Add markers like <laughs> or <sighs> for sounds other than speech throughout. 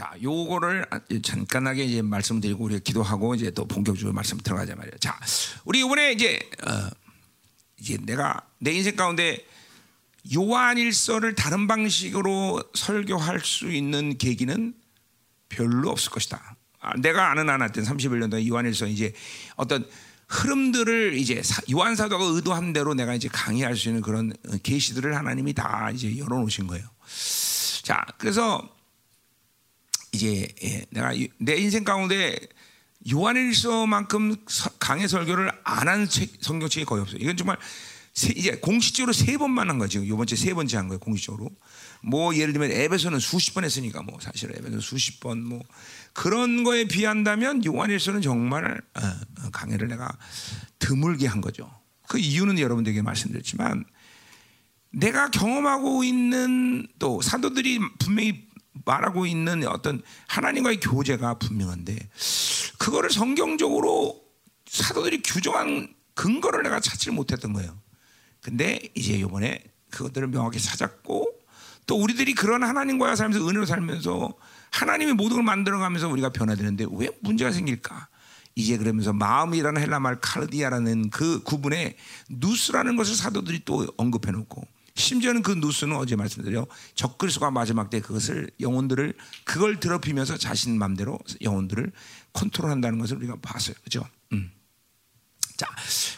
자, 요거를 잠깐하게 이제 말씀드리고 우리 기도하고 이제 또 본격적으로 말씀 들어가자 말이에요. 자, 우리 이번에 이제 어, 이제 내가 내 인생 가운데 요한일서를 다른 방식으로 설교할 수 있는 계기는 별로 없을 것이다. 아, 내가 아는 한한테 31년 동안 요한일서 이제 어떤 흐름들을 이제 요한 사도가 의도한 대로 내가 이제 강의할 수 있는 그런 계시들을 하나님이 다 이제 열어놓으신 거예요. 자, 그래서 이제 예, 내가 내 인생 가운데 요한일서만큼 강의 설교를 안 한 성경책이 거의 없어요. 이건 정말 세, 이제 공식적으로 세 번만 한 거죠. 이번 주에 세 번째 한 거예요. 공식적으로. 뭐 예를 들면 앱에서는 수십 번 했으니까 뭐 사실 앱에서 수십 번 뭐 그런 거에 비한다면 요한일서는 정말 어, 어, 강의를 내가 드물게 한 거죠. 그 이유는 여러분들에게 말씀드렸지만 내가 경험하고 있는 또 사도들이 분명히 말하고 있는 어떤 하나님과의 교제가 분명한데 그거를 성경적으로 사도들이 규정한 근거를 내가 찾지 못했던 거예요. 근데 이제 이번에 그것들을 명확히 찾았고 또 우리들이 그런 하나님과 살면서 은혜로 살면서 하나님이 모든 걸 만들어가면서 우리가 변화되는데 왜 문제가 생길까? 이제 그러면서 마음이라는 헬라 말 카르디아라는 그 구분에 누스라는 것을 사도들이 또 언급해 놓고 심지어는 그 누스는 어제 말씀드려 적그리스도가 마지막 때 그것을 영혼들을 그걸 더럽히면서 자신 마음대로 영혼들을 컨트롤한다는 것을 우리가 봤어요. 그죠? 음. 자,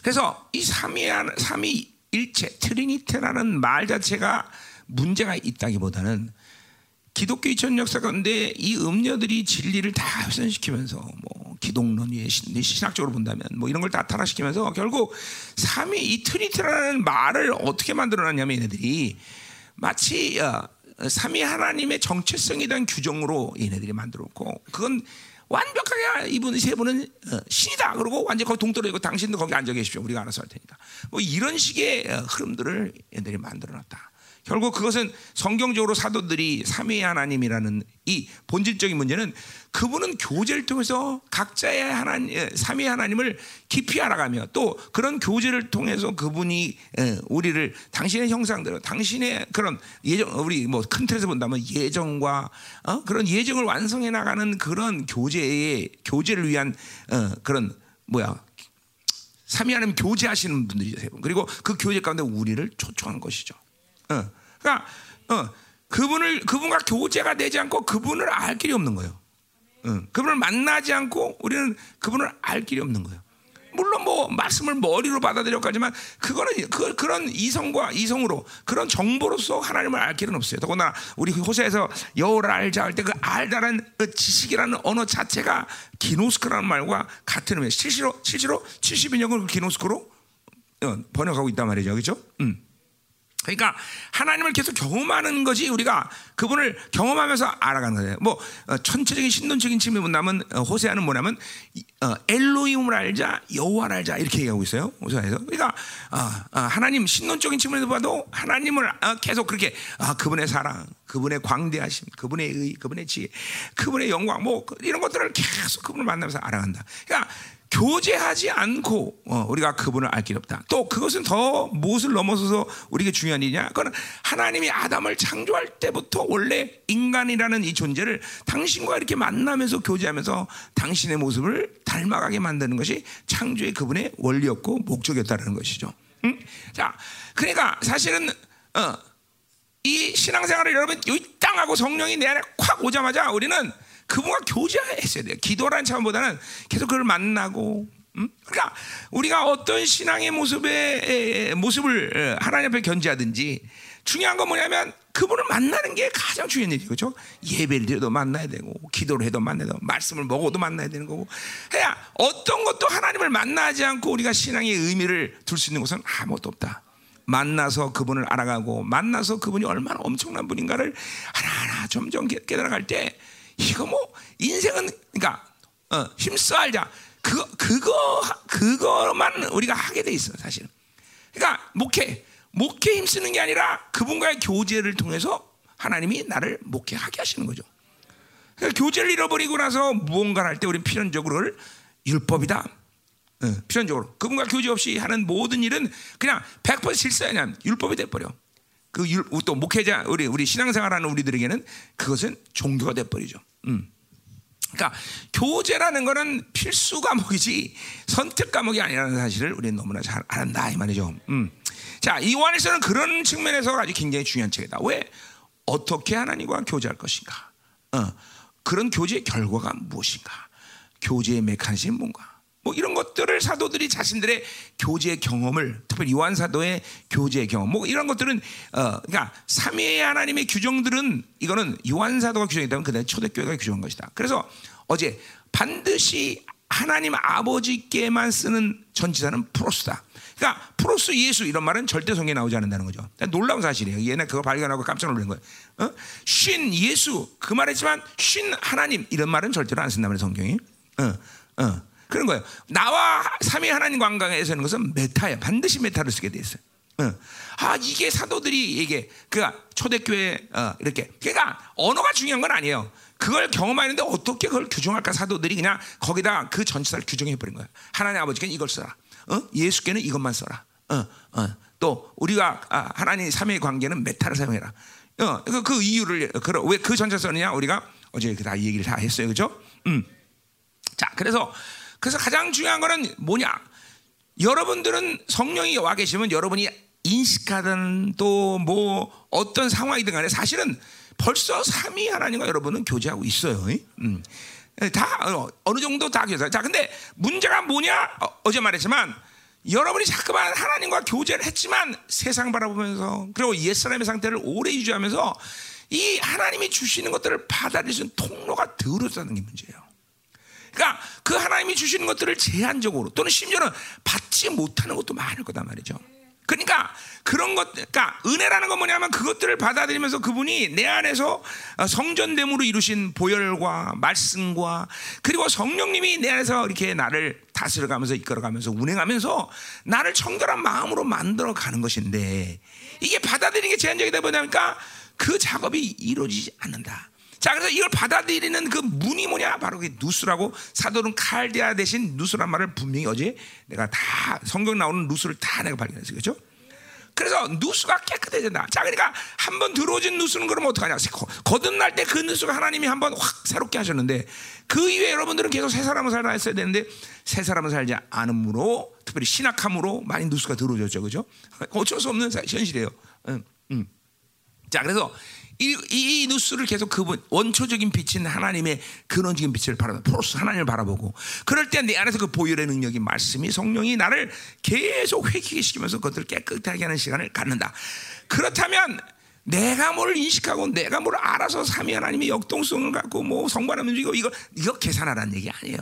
그래서 이 삼위 삼위 일체 트리니테라는 말 자체가 문제가 있다기보다는 기독교 2000 역사 가운데 이 음녀들이 진리를 다 훼손시키면서 뭐 기독론이 신학적으로 본다면 뭐 이런 걸 다 타락시키면서 결국 삼위 이 Trinity라는 말을 어떻게 만들어놨냐면 얘네들이 마치 어, 삼위 하나님의 정체성에 대한 규정으로 얘네들이 만들었고 그건 완벽하게 이분 세 분은 어, 신이다. 그러고 완전 거기 동떨어지고 당신도 거기 앉아 계십시오. 우리가 알아서 할 테니까. 뭐 이런 식의 어, 흐름들을 얘들이 만들어놨다. 결국 그것은 성경적으로 사도들이 삼위 하나님이라는 이 본질적인 문제는 그분은 교제를 통해서 각자의 하나님, 예, 삼위 하나님을 깊이 알아가며 또 그런 교제를 통해서 그분이 예, 우리를 당신의 형상대로 당신의 그런 예정, 우리 뭐 큰 틀에서 본다면 예정과 어? 그런 예정을 완성해 나가는 그런 교제의 교제를 위한 어, 그런 뭐야 삼위 하나님 교제하시는 분들이죠. 그리고 그 교제 가운데 우리를 초청한 것이죠. 어. 그러니까 어, 그분을 그분과 교제가 되지 않고 그분을 알 길이 없는 거예요. 어, 그분을 만나지 않고 우리는 그분을 알 길이 없는 거예요. 물론 뭐 말씀을 머리로 받아들여가지만 그거는 그, 그런 이성과 이성으로 그런 정보로서 하나님을 알 길은 없어요. 더구나 우리 호세에서 여호를 알자 할 때 그 알다라는 그 지식이라는 언어 자체가 기노스크라는 말과 같은 의미예요. 실제로 실제로 72년을 그 기노스크로 어, 번역하고 있단 말이죠, 그렇죠? 음. 그러니까 하나님을 계속 경험하는 것이 우리가 그분을 경험하면서 알아가는 거예요. 뭐 어, 전체적인 신론적인 측면을 본다면 어, 호세아는 뭐냐면 어, 엘로힘을 알자, 여호와를 알자 이렇게 얘기하고 있어요. 호세아에서. 그러니까 하나님 신론적인 측면에서 봐도 하나님을 어, 계속 그렇게 아, 그분의 사랑, 그분의 광대하심, 그분의 의, 그분의 지혜, 그분의 영광, 뭐 이런 것들을 계속 그분을 만나면서 알아간다. 그러니까 교제하지 않고 어, 우리가 그분을 알 길이 없다. 또 그것은 더 무엇을 넘어서서 우리에게 중요한 일이냐? 그건 하나님이 아담을 창조할 때부터 원래 인간이라는 이 존재를 당신과 이렇게 만나면서 교제하면서 당신의 모습을 닮아가게 만드는 것이 창조의 그분의 원리였고 목적이었다는 것이죠. 응? 자, 그러니까 사실은 어, 이 신앙생활을 여러분 이 땅하고 성령이 내 안에 콱 오자마자 우리는 그분과 교제했어야 돼요. 기도라는 차원보다는 계속 그를 만나고, 음? 그러니까 우리가 어떤 신앙의 모습의 모습을 하나님 앞에 견지하든지 중요한 건 뭐냐면 그분을 만나는 게 가장 중요한 일이죠. 그렇죠? 예배를 드려도 만나야 되고 기도를 해도 만나야 되고 말씀을 먹어도 만나야 되는 거고 해야 어떤 것도 하나님을 만나지 않고 우리가 신앙의 의미를 둘 수 있는 것은 아무것도 없다. 만나서 그분을 알아가고 만나서 그분이 얼마나 엄청난 분인가를 하나하나 점점 깨달아갈 때 이거 뭐 인생은 그러니까 어, 힘써 알자. 그거 그거 그거만 우리가 하게 돼 있어 사실. 그러니까 목회 목회 힘쓰는 게 아니라 그분과의 교제를 통해서 하나님이 나를 목회하게 하시는 거죠. 그러니까 교제를 잃어버리고 나서 무언가를 할 때 우리는 필연적으로 율법이다. 어, 필연적으로 그분과 교제 없이 하는 모든 일은 그냥 100% 실사냐 율법이 돼버려. 그또 목회자 우리 우리 신앙생활하는 우리들에게는 그것은 종교가 돼 버리죠. 음. 그러니까 교제라는 거는 필수 과목이지 선택 과목이 아니라는 사실을 우리는 너무나 잘 안다 이 말이죠. 음. 자, 이 요한에서는 그런 측면에서 아주 굉장히 중요한 책이다. 왜 어떻게 하나님과 교제할 것인가? 어. 그런 교제의 결과가 무엇인가? 교제의 메커니즘이 뭔가? 뭐 이런 것들을 사도들이 자신들의 교제 경험을 특별히 요한 사도의 교제 경험 뭐 이런 것들은 어 그러니까 삼위의 하나님의 규정들은 이거는 요한 사도가 규정했다면 그다음 초대교회가 규정한 것이다. 그래서 어제 반드시 하나님 아버지께만 쓰는 전치사는 πρός다. 그러니까 πρός 예수 이런 말은 절대 성경에 나오지 않는다는 거죠. 놀라운 사실이에요. 얘네 그거 발견하고 깜짝 놀란 거예요. 어? σύν 예수 그 말했지만 σύν 하나님 이런 말은 절대로 안 쓴다는 성경이. 어, 어. 그런 거예요. 나와 삼위 하나님 관계에서는 것은 μετά예요. 반드시 μετά를 쓰게 돼 있어요. 어. 아 이게 사도들이 이게 그가 초대교회 어, 이렇게 그러니까 언어가 중요한 건 아니에요. 그걸 경험하는데 어떻게 그걸 규정할까 사도들이 그냥 거기다 그 전치사를 규정해 버린 거야. 하나님 아버지께는 이걸 써라. 어? 예수께는 이것만 써라. 또 우리가 아, 하나님 삼위의 관계는 μετά를 사용해라. 어, 그, 그 이유를 왜 그 전치사 쓰느냐 우리가 어제 다 얘기를 다 했어요, 그죠? 음. 자, 그래서 그래서 가장 중요한 거는 뭐냐? 여러분들은 성령이 와 계시면 여러분이 인식하든 또 뭐 어떤 상황이든 간에 사실은 벌써 삼위 하나님과 여러분은 교제하고 있어요. 음. 다 어느 정도 다 교제. 자, 근데 문제가 뭐냐? 어, 제 말했지만 여러분이 자꾸만 하나님과 교제를 했지만 세상 바라보면서 그리고 옛사람의 상태를 오래 유지하면서 이 하나님이 주시는 것들을 있는 통로가 더러졌다는 게 문제예요. 그러니까 그 하나님이 주시는 것들을 제한적으로 또는 심지어는 받지 못하는 것도 많을 거다 말이죠. 그러니까 그런 것, 그러니까 은혜라는 건 뭐냐면 그것들을 받아들이면서 그분이 내 안에서 어, 성전됨으로 이루신 보혈과 말씀과 그리고 성령님이 내 안에서 이렇게 나를 다스려가면서 이끌어가면서 운행하면서 나를 청결한 마음으로 만들어 가는 것인데 이게 받아들이는 게 제한적이다 보니까 그 작업이 이루어지지 않는다. 자, 그래서 이걸 받아들이는 그 문이 뭐냐? 바로 그 누스라고 사도는 칼데아 대신 누스란 말을 분명히 어제 내가 다 성경 나오는 누스를 다 내가 발견했어요. 그죠? 그래서 누수가 깨끗해진다. 자, 그러니까 한 번 들어오진 누수는 그러면 어떡하냐? 거듭날 때 그 누수가 하나님이 한 번 확 새롭게 하셨는데 그 이후에 여러분들은 계속 새 사람을 살아 했어야 되는데 새 사람을 살지 않음으로 특별히 신학함으로 많이 누수가 들어오셨죠. 그죠? 어쩔 수 없는 현실이에요. 음, 음. 자, 그래서 이, 이, 이 누스를 계속 그분 원초적인 빛인 하나님의 근원적인 빛을 바라보 프로스 하나님을 바라보고 그럴 때 내 안에서 그 보혈의 능력이 말씀이 성령이 나를 계속 회개게 시키면서 그것들을 깨끗하게 하는 시간을 갖는다. 그렇다면 내가 뭘 인식하고 내가 뭘 알아서 삼위 하나님의 역동성을 갖고 뭐 성관하면 움직이고 이거 이거 계산하라는 얘기 아니에요.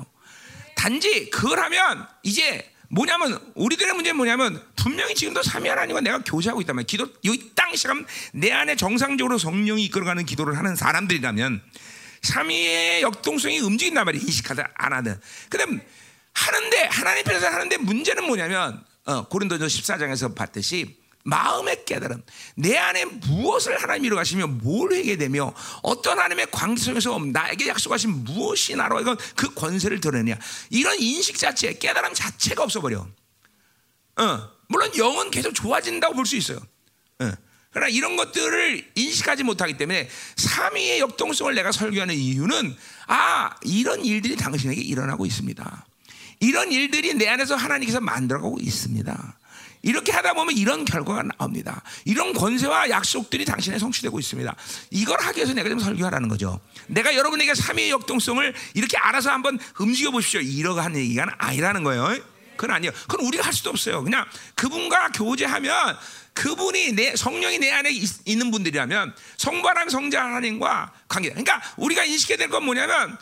단지 그걸 하면 이제 뭐냐면 우리들의 문제는 뭐냐면 분명히 지금도 삼위 하나님과 내가 교제하고 있다면 기도 이 땅 시간 내 안에 정상적으로 성령이 이끌어가는 기도를 하는 사람들이라면 삼위의 역동성이 움직인단 말이야 인식하든 안 하든. 그다음 하는데 하나님 편에서 하는데 문제는 뭐냐면 어, 고린도전 14장에서 봤듯이 마음의 깨달음, 내 안에 무엇을 하나님 이루어 가시며 뭘 하게 되며 어떤 하나님의 관계 속에서 나에게 약속하신 무엇이 나로 이건 그 권세를 드러내냐 이런 인식 자체, 깨달음 자체가 없어버려. 어, 물론 영은 계속 좋아진다고 볼 수 있어요. 어. 그러나 이런 것들을 인식하지 못하기 때문에 삼위의 역동성을 내가 설교하는 이유는 아 이런 일들이 당신에게 일어나고 있습니다. 이런 일들이 내 안에서 하나님께서 만들어가고 있습니다. 이렇게 하다 보면 이런 결과가 나옵니다. 이런 권세와 약속들이 당신에 성취되고 있습니다. 이걸 하기 위해서 내가 좀 설교하라는 거죠. 내가 여러분에게 삼위의 역동성을 이렇게 알아서 한번 움직여 보십시오. 이러고 얘기가 아니라는 거예요. 그건 아니에요. 그건 우리가 할 수도 없어요. 그냥 그분과 교제하면 그분이 내 성령이 내 안에 있, 는 분들이라면 성바랑 성자 하나님과 관계. 그러니까 우리가 인식해야 될 건 뭐냐면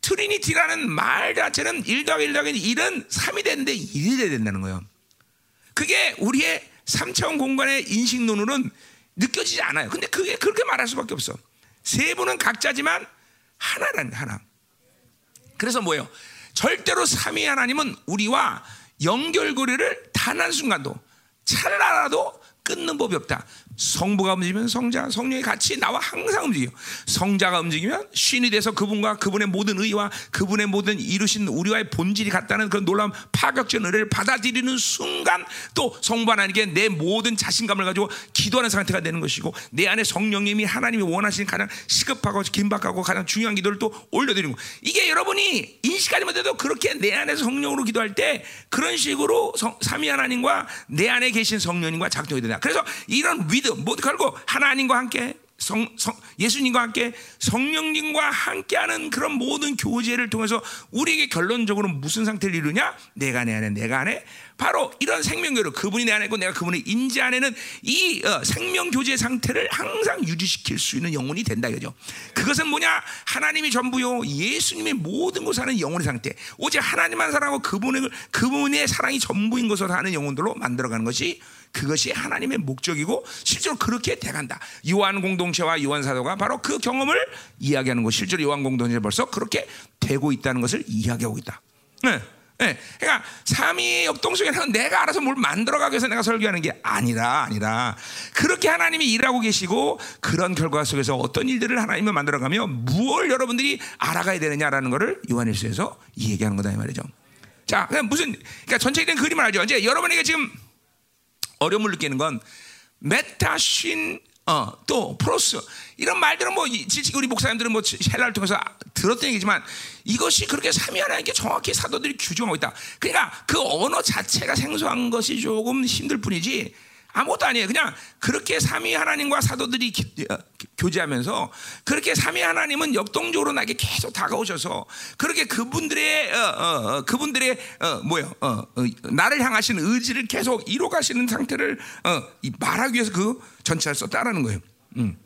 Trinity라는 말 자체는 1 더하기 1 더하기 1은 3이 되는데 1이 돼야 된다는 거예요. 그게 우리의 3차원 공간의 인식론으로는 느껴지지 않아요. 근데 그게 그렇게 말할 수밖에 없어. 세 분은 각자지만 하나라는 하나. 그래서 뭐예요? 절대로 삼위 하나님은 우리와 연결고리를 단 한 순간도 찰나라도 끊는 법이 없다. 성부가 움직이면 성자, 성령이 같이 나와 항상 움직여. 성자가 움직이면 신이 돼서 그분과 그분의 모든 의와 그분의 모든 이루신 우리와의 본질이 같다는 그런 놀라운 파격적 은혜를 받아들이는 순간 또 성부 하나님께 내 모든 자신감을 가지고 기도하는 상태가 되는 것이고 내 안에 성령님이 하나님이 원하시는 가장 시급하고 긴박하고 가장 중요한 기도를 또 올려드리는 거. 이게 여러분이 인식하지 못해도 그렇게 내 안에서 성령으로 기도할 때 그런 식으로 성, 삼위 하나님과 내 안에 계신 성령님과 작동이 된다. 그래서 이런 믿음, 뭐 결국 하나님과 함께 성, 성, 예수님과 함께 성령님과 함께하는 그런 모든 교제를 통해서 우리에게 결론적으로 무슨 상태를 이루냐? 내가 내 안에, 내가 안에 바로 이런 생명교류 그분이 내 안에 있고 내가 그분의 인지 안에는 이 어, 생명교제 상태를 항상 유지시킬 수 있는 영혼이 된다 이거죠. 그것은 뭐냐? 하나님이 전부요. 예수님의 모든 것을 하는 영혼의 상태. 오직 하나님만 사랑하고 그분의 그분의 사랑이 전부인 것을 하는 영혼들로 만들어가는 것이 그것이 하나님의 목적이고 실제로 그렇게 돼간다. 요한 공동체와 요한 사도가 바로 그 경험을 이야기하는 것. 실제로 요한 공동체 벌써 그렇게 되고 있다는 것을 이야기하고 있다. 네. 네. 그러니까 삼위의 역동성에는 내가 알아서 뭘 만들어가기 위해서 내가 설교하는 게 아니라 아니라 그렇게 하나님이 일하고 계시고 그런 결과 속에서 어떤 일들을 하나님이 만들어가며 무엇을 여러분들이 알아가야 되느냐라는 것을 요한일서에서 얘기하는 거다 이 말이죠. 자, 무슨 그러니까 전체적인 그림을 알죠. 이제 여러분에게 지금 어려움을 느끼는 건 μετά σύν 어, 또 πρός 이런 말들은 뭐 우리 목사님들은 뭐 헬라어를 통해서 들었던 얘기지만 이것이 그렇게 삼위 하나님께 정확히 사도들이 규정하고 있다. 그러니까 그 언어 자체가 생소한 것이 조금 힘들 뿐이지 아무것도 아니에요. 그냥 그렇게 삼위 하나님과 사도들이 기, 어, 교제하면서 그렇게 삼위 하나님은 역동적으로 나에게 계속 다가오셔서 그렇게 그분들의 어, 어, 어 그분들의 어, 뭐요 어, 나를 향하시는 의지를 계속 이루어가시는 상태를 말하기 위해서 그 전체를 썼다라는 거예요. 음.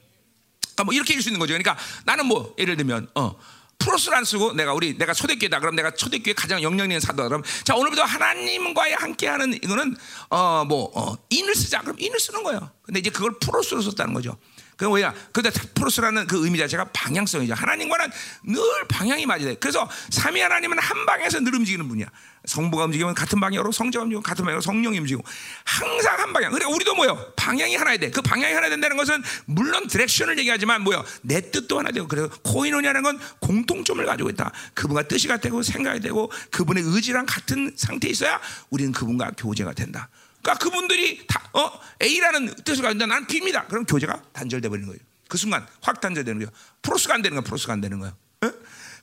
그러니까 뭐 이렇게 얘기할 수 있는 거죠. 그러니까 나는 뭐 예를 들면 어. 플러스를 안 쓰고 내가 우리 내가 초대교회다 그럼 내가 초대교회 가장 영향력 있는 사도다 그럼 자 오늘부터 하나님과의 함께하는 이거는 어뭐 어, 인을 쓰자 그럼 인을 쓰는 거예요. 근데 이제 그걸 플러스로 썼다는 거죠. 그 뭐야? 근데 플러스라는 그 의미 자체가 방향성이죠. 하나님과는 늘 방향이 맞아야 돼. 그래서 삼위 하나님은 한 방에서 늘 움직이는 분이야. 성부가 움직이면 같은 방향으로 성자가 움직이고 같은 방향으로 성령이 움직이고 항상 한 방향. 그러니까 우리도 뭐요? 방향이 하나야 돼. 그 방향이 하나 된다는 것은 물론 디렉션을 얘기하지만 뭐요? 내 뜻도 하나 되고 그래서 코인원이라는 건 공통점을 가지고 있다. 그분과 뜻이 같고 생각이 되고 그분의 의지랑 같은 상태에 있어야 우리는 그분과 교제가 된다. 그러니까 그분들이 다, 어, A라는 뜻을 가진다. 나는 B입니다. 그럼 교제가 단절돼 버리는 거예요. 그 순간 확 단절되는 거예요. 프로스가 안 되는 거예요. 프로스가 안 되는 거예요. 어?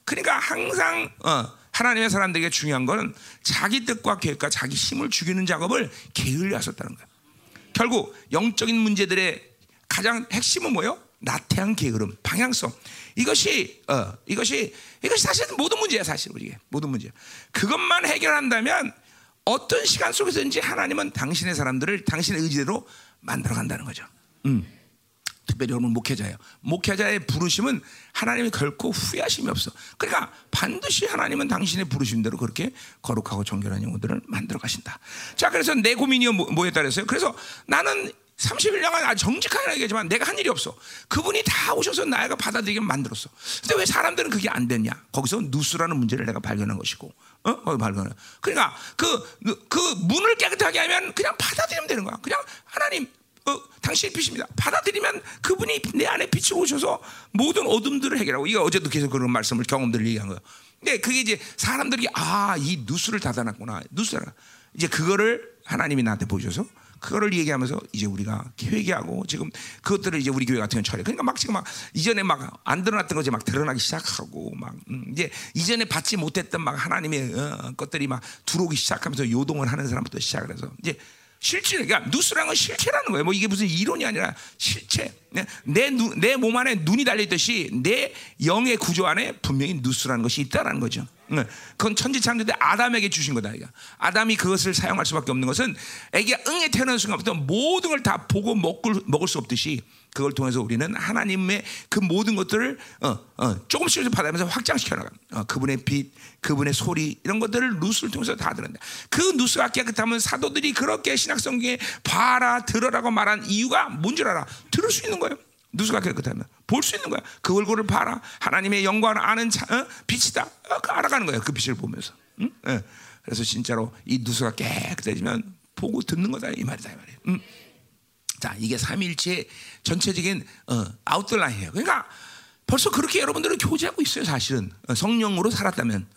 그러니까 항상 어, 하나님의 사람들에게 중요한 것은 자기 뜻과 계획과 자기 힘을 죽이는 작업을 게을리 하셨다는 거예요. 결국 영적인 문제들의 가장 핵심은 뭐예요? 나태한 게으름, 방향성. 이것이 어, 이것이 이것이 사실 모든 문제야 사실 우리게 모든 문제. 그것만 해결한다면 어떤 시간 속에서든지 하나님은 당신의 사람들을 당신의 의지대로 만들어 간다는 거죠. 음. 특별히 여러분 목회자예요. 목회자의 부르심은 하나님이 결코 후회하심이 없어. 그러니까 반드시 하나님은 당신의 부르심대로 그렇게 거룩하고 정결한 영혼들을 만들어 가신다. 자, 그래서 내 고민이 뭐, 뭐였다 그랬어요? 그래서 나는 30일 간 아주 정직하게 얘기하지만 내가 한 일이 없어. 그분이 다 오셔서 나가 받아들이게 만들었어. 근데 왜 사람들은 그게 안 됐냐? 거기서 누스라는 문제를 내가 발견한 것이고. 어? 거기 발견해. 그러니까 그, 그 문을 깨끗하게 하면 그냥 받아들이면 되는 거야. 그냥 하나님, 어, 당신의 빛입니다. 받아들이면 그분이 내 안에 빛이 오셔서 모든 어둠들을 해결하고. 이거 어제도 계속 그런 말씀을 경험들을 얘기한 거예요. 근데 그게 이제 사람들이 아, 이 누수를 닫아놨구나. 누수를. 이제 그거를 하나님이 나한테 보여줘서 그거를 얘기하면서 이제 우리가 회개하고 지금 그것들을 이제 우리 교회 같은 경우 처리. 그러니까 막 지금 막 이전에 막 안 드러났던 것이 막 드러나기 시작하고 막 음, 이제 이전에 받지 못했던 막 하나님의 어, 것들이 막 들어오기 시작하면서 요동을 하는 사람부터 시작을 해서 이제 실체, 그러니까 누스라는 건 실체라는 거예요. 뭐 이게 무슨 이론이 아니라 실체. 내몸 안에 눈이 달려 있듯이 내 영의 구조 안에 분명히 누스라는 것이 있다라는 거죠. 그건 천지 창조 때 아담에게 주신 거다. 이거. 아담이 그것을 사용할 수밖에 없는 것은 애기가 응에 태어난 순간부터 모든 걸 다 보고 먹을, 먹을 수 없듯이 그걸 통해서 우리는 하나님의 그 모든 것들을 어, 어, 조금씩 받아면서 확장시켜 나가. 어, 그분의 빛, 그분의 소리 이런 것들을 누스를 통해서 다 들었는데 그 누스가 깨끗하면 사도들이 그렇게 신학성경에 봐라 들어라고 말한 이유가 뭔 줄 알아? 들을 수 있는 거예요. 누수가 깨끗하면 볼 수 있는 거야. 그 얼굴을 봐라. 하나님의 영광을 아는 자, 어? 빛이다. 어, 그 알아가는 거야. 그 빛을 보면서. 응? 네. 그래서 진짜로 이 누수가 깨끗해지면 보고 듣는 거다 이 말이다 이 말이야. 응? 자, 이게 삼일체의 전체적인 어, 아웃라인이에요. 그러니까 벌써 그렇게 여러분들은 교제하고 있어요, 사실은. 어, 성령으로 살았다면.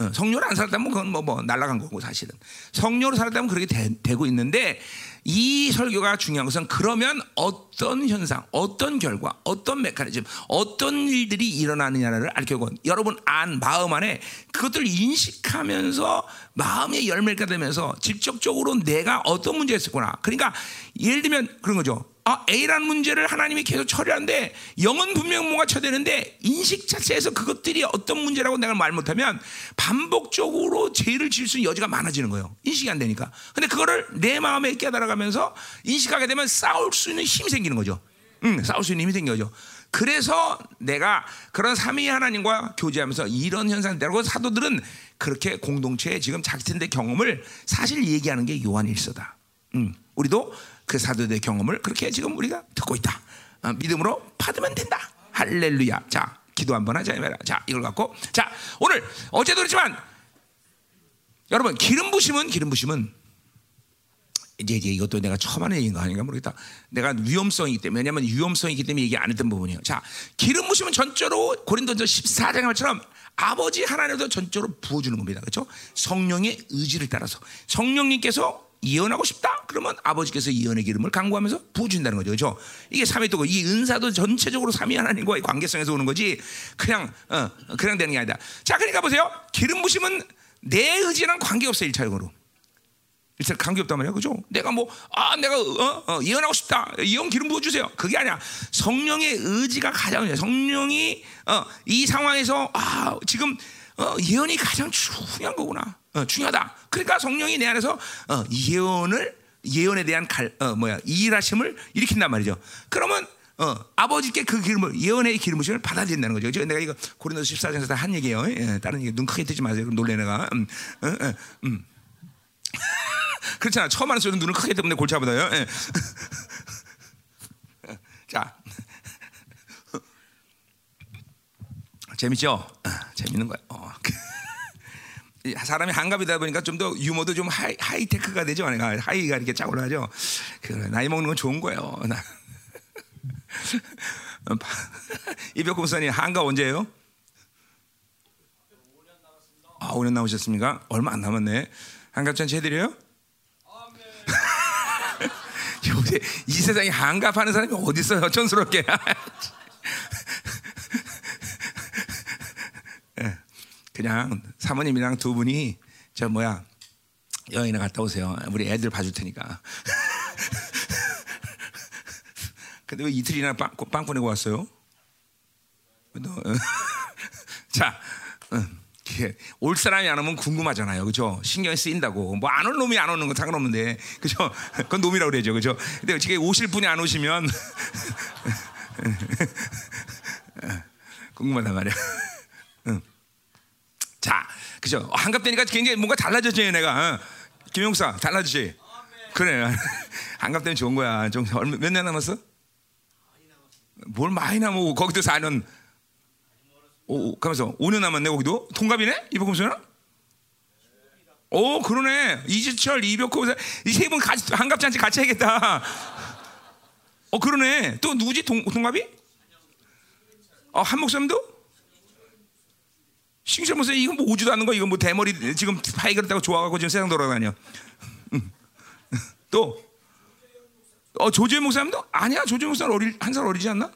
어, 성령으로 안 살았다면 그건 뭐, 뭐 날아간 거고 사실은. 성령으로 살았다면 그렇게 되, 고 있는데 이 설교가 중요한 것은 그러면 어떤 현상, 어떤 결과, 어떤 메커니즘, 어떤 일들이 일어나느냐를 알려고 여러분 안 마음 안에 그것들을 인식하면서 마음의 열매가 되면서 직접적으로 내가 어떤 문제가 있었구나. 그러니까 예를 들면 그런 거죠. 아, A라는 문제를 하나님이 계속 처리하는데 영은 분명 뭔가 쳐되는데 인식 자체에서 그것들이 어떤 문제라고 내가 말 못하면 반복적으로 죄를 지을 수 있는 여지가 많아지는 거예요. 인식이 안 되니까. 근데 그거를 내 마음에 깨달아가면서 인식하게 되면 싸울 수 있는 힘이 생기는 거죠. 응, 싸울 수 있는 힘이 생겨죠. 그래서 내가 그런 삼위 하나님과 교제하면서 이런 현상들하고 사도들은 그렇게 공동체에 지금 자기들의 경험을 사실 얘기하는 게 요한일서다. 음, 우리도 그 사도들의 경험을 그렇게 지금 우리가 듣고 있다. 어, 믿음으로 받으면 된다. 할렐루야. 자, 기도 한번 하자 자, 이걸 갖고 자, 오늘 어제도 그렇지만 여러분 기름 부심은 기름 부심은 이제, 이제 이것도 내가 처음 하는 얘기인가 아닌가 모르겠다. 내가 위험성이기 때문에 왜냐하면 위험성이기 때문에 얘기 안 했던 부분이에요. 자, 기름 부심은 전적으로 고린도전 14장의 말처럼 아버지 하나님도 전적으로 부어주는 겁니다. 그렇죠? 성령의 의지를 따라서 성령님께서 예언하고 싶다? 그러면 아버지께서 예언의 기름을 강구하면서 부어준다는 거죠. 그렇죠? 이게 삼위 또고 이 은사도 전체적으로 삼위 하나님과의 관계성에서 오는 거지 그냥 어, 그냥 되는 게 아니다. 자, 그러니까 보세요. 기름 부심은 내 의지랑 관계없어요. 일차적으로. 일단 관계없단 말이야. 그죠? 내가 뭐, 아, 내가, 어, 어, 예언하고 싶다. 예언 기름 부어주세요. 그게 아니야. 성령의 의지가 가장, 성령이, 어, 이 상황에서, 아, 지금, 어, 예언이 가장 중요한 거구나. 어, 중요하다. 그러니까 성령이 내 안에서 어, 예언을 예언에 대한 갈, 어, 뭐야 일하심을 일으킨단 말이죠. 그러면 어, 아버지께 그 기름을 예언의 기름부심을 받아들인다는 거죠. 저 내가 이거 고린도서 14장에서 한 얘기예요. 예, 다른 얘기 눈 크게 뜨지 마세요. 그럼 놀래 내가. 음, 어, 어, 음. <laughs> 그렇잖아. 처음 하는 소리는 눈을 크게 뜨면 골치 아프다요. 예. <laughs> 자, <laughs> 재밌죠? 어, 재밌는 거야. 어. 사람이 한갑이다 보니까 좀 더 유머도 좀 하이, 하이테크가 되죠. 하이가 이렇게 쫙 올라가죠. 그 나이 먹는 건 좋은 거예요. <laughs> 이벽 목사님 한갑 언제예요? 아, 5년 남으셨습니까? 얼마 안 남았네. 한갑잔치 해드려요? <laughs> 요새 이 세상에 한갑하는 사람이 어디 있어요? <laughs> 촌스럽게. 그냥 사모님이랑 두 분이 저 뭐야 여행을 갔다 오세요. 우리 애들 봐줄 테니까. <laughs> 근데 왜 이틀이나 빵, 빵 보내고 왔어요? <laughs> 자, 올 사람이 안 오면 궁금하잖아요, 그죠? 신경이 쓰인다고. 뭐 안 올 놈이 안 오는 건 상관없는데, 그죠? 그건 놈이라고 그러죠, 그죠? 근데 어떻게 오실 분이 안 오시면 <laughs> 궁금하단 말이야. 자, 그죠? 한갑되니까 굉장히 뭔가 달라졌지, 내가. 어? 김용사, 달라지지? 그래. <laughs> 한갑되면 좋은 거야. 좀, 몇년 남았어? 뭘 많이 남고, 거기도 사는. 오, 가면서 5년 남았네, 거기도? 동갑이네? 이복금수는? 오, 그러네. 이지철, 이벽호, 이세 분 같이, 한갑잔치 같이 해야겠다. 어, 그러네. 또 누구지? 동, 동갑이? 어, 한 목사 싱글 목사 이건 뭐 오지도 않는 거 이건 뭐 대머리 지금 파이 그렇다고 좋아하고 지금 세상 돌아다녀. <laughs> 또 어, 조재 목사님도 아니야 조재 목사는 어리 한살 어리지 않나?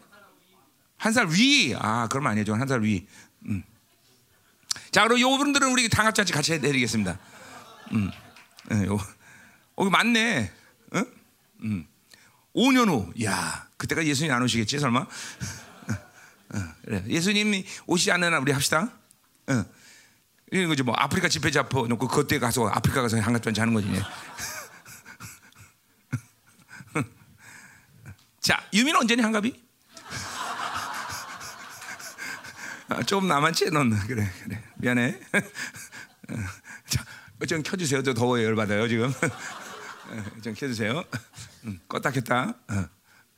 한 살 위. 아 그럼 아니죠 한 살 위. 음. 자 그럼 요 분들은 우리 당합잔치 같이 해드리겠습니다. 음. 네, 요. 어 맞네. 응? 음. 5년 후, 야 그때가 예수님 안 오시겠지 설마? <laughs> 어, 그래. 예수님이 오시지 날 우리 합시다. 응. 이런 거지 뭐 아프리카 집회 잡혀 놓고 그때 가서 아프리카 가서 한갑잔치 하는 거지. <laughs> 자, 유미는 언제니 한갑이? 아, 좀 남았지, 넌 그래, 그래, 미안해. 자, 좀 켜주세요. 저 더워요, 열 받아요 지금. 좀 켜주세요. 응, 껐다 켰다. 어.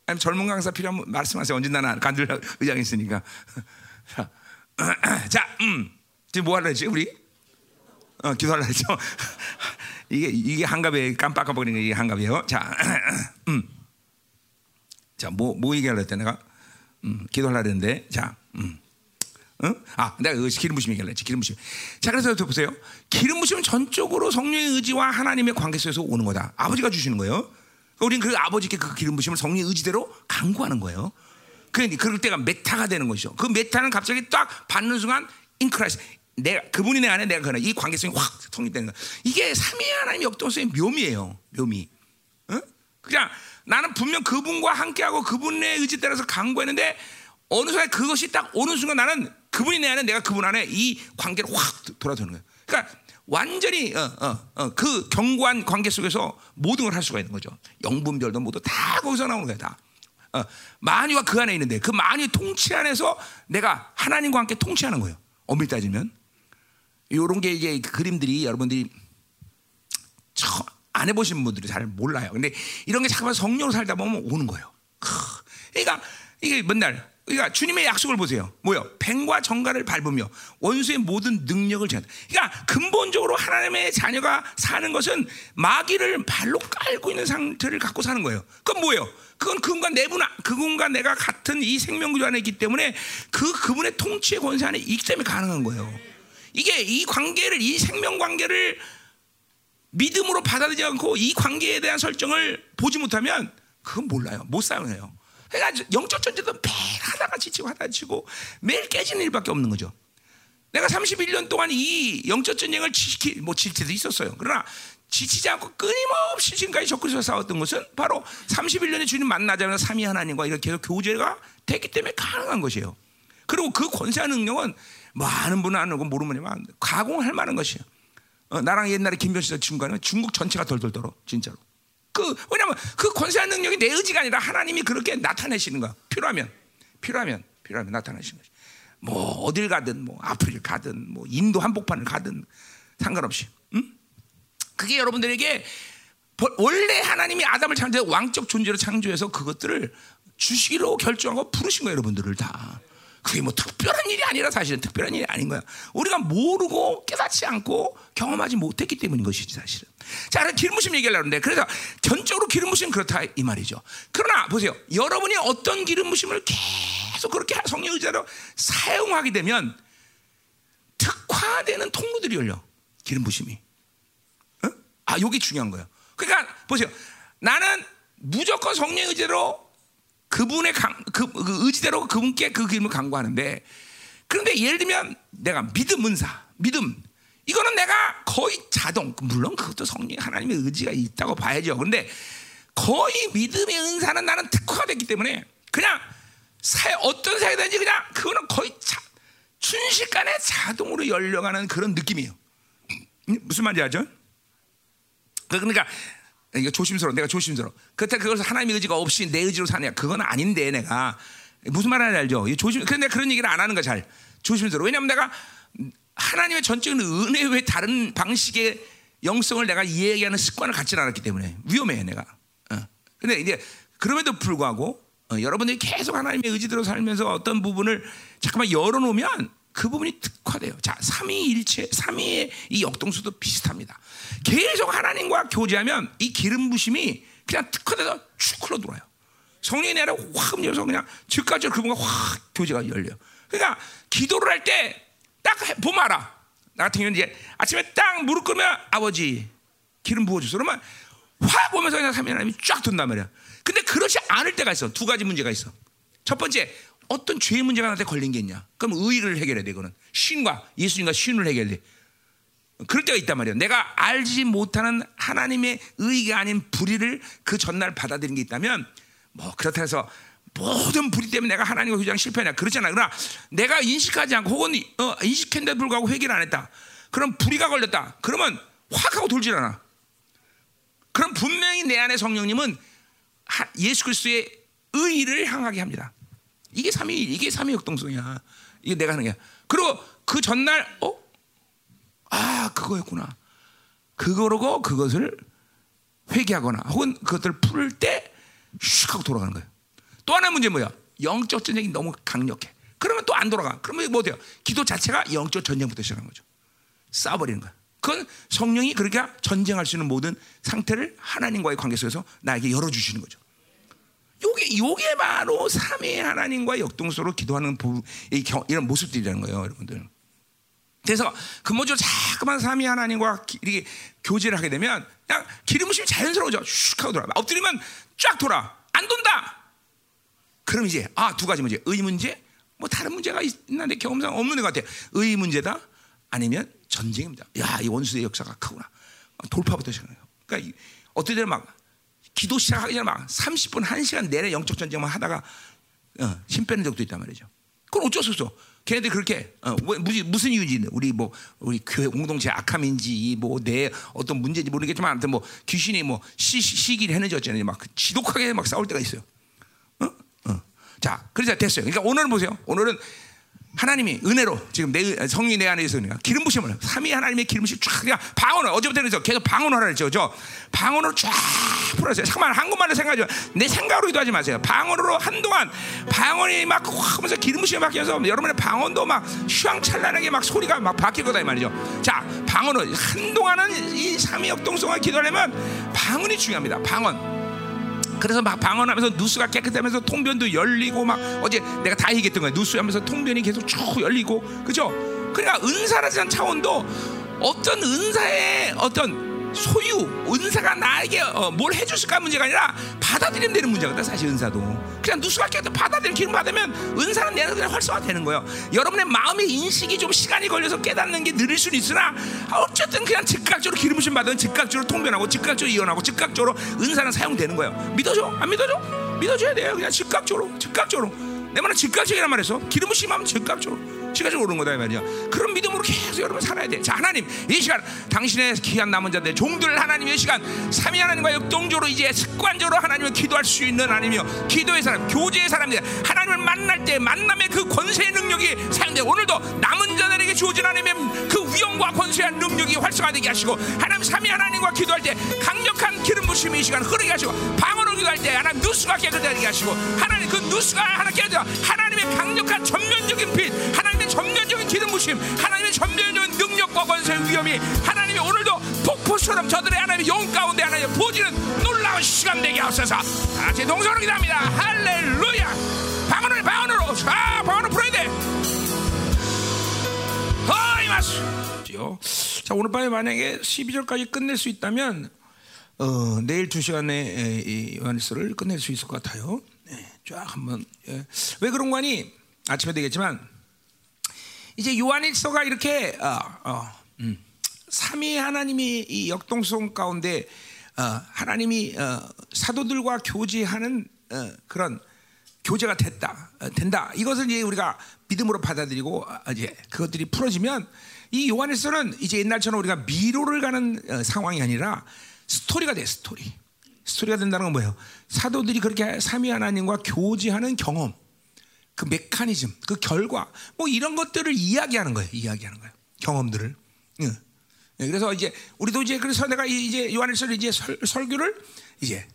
아니, 젊은 강사 필요하면 말씀하세요. 언제 나나 간들 의장 있으니까. 자, <clears throat> 자, 음. 지금 뭐 하려 했지, 우리? 어, 기도하려 했죠. <laughs> 이게, 이게 한갑에 깜빡깜빡거리는 게 한갑이에요. 자, <clears throat> 음. 자, 뭐, 뭐 얘기하려 했대, 내가? 음, 기도하려 했는데, 자, 음. 응? 아, 내가 그 기름 부으심 얘기하려 했지, 기름 부으심. 자, 그래서 또 보세요. 기름 부으심은 전적으로 성령의 의지와 하나님의 관계 속에서 오는 거다. 아버지가 주시는 거예요. 우리는 그 아버지께 그 기름 부으심을 성령의 의지대로 간구하는 거예요. 그러니 그럴 때가 μετά가 되는 것이죠. 그 μετά는 갑자기 딱 받는 순간 in Christ. 내가 그분이 내 안에 내가 그 안에 이 관계성이 확 성립되는 거야. 이게 삼위 하나님 역동성의 묘미예요. 묘미. 응? 그냥 나는 분명 그분과 함께하고 그분의 의지 따라서 강구했는데 어느 순간 그것이 딱 오는 순간 나는 그분이 내 안에 내가 그분 안에 이 관계를 확 돌아서는 거예요. 그러니까 완전히 어, 어, 어, 그 견고한 관계 속에서 모든 걸 할 수가 있는 거죠. 영분별도 모두 다 거기서 나오는 거야 다. 어, 만유가 그 안에 있는데 그 만유 통치 안에서 내가 하나님과 함께 통치하는 거예요. 엄밀히 따지면 이런 게 이제 그림들이 여러분들이 처음 안 해보신 분들이 잘 몰라요. 근데 이런 게 잠깐만 성령으로 살다 보면 오는 거예요. 그러니까 이게 맨날 그러니까 주님의 약속을 보세요. 뭐요? 뱀과 정갈을 밟으며 원수의 모든 능력을 제한다. 그러니까 근본적으로 하나님의 자녀가 사는 것은 마귀를 발로 깔고 있는 상태를 갖고 사는 거예요. 그건 뭐예요? 그건 그분과 내분아, 그분과 내가 같은 이 생명구조 안에 있기 때문에 그 그분의 통치의 권세 안에 있기 때문에 가능한 거예요. 이게 이 관계를 이 생명 관계를 믿음으로 받아들이지 않고 이 관계에 대한 설정을 보지 못하면 그건 몰라요. 못 사용해요. 그러니까 영적 전쟁도 매일 하다가 지치고 하다가 지치고 매일 깨지는 일밖에 없는 거죠. 내가 31년 동안 이 영적 전쟁을 지키 뭐질 때도 있었어요. 그러나 지치지 않고 끊임없이 지금까지 적그리스도 싸웠던 것은 바로 31년에 주님 만나자마자 삼위 하나님과 이렇게 계속 교제가 됐기 때문에 가능한 것이에요. 그리고 그 권세한 능력은 많은 분은 아는 모르면 가공할 만한 것이에요. 어, 나랑 옛날에 김변식 친구가 중국 전체가 덜덜 떨어 진짜로. 그 왜냐면 그 권세한 능력이 내 의지가 아니라 하나님이 그렇게 나타내시는 거야. 필요하면 필요하면 필요하면 나타내시는 거지. 뭐 어딜 가든 뭐 아프리카 가든 뭐 인도 한복판을 가든 상관없이. 응? 그게 여러분들에게 원래 하나님이 아담을 창조해 왕적 존재로 창조해서 그것들을 주시기로 결정하고 부르신 거예요, 여러분들을 다. 그게 뭐 특별한 일이 아니라 사실은 특별한 일이 아닌 거야. 우리가 모르고 깨닫지 않고 경험하지 못했기 때문인 것이지 사실은. 자, 기름 부심 얘기하려는데 그래서 전적으로 기름 부심 그렇다 이 말이죠. 그러나 보세요. 여러분이 어떤 기름 부심을 계속 그렇게 성령 의자로 사용하게 되면 특화되는 통로들이 열려. 기름 부심이. 어? 아, 여기 중요한 거예요. 그러니까 보세요. 나는 무조건 성령 의제로 그분의 강, 그, 그 의지대로 그분께 그 기름을 강구하는데 그런데 예를 들면 내가 믿음 은사, 믿음 이거는 내가 거의 자동 물론 그것도 성령 하나님의 의지가 있다고 봐야죠. 그런데 거의 믿음의 은사는 나는 특화됐기 때문에 그냥 사 어떤 사회든지 그냥 그거는 거의 자, 순식간에 자동으로 열려가는 그런 느낌이에요. 무슨 말인지 알죠? 그러니까 이거 조심스러워. 내가 조심스러워. 그때 그걸 하나님의 의지가 없이 내 의지로 사냐? 그건 아닌데 내가 무슨 말하는지 알죠? 조심. 근데 그런 얘기를 안 하는 거 잘. 조심스러워. 왜냐면 내가 하나님의 전적인 은혜 외 다른 방식의 영성을 내가 이야기하는 습관을 갖지 않았기 때문에 위험해 내가. 어. 근데 이제 그럼에도 불구하고 어, 여러분들이 계속 하나님의 의지대로 살면서 어떤 부분을 잠깐만 열어놓으면 그 부분이 특화돼요. 자, 삼위일체, 삼위의 이 역동수도 비슷합니다. 계속 하나님과 교제하면 이 기름 부심이 그냥 특화돼서 쭉 흘러 들어와요. 성령이 내려 확 열어서 그냥 즉각적으로 그분과 확 교제가 열려. 그러니까 기도를 할 때 딱 보면 알아. 나 같은 경우는 이제 아침에 딱 무릎 꿇으면 아버지 기름 부어주소. 그러면 확 보면서 그냥 삼위 하나님이 쫙 돈단 말이야. 근데 그렇지 않을 때가 있어. 두 가지 문제가 있어. 첫 번째, 어떤 죄의 문제가 나한테 걸린 게 있냐? 그럼 의를 해결해야 돼, 이거는. 신과 예수님과 신을 해결해. 그럴 때가 있단 말이에요. 내가 알지 못하는 하나님의 의가 아닌 불의를 그 전날 받아들인 게 있다면, 뭐, 그렇다 해서 모든 불의 때문에 내가 하나님과 교제하 실패하냐. 그렇잖아. 그러나 내가 인식하지 않고 혹은 어, 인식했는데 불구하고 회개를 안 했다. 그럼 불의가 걸렸다. 그러면 확 하고 돌질 않아. 그럼 분명히 내 안에 성령님은 예수 그리스도의 의를 향하게 합니다. 이게 삼위 이게 삼위 역동성이야. 이게 내가 하는 게. 그리고 그 전날 어? 아, 그거였구나. 그거로 그것을 회개하거나 혹은 그것들을 풀 때슉 하고 돌아가는 거예요. 또 하나 문제 뭐야? 영적 전쟁이 너무 강력해. 그러면 또 안 돌아가. 그러면 뭐 돼요? 기도 자체가 영적 전쟁부터 시작하는 거죠. 싸버리는 거야. 그건 성령이 그렇게 전쟁할 수 있는 모든 상태를 하나님과의 관계 속에서 나에게 열어주시는 거죠. 요게 요게 바로 삼위 하나님과 역동적으로 기도하는 부, 이런 모습들이라는 거예요, 여러분들. 그래서 근본적으로 자꾸만 삼위 하나님과 기, 이렇게 교제를 하게 되면 그냥 기름 부심이 자연스러워져 슉 하고 돌아. 엎드리면 쫙 돌아. 안 돈다. 그럼 이제 아 두 가지 문제. 의 문제, 뭐 다른 문제가 있는데 경험상 없는 것 같아. 의 문제다. 아니면 전쟁입니다. 야, 이 원수의 역사가 크구나. 돌파부터 시작해요. 그러니까 어떨 때는 막 기도 시작하기 전에 막 30분, 1시간 내내 영적 전쟁만 하다가 어, 힘 빼는 적도 있단 말이죠. 그건 어쩔 수 없어. 걔네들 그렇게 어, 무슨 무슨 이유인지 우리 뭐 우리 교회 공동체 악함인지 뭐 내 어떤 문제인지 모르겠지만 아무튼 뭐 귀신이 뭐 시, 시기를 했는지 어쩌는지 막 지독하게 막 싸울 때가 있어요. 어? 어. 자, 그래서 됐어요. 그러니까 오늘은 보세요. 오늘은 하나님이 은혜로 지금 내 성령이 내 안에 있으니까 기름 부심을 삼위 하나님의 기름 부심 쫙 그냥 방언을 어제부터 계속 방언하라. 저 방언으로 쫙 풀었어요. 잠깐만 한국말로 생각하지 내 생각으로 기도하지 마세요. 방언으로 한동안 방언이 막 하면서 기름 부심이 바뀌어서 여러분의 방언도 막 휘황찬란하게 막 소리가 막 바뀔 거다 이 말이죠. 자, 방언을 한동안은 이 삼위 역동성을 기도하려면 방언이 중요합니다. 방언. 그래서 막 방언하면서 누수가 깨끗하면서 통변도 열리고 막 어제 내가 다 얘기했던 거야. 누수하면서 통변이 계속 쭉 열리고 그죠? 그러니까 은사라는 차원도 어떤 은사의 어떤 소유, 은사가 나에게 어, 뭘 해줬을까 문제가 아니라 받아들이면 되는 문제거든 사실 은사도. 그냥 누수가 깨끗 받아들이면 기름 받으면 은사는 내가 그냥 활성화되는 거예요. 여러분의 마음의 인식이 좀 시간이 걸려서 깨닫는 게 느릴 수는 있으나 어쨌든 그냥 즉각적으로 기름 부심 받으면 즉각적으로 통변하고 즉각적으로 이혼하고 즉각적으로 은사는 사용되는 거예요. 믿어줘? 안 믿어줘? 믿어줘야 돼요. 그냥 즉각적으로, 즉각적으로. 내 말은 즉각적이란 말에서 기름 부심 하면 즉각적으로. 시간적으로 오는 거다 이 말이야. 그런 믿음으로 계속 여러분 살아야 돼. 자 하나님 이 시간 당신의 귀한 남은 자들 종들 하나님의 시간 삼위 하나님과 역동적으로 이제 습관적으로 하나님을 기도할 수 있는 하나님이요 기도의 사람 교제의 사람들 하나님을 만날 때 만남의 그 권세의 능력이 사용돼 오늘도 남은 자들에게 주어진 하나님의 그 위엄과 권세한 능력이 활성화되게 하시고 하나님 삼위 하나님과 기도할 때 강력한 기름 부심이 이 시간 흐르게 하시고 방언으로 기도할 때 하나님 누수가 깨끗하게 하시고 하나님 그 누수가 하나 깨져 하나님의 강력한 전면적인 빛 하나님의 전면적인 기름 부심 하나님의 전면적인 능력과 권세의 위엄이 하나님이 오늘도 폭포처럼 저들의 하나님의 영 가운데 하나님 부어지는 놀라운 시간 되게 하소서. 같이 동서로 기도합니다. 할렐루야! 방언을 방언으로. 아 방언을 풀어야 돼. 어이 마스 자 오늘 밤에 만약에 12절까지 끝낼 수 있다면 어, 내일 2시간에 이 요한일서를 끝낼 수 있을 것 같아요. 네, 쫙 한번 예. 왜 그런 거 아니? 아침에 되겠지만 이제 요한일서가 이렇게 어, 어, 음, 삼위 하나님이 이 역동성 가운데 어, 하나님이 어, 사도들과 교제하는 어, 그런 교제가 됐다 어, 된다. 이것을 이제 우리가 믿음으로 받아들이고 어, 이제 그것들이 풀어지면 이 요한일서는 이제 옛날처럼 우리가 미로를 가는 어, 상황이 아니라 스토리가 돼 스토리. 스토리가 된다는 건 뭐예요? 사도들이 그렇게 삼위 하나님과 교제하는 경험 그 메커니즘, 그 결과, 뭐 이런 것들을 이야기하는 거예요. 이야기하는 거예요. 경험들을. 응. 그래서 이제 우리도 이제 그래서 내가 이제 요한일서 이제 설, 설교를 이제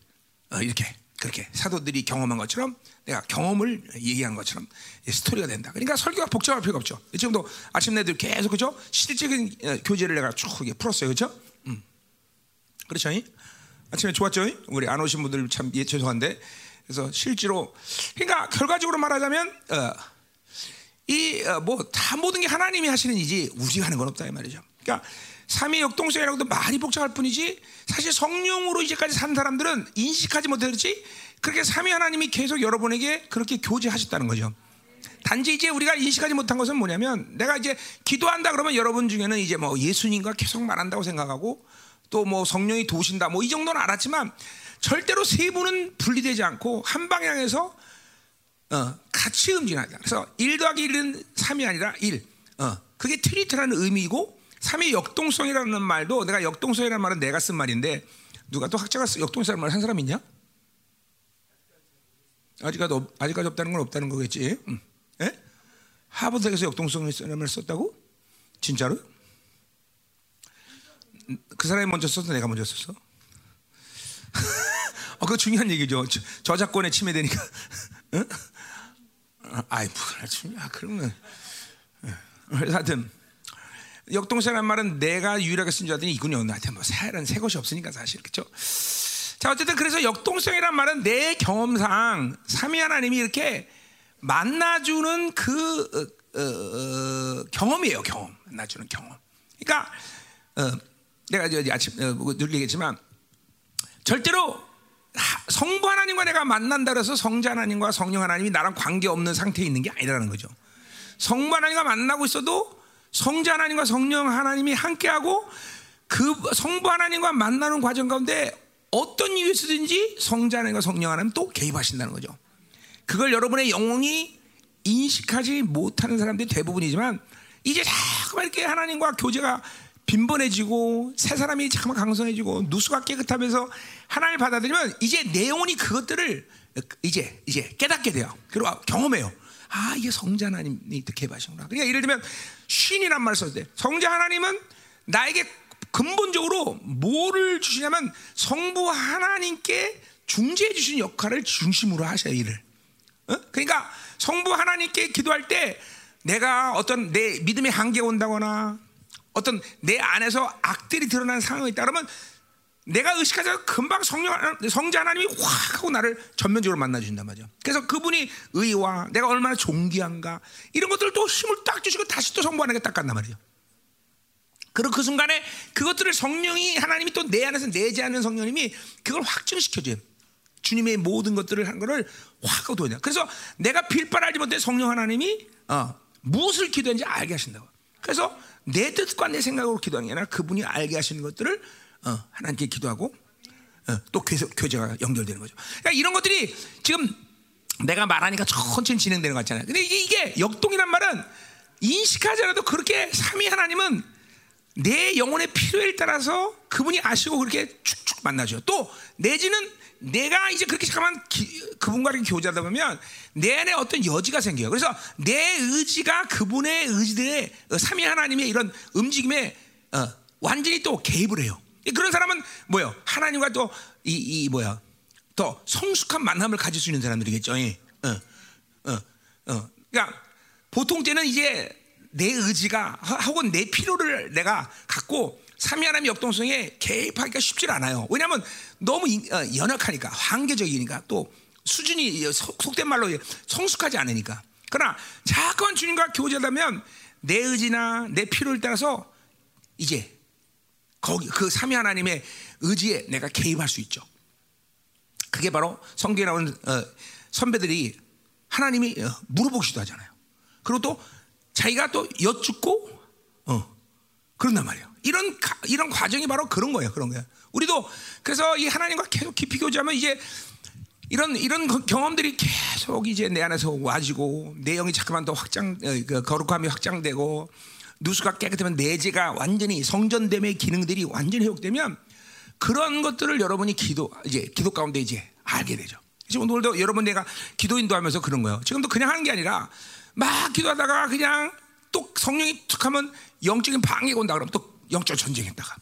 어, 이렇게 그렇게 사도들이 경험한 것처럼 내가 경험을 얘기한 것처럼 스토리가 된다. 그러니까 설교가 복잡할 필요가 없죠. 지금도 아침 내들 계속 그죠? 실질적인 교제를 내가 쭉 풀었어요, 그렇죠? 음. 그렇죠? 아침에 좋았죠? 우리 안 오신 분들 참 예, 죄송한데 그래서 실제로 그러니까 결과적으로 말하자면 어, 이뭐다 어, 모든 게 하나님이 하시는 이지 우리가 하는 건 없다 이 말이죠. 그러니까 삼위 역동성이라고도 많이 복잡할 뿐이지 사실 성령으로 이제까지 산 사람들은 인식하지 못했지 그렇게 삼위 하나님이 계속 여러분에게 그렇게 교제하셨다는 거죠. 단지 이제 우리가 인식하지 못한 것은 뭐냐면 내가 이제 기도한다 그러면 여러분 중에는 이제 뭐 예수님과 계속 말한다고 생각하고 또 뭐 성령이 도우신다 뭐 이 정도는 알았지만 절대로 세 분은 분리되지 않고 한 방향에서 어, 같이 돼. 그래서 1 더하기 1은 3이 아니라 1. 어, 그게 트리트라는 의미이고 3의 역동성이라는 말도 내가 역동성이라는 말은 내가 쓴 말인데 누가 또 학자가 역동성이라는 말을 한 사람 있냐? 아직까지, 없, 아직까지 없다는 건 없다는 거겠지. 응. 예? 하버드에서 역동성이라는 말을 썼다고? 진짜로? 그 사람이 먼저 썼어? 내가 먼저 썼어? <laughs> 어, 그거 중요한 얘기죠. 저, 작권에 침해되니까. <laughs> 응? 아이, 뭐, 아, 그러면. 하여튼, 역동성이라는 말은 내가 유일하게 쓴줄 알았더니 이군요. 나한테 뭐, 새는 새 것이 없으니까 사실. 그죠? 자 어쨌든 그래서 역동성이란 말은 내 경험상 삼위 하나님이 이렇게 만나주는 그 어, 어, 어, 경험이에요 경험 만나주는 경험. 그러니까 어, 내가 이제 아침 어, 늘 얘기했지만 절대로 성부 하나님과 내가 만난다 그래서 성자 하나님과 성령 하나님이 나랑 관계 없는 상태에 있는 게 아니라는 거죠. 성부 하나님과 만나고 있어도 성자 하나님과 성령 하나님이 함께하고 그 성부 하나님과 만나는 과정 가운데 어떤 이유에서든지 성자 하나님과 성령 하나님 또 개입하신다는 거죠. 그걸 여러분의 영혼이 인식하지 못하는 사람들이 대부분이지만 이제 자꾸만 이렇게 하나님과 교제가 빈번해지고 새 사람이 잠깐 강성해지고 누수가 깨끗하면서 하나님을 받아들이면 이제 내 영혼이 그것들을 이제 이제 깨닫게 돼요. 그리고 경험해요. 아 이게 성자 하나님이 이렇게 해하시구나 그러니까 예를 들면 신이란 말을 썼을 때 성자 하나님은 나에게 근본적으로 뭐를 주시냐면 성부 하나님께 중재해 주신 역할을 중심으로 하셔요 일을. 어? 그러니까 성부 하나님께 기도할 때 내가 어떤 내 믿음의 한계가 온다거나 어떤 내 안에서 악들이 드러나는 상황이 있다 그러면 내가 의식하자 금방 성령 성자 하나님이 확 하고 나를 전면적으로 만나 주신단 말이죠. 그래서 그분이 의와 내가 얼마나 존귀한가 이런 것들을 또 힘을 딱 주시고 다시 또 성부 하나님께 딱 간단 말이죠. 그리고 그 순간에 그것들을 성령이 하나님이 또 내 안에서 내재하는 성령님이 그걸 확증시켜줘요. 주님의 모든 것들을 한 거를 확 하고 도냐. 그래서 내가 빌바를 알지 못해 성령 하나님이 어, 무엇을 기도했는지 알게 하신다고. 그래서 내 뜻과 내 생각으로 기도하는 게 아니라 그분이 알게 하시는 것들을 어, 하나님께 기도하고 어, 또 교제가 연결되는 거죠. 그러니까 이런 것들이 지금 내가 말하니까 천천히 진행되는 것 같잖아요. 근데 이게, 이게 역동이란 말은 인식하지 않아도 그렇게 삼위 하나님은 내 영혼의 필요에 따라서 그분이 아시고 그렇게 축축 만나죠. 또 내지는 내가 이제 그렇게 잠깐만 기, 그분과 이렇게 교제하다 보면 내 안에 어떤 여지가 생겨요. 그래서 내 의지가 그분의 의지들의 어, 삼위 하나님의 이런 움직임에 어, 완전히 또 개입을 해요. 그런 사람은 뭐요? 하나님과 또 이 이 뭐야? 더 성숙한 만남을 가질 수 있는 사람들이겠죠. 예. 어, 어, 어. 그러니까 보통 때는 이제 내 의지가 혹은 내 필요를 내가 갖고 삼위 하나님 역동성에 개입하기가 쉽지 않아요. 왜냐하면 너무 어, 연약하니까 한계적이니까 또 수준이 속된 말로 성숙하지 않으니까. 그러나 자꾸만 주님과 교제하면 내 의지나 내 필요를 따라서 이제 거기 그 삼위 하나님의 의지에 내가 개입할 수 있죠. 그게 바로 성경에 나온 어, 선배들이 하나님이 어, 물어보기도 하잖아요. 그리고 또 자기가 또 여쭙고 어, 그런단 말이에요. 이런 이런 과정이 바로 그런 거예요. 그런 거예요. 우리도 그래서 이 하나님과 계속 깊이 교제하면 이제 이런 이런 경험들이 계속 이제 내 안에서 와지고 내 영이 자꾸만 더 확장 어, 그 거룩함이 확장되고 누수가 깨끗하면 내재가 완전히 성전됨의 기능들이 완전히 회복되면 그런 것들을 여러분이 기도 이제 기도 가운데 이제 알게 되죠. 지금 오늘도 여러분 내가 기도 인도하면서 그런 거예요. 지금도 그냥 하는 게 아니라 막 기도하다가 그냥 또 성령이 툭 하면 영적인 방해가 온다 그러면 또 영적 전쟁했다가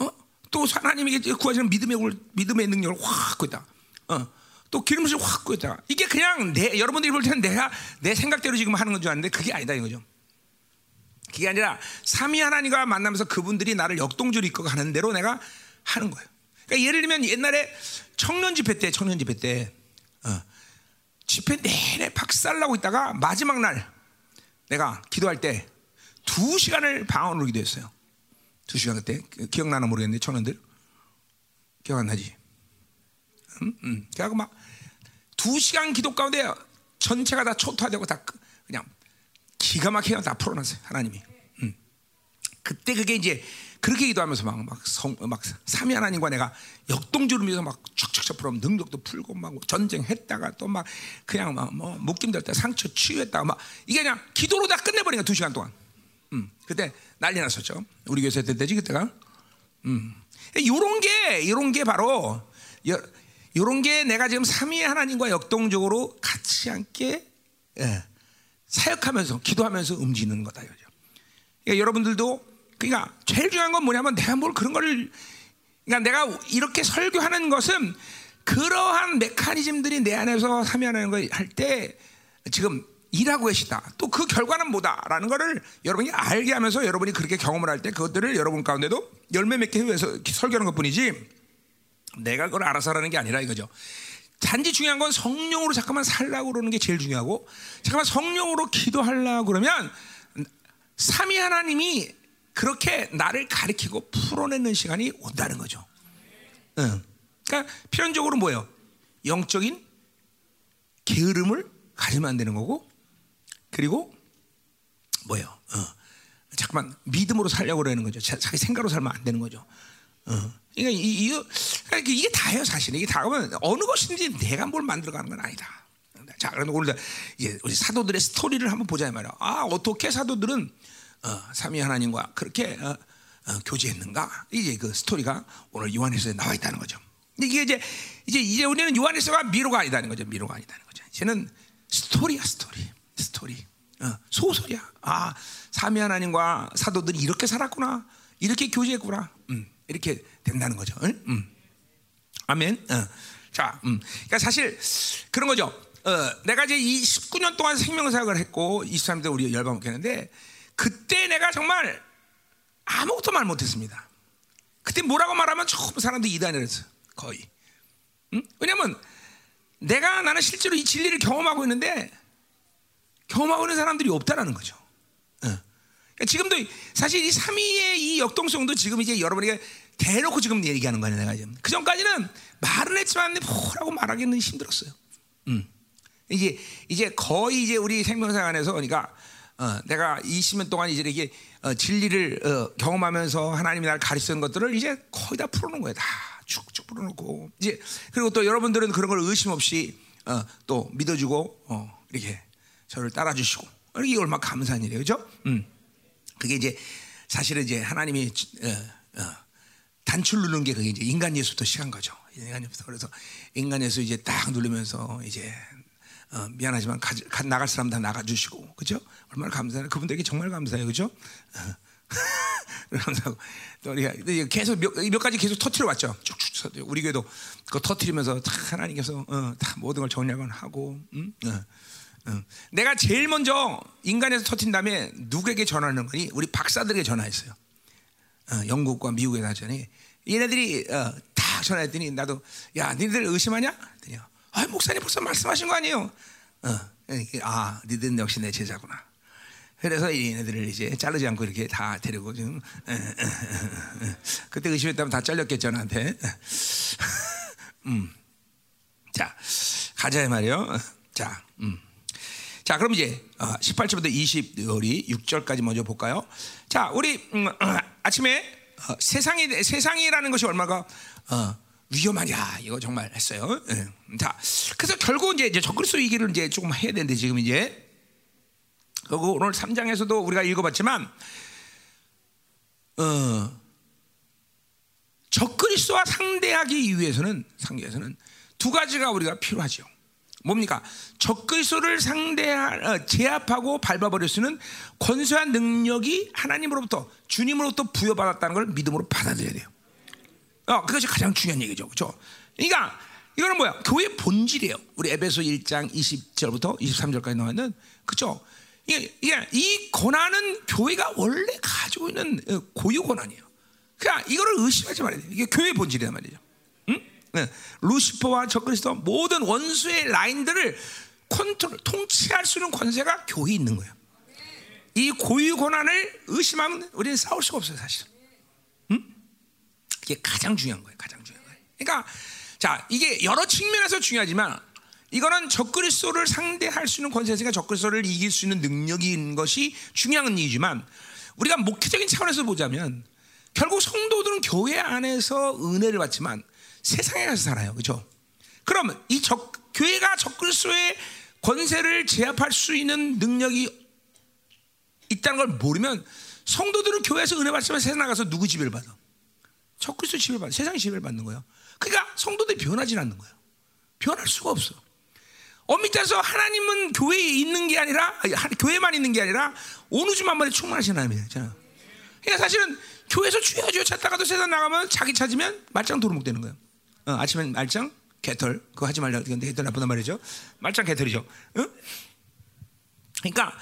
어? 또 하나님에게 구하시는 믿음의 믿음의 능력을 확 구했다. 어? 또 기름을 확 구했다. 이게 그냥 내 여러분들이 볼 때는 내가 내 생각대로 지금 하는 건 줄 아는데 그게 아니다 이거죠. 그게 아니라 삼위 하나님과 만나면서 그분들이 나를 역동적으로 이끌고 가는 대로 내가 하는 거예요. 그러니까 예를 들면 옛날에 청년 집회 때 청년 집회 때 어, 집회 내내 박살나고 있다가 마지막 날 내가 기도할 때 두 시간을 방언으로 기도했어요. 두 시간 그때 기억나나 모르겠는데 청년들 기억 안 나지? 음, 음. 그래갖고 막 두 시간 기도 가운데 전체가 다 초토화되고 다 그냥 기가 막히게 다 풀어놨어요 하나님이. 음. 그때 그게 이제 그렇게 기도하면서 막 막성막 삼위 하나님과 내가 역동적으로 면서 막 촥촥촥 풀어 능력도 풀고 막 전쟁했다가 또 막 그냥 막 뭐 묶임 될때 상처 치유했다가 막 이게 그냥 기도로 다 끝내버리니까 두 시간 동안. 음, 그때 난리 났었죠. 우리 교회 때때지 그때가. 음, 요런 게 요런 게 바로 요, 요런 게 내가 지금 삼위 하나님과 역동적으로 같이 함께 예, 사역하면서 기도하면서 움직이는 거다 이거죠. 그러니까 여러분들도 그러니까 제일 중요한 건 뭐냐면 내가 뭘 그런 거를 그러니까 내가 이렇게 설교하는 것은 그러한 메커니즘들이 내 안에서 참여하는 걸할때 지금 일하고 계시다. 또 그 결과는 뭐다라는 것을 여러분이 알게 하면서 여러분이 그렇게 경험을 할 때 그것들을 여러분 가운데도 열매 맺기 위해서 설교하는 것뿐이지 내가 그걸 알아서 하라는 게 아니라 이거죠. 단지 중요한 건 성령으로 잠깐만 살라고 그러는 게 제일 중요하고 잠깐만 성령으로 기도하려고 그러면 삼위 하나님이 그렇게 나를 가리키고 풀어내는 시간이 온다는 거죠. 응. 그러니까 필연적으로 뭐예요? 영적인 게으름을 가지면 안 되는 거고 그리고 뭐예요? 어. 잠깐만 믿음으로 살려고 그러는 거죠. 자기 생각으로 살면 안 되는 거죠. 어. 그러니까 이, 이, 그러니까 이게 다예요, 사실. 이게 다면 어느 것인지 내가 뭘 만들어가는 건 아니다. 자, 그럼 오늘 이제 우리 사도들의 스토리를 한번 보자 말이야. 아, 어떻게 사도들은 어, 삼위 하나님과 그렇게 어, 어, 교제했는가? 이제 그 스토리가 오늘 요한일서 나와 있다는 거죠. 이게 이제 이제 이제 우리는 요한일서가 미로가 아니다는 거죠. 미로가 아니다는 거죠. 이제는 스토리야, 스토리, 스토리. 어, 소설이야. 아, 삼위 하나님과 사도들이 이렇게 살았구나. 이렇게 교제했구나. 음, 이렇게 된다는 거죠. 응? 음. 아멘. 어. 자, 음. 그러니까 사실 그런 거죠. 어, 내가 이제 이 19년 동안 생명사역을 했고 23대 우리 열방 먹겠는데 그때 내가 정말 아무것도 말 못했습니다. 그때 뭐라고 말하면 처음 사람들이 이단이랬어 거의. 응? 왜냐면 내가 나는 실제로 이 진리를 경험하고 있는데 경험하고 있는 사람들이 없다라는 거죠. 어. 그러니까 지금도 사실 이 삼위의 이 역동성도 지금 이제 여러분에게 대놓고 지금 얘기하는 거예요. 내가 지금 그 전까지는 말은 했지만 뭐라고 말하기는 힘들었어요. 음. 이제 이제 거의 이제 우리 생명사 안에서 그러니까 어, 내가 20년 동안 이제 이게 어, 진리를 어, 경험하면서 하나님이 나를 가르치는 것들을 이제 거의 다 풀어놓은 거예요. 다 쭉쭉 풀어놓고 이제 그리고 또 여러분들은 그런 걸 의심 없이 어, 또 믿어주고 어, 이렇게 저를 따라주시고 이게 얼마나 감사한 일이에요, 그렇죠? 음. 그게 이제 사실은 이제 하나님이 어, 어, 단추 누르는 게 그게 이제 인간 예수부터 시간 거죠. 인간 예수부터 그래서 인간 예수 이제 딱 누르면서 이제 어, 미안하지만 가, 가, 나갈 사람 다 나가주시고 그죠? 얼마나 감사해요. 그분들에게 정말 감사해요, 그죠? <laughs> 감사하고 또 우리가 계속 몇, 몇 가지 계속 터트려 왔죠. 쭉쭉 우리 교회도 그 터트리면서 하나님께서 어, 다 모든 걸 정리하곤 하고. 음? 어. 어. 내가 제일 먼저 인간에서 터진 다음에 누구에게 전하는 거니? 우리 박사들에게 전화했어요. 어, 영국과 미국에 나전에 얘네들이 어, 다 전화했더니 나도 야 니들 의심하냐? 아 목사님 벌써 말씀하신 거 아니에요? 어, 아 니들은 역시 내 제자구나. 그래서 얘네들을 이제 자르지 않고 이렇게 다 데리고 지금 그때 의심했다면 다 잘렸겠죠 나한테. <laughs> 음. 자 가자 말이요. 자, 음. 자, 그럼 이제 18절부터 20 우리 6절까지 먼저 볼까요? 자, 우리 음, <clears throat> 아침에 어, 세상이 세상이라는 것이 얼마가 어, 위험하냐 이거 정말 했어요. 예. 자, 그래서 결국 이제, 이제 적그리스도 얘기를 이제 조금 해야 되는데 지금 이제 그리고 오늘 3장에서도 우리가 읽어봤지만 어, 적그리스도와 상대하기 위해서는 상대에서는 두 가지가 우리가 필요하죠. 뭡니까? 적그리스도를 상대할 어, 제압하고 밟아버릴 수 있는 권세한 능력이 하나님으로부터 주님으로부터 부여받았다는 걸 믿음으로 받아들여야 돼요. 어, 그것이 가장 중요한 얘기죠. 그렇죠? 그러니까 이거는 뭐야? 교회 본질이에요. 우리 에베소 1장 20절부터 23절까지 나와 있는 그렇죠? 이게, 이게 이 권한은 교회가 원래 가지고 있는 어, 고유 권한이에요. 그러니까 이거를 의심하지 말아야 돼요. 이게 교회 본질이란 말이죠. 네. 루시퍼와 적그리스도 모든 원수의 라인들을 컨트롤 통치할 수 있는 권세가 교회에 있는 거예요. 이 고유 권한을 의심하면 우리는 싸울 수가 없어요, 사실. 음? 이게 가장 중요한 거예요. 가장 중요한 거예요. 그러니까 자 이게 여러 측면에서 중요하지만 이거는 적그리스도를 상대할 수 있는 권세가 적그리스도를 이길 수 있는 능력인 것이 중요한 이유지만 우리가 목회적인 차원에서 보자면 결국 성도들은 교회 안에서 은혜를 받지만 세상에 가서 살아요. 그죠? 그럼 이 적, 교회가 적그리스도의 권세를 제압할 수 있는 능력이 있다는 걸 모르면 성도들은 교회에서 은혜 받지만 세상 나가서 누구 지배를 받아? 적그리스도 지배를 받아. 세상이 지배를 받는 거예요. 그러니까 성도들이 변하지 않는 거예요. 변할 수가 없어. 엄밀히 따서 하나님은 교회에 있는 게 아니라 교회만 있는 게 아니라 온 우주 만물에 충만하신 하나님이잖아. 그러니까 사실은 교회에서 주여 주여 찾다가도 세상 나가면 자기 찾으면 말짱 도루묵 되는 거예요. 어, 아침엔 말짱, 개털. 그거 하지 말라. 근데 개털 나쁘단 말이죠. 말짱, 개털이죠. 어? 그러니까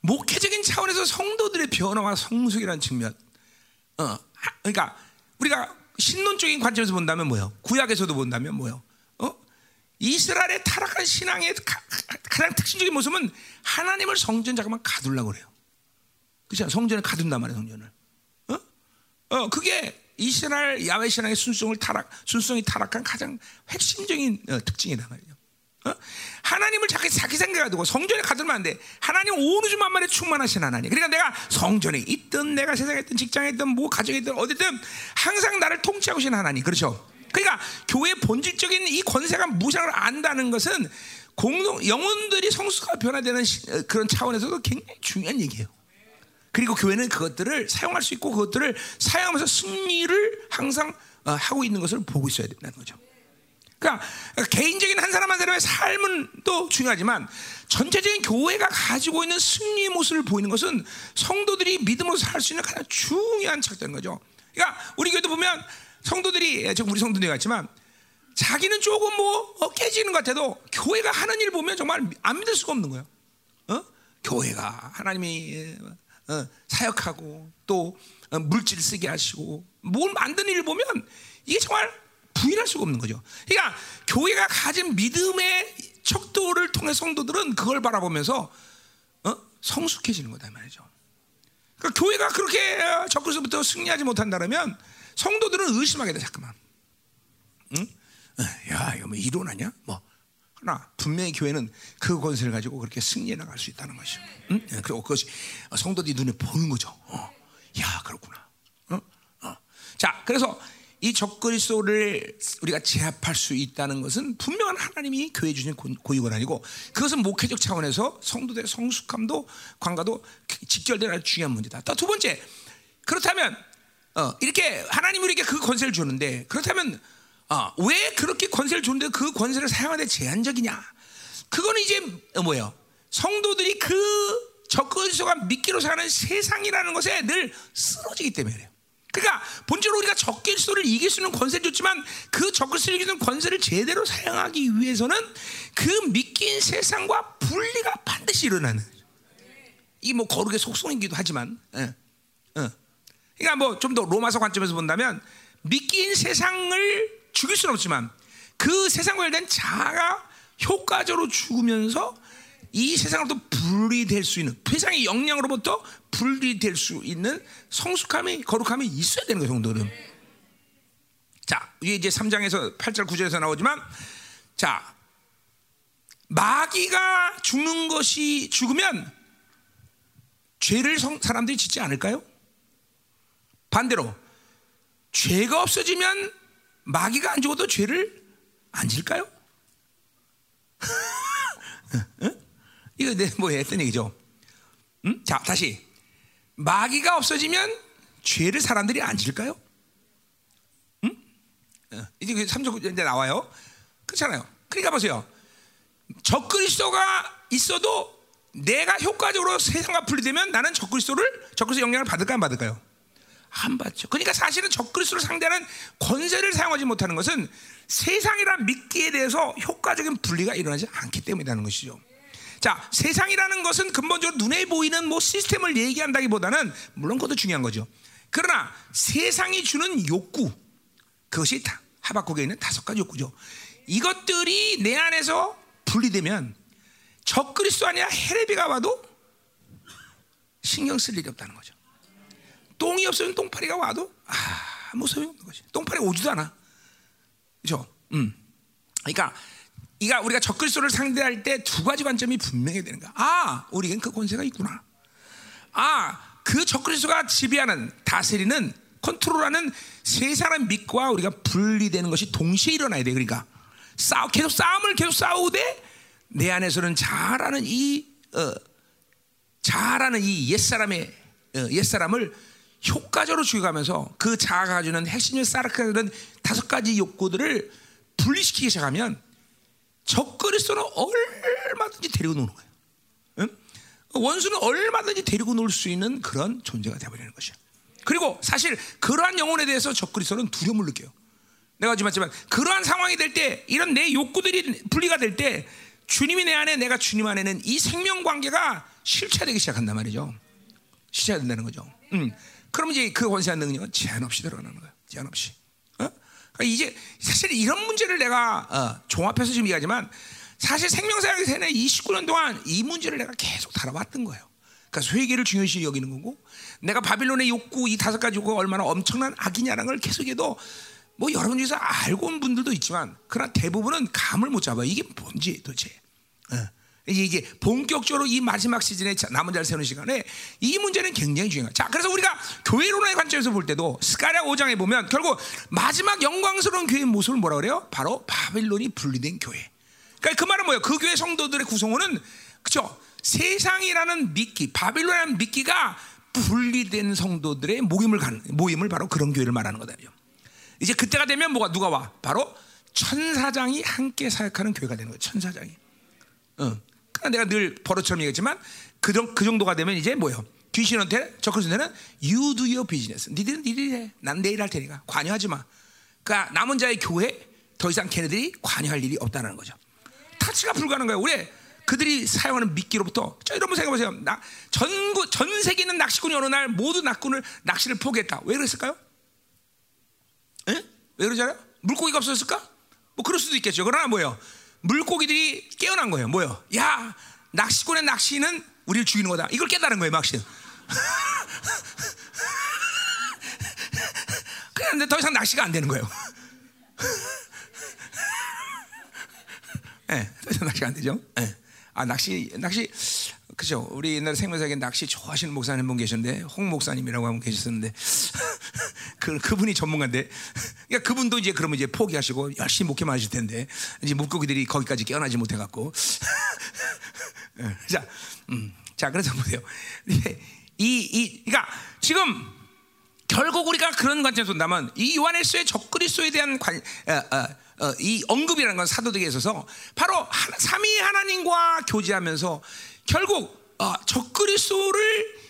목회적인 차원에서 성도들의 변화와 성숙이라는 측면. 어, 그러니까 우리가 신론적인 관점에서 본다면 뭐요? 구약에서도 본다면 뭐요? 어? 이스라엘의 타락한 신앙의 가, 장 특징적인 모습은 하나님을 성전 잠깐만 가둘라 그래요. 그렇죠? 성전을 가둔단 말이에요, 성전을. 어? 어, 그게 이스라엘 야외 신앙의 순수성을 타락, 순수성이 타락한 가장 핵심적인 어, 특징이란 말이죠. 어? 하나님을 자기 자기 생각에 두고 성전에 가두면 안 돼. 하나님 온 우주 만만에 충만하신 하나님. 그러니까 내가 성전에 있든 내가 세상에 있든 직장에 있든 뭐 가정에 있든 어디든 항상 나를 통치하고 계신 하나님. 그렇죠? 그러니까 교회의 본질적인 이 권세가 무상을 안다는 것은 공동 영혼들이 성수가 변화되는 어, 그런 차원에서도 굉장히 중요한 얘기예요. 그리고 교회는 그것들을 사용할 수 있고 그것들을 사용하면서 승리를 항상 어, 하고 있는 것을 보고 있어야 된다는 거죠. 그러니까 개인적인 한 사람 한 사람의 삶은 또 중요하지만 전체적인 교회가 가지고 있는 승리의 모습을 보이는 것은 성도들이 믿음으로 살 수 있는 가장 중요한 작전인 거죠. 그러니까 우리 교회도 보면 성도들이 예, 지금 우리 성도들이 같지만 자기는 조금 뭐 어, 깨지는 것 같아도 교회가 하는 일 보면 정말 안 믿을 수가 없는 거예요. 어? 교회가 하나님이 예, 어, 사역하고 또 어, 물질 쓰게 하시고 뭘 만드는 일을 보면 이게 정말 부인할 수가 없는 거죠. 그러니까 교회가 가진 믿음의 척도를 통해 성도들은 그걸 바라보면서 어? 성숙해지는 거다 말이죠. 그러니까 교회가 그렇게 적그리스부터 승리하지 못한다면 성도들은 의심하게 돼 잠깐만. 응? 야 이거 뭐 이론하냐? 뭐 하나 분명히 교회는 그 권세를 가지고 그렇게 승리해 나갈 수 있다는 것이죠. 응? 그리고 그것이 성도들이 눈에 보는 거죠. 어. 야 그렇구나. 어? 어. 자 그래서 이 적그리스도를 우리가 제압할 수 있다는 것은 분명한 하나님이 교회 주신 고유건 아니고 그것은 목회적 차원에서 성도들의 성숙함도 관가도 직결되는 아주 중요한 문제다. 또 두 번째 그렇다면 어, 이렇게 하나님이 우리에게 그 권세를 주는데 그렇다면 어, 왜 그렇게 권세를 주는데 그 권세를 사용하는데 제한적이냐? 그거는 이제 뭐예요? 성도들이 그 적그리스도가 믿기로 사는 세상이라는 것에 늘 쓰러지기 때문에 그래요. 그러니까 본질로 우리가 적그리스도를 이길 수 있는 권세를 줬지만 그 적그리스도를 이기는 권세를 제대로 사용하기 위해서는 그 믿긴 세상과 분리가 반드시 일어나는 이 뭐 거룩의 속성이기도 하지만 예, 예. 그러니까 뭐 좀 더 로마서 관점에서 본다면 믿긴 세상을 죽일 수는 없지만 그 세상과 관련된 자가 효과적으로 죽으면서 이 세상으로부터 분리될 수 있는 세상의 영향으로부터 분리될 수 있는 성숙함이 거룩함이 있어야 되는 거예요, 정도는. 자, 이게 이제 3장에서 8절 9절에서 나오지만 자, 마귀가 죽는 것이 죽으면 죄를 성, 사람들이 짓지 않을까요? 반대로 죄가 없어지면 마귀가 안 죽어도 죄를 안 질까요? <laughs> 이거 내뭐 했던 얘기죠. 음? 자, 다시. 마귀가 없어지면 죄를 사람들이 안 질까요? 음? 어, 이제 3절 그 이제 나와요. 그렇잖아요. 그러니까 보세요. 적그리스도가 있어도 내가 효과적으로 세상과 분리되면 나는 적그리스도를 적그리스도 영향을 받을까 안 받을까요? 안 받죠. 그러니까 사실은 적그리스도를 상대하는 권세를 사용하지 못하는 것은 세상이란 믿기에 대해서 효과적인 분리가 일어나지 않기 때문이라는 것이죠. 자, 세상이라는 것은 근본적으로 눈에 보이는 뭐 시스템을 얘기한다기보다는 물론 그것도 중요한 거죠. 그러나 세상이 주는 욕구 그것이 다 하박국에 있는 다섯 가지 욕구죠. 이것들이 내 안에서 분리되면 적그리스도 아니야 헤레비가 와도 신경 쓸 일이 없다는 거죠. 똥이 없으면 똥파리가 와도 아무 소용 없는 거지. 똥파리 오지도 않아. 그죠? 음. 그러니까 이가 우리가 적그리스도를 상대할 때 두 가지 관점이 분명히 되는 거야. 아, 우리겐 그 권세가 있구나. 아, 그 적그리스도가 지배하는 다스리는 컨트롤하는 세상의 믿과 우리가 분리되는 것이 동시에 일어나야 돼. 그러니까 싸우 계속 싸움을 계속 싸우되 내 안에서는 잘하는 이 어, 잘하는 이 옛사람의 어, 옛사람을 효과적으로 죽여가면서 그 자아가 주는 핵심을 쌓아가는 다섯 가지 욕구들을 분리시키기 시작하면 적그리스도는 얼마든지 데리고 노는 거예요. 응? 원수는 얼마든지 데리고 놀 수 있는 그런 존재가 되어버리는 것이야. 그리고 사실 그러한 영혼에 대해서 적그리스도는 두려움을 느껴요. 내가 말지만 그러한 상황이 될 때 이런 내 욕구들이 분리가 될 때 주님이 내 안에 내가 주님 안에는 이 생명 관계가 실체되기 시작한단 말이죠. 실체된다는 거죠. 음. 그럼 이제 그 권세한 능력은 제한 없이 들어가는 거예요. 제한 없이. 그러니까 이제 사실 이런 문제를 내가 어, 종합해서 지금 얘기하지만 사실 생명사역에서 이 19년 동안 이 문제를 내가 계속 다뤄왔던 거예요. 그러니까 회개를 중요시 여기는 거고 내가 바빌론의 욕구 이 다섯 가지 욕구가 얼마나 엄청난 악이냐라는 걸 계속해도 뭐 여러분 중에서 알고 온 분들도 있지만 그러나 대부분은 감을 못 잡아요. 이게 뭔지 도대체. 어. 이게 본격적으로 이 마지막 시즌에 남은 자를 세우는 시간에 이 문제는 굉장히 중요해요. 자, 그래서 우리가 교회론의 관점에서 볼 때도 스가랴 5장에 보면 결국 마지막 영광스러운 교회의 모습을 뭐라 그래요? 바로 바빌론이 분리된 교회. 그러니까 그 말은 뭐예요? 그 교회 성도들의 구성원은 그죠? 세상이라는 미끼, 바빌론이라는 미끼가 분리된 성도들의 모임을 가는 모임을 바로 그런 교회를 말하는 거다. 이제 그때가 되면 뭐가 누가 와? 바로 천사장이 함께 사역하는 교회가 되는 거예요. 천사장이. 어. 내가 늘 버릇처럼 얘기했지만 그, 그 정도가 되면 이제 뭐예요? 귀신한테 적그리스도는 you do your business. 니들은 니들이 해. 난 내일 할 테니까 관여하지 마. 그러니까 남은 자의 교회 더 이상 걔네들이 관여할 일이 없다는 거죠. 타치가 불가능한 거예요. 왜? 그들이 사용하는 미끼로부터 자 여러분 생각해보세요. 나, 전국 전 세계는 낚시꾼이 어느 날 모두 낚군을 낚시를 포기했다. 왜 그랬을까요? 에? 왜 그러잖아요? 물고기가 없었을까? 뭐 그럴 수도 있겠죠. 그러나 뭐예요? 물고기들이 깨어난 거예요. 뭐요? 야, 낚시꾼의 낚시는 우리를 죽이는 거다. 이걸 깨달은 거예요, 낚시는. <laughs> 그런데 더 이상 낚시가 안 되는 거예요. 예, 네, 더 이상 낚시가 안 되죠. 네. 아, 낚시, 낚시, 그죠. 우리 옛날 생명사에 낚시 좋아하시는 목사님 분 계셨는데, 홍 목사님이라고 한 분 계셨었는데, <laughs> 그, 그분이 전문가인데, <laughs> 그러니까 그분도 이제 그러면 이제 포기하시고 열심히 목회만 하실 텐데, 이제 물고기들이 거기까지 깨어나지 못해갖고. <laughs> 자, 음, 자, 그래서 보세요. 이, 이, 그러니까 지금 결국 우리가 그런 관점에서 본다면 이 요한일서의 적그리스도에 대한 관, 어, 어, 어, 이 언급이라는 건 사도들에게 있어서 바로 삼위 하나님과 교제하면서 결국 어, 적그리스도를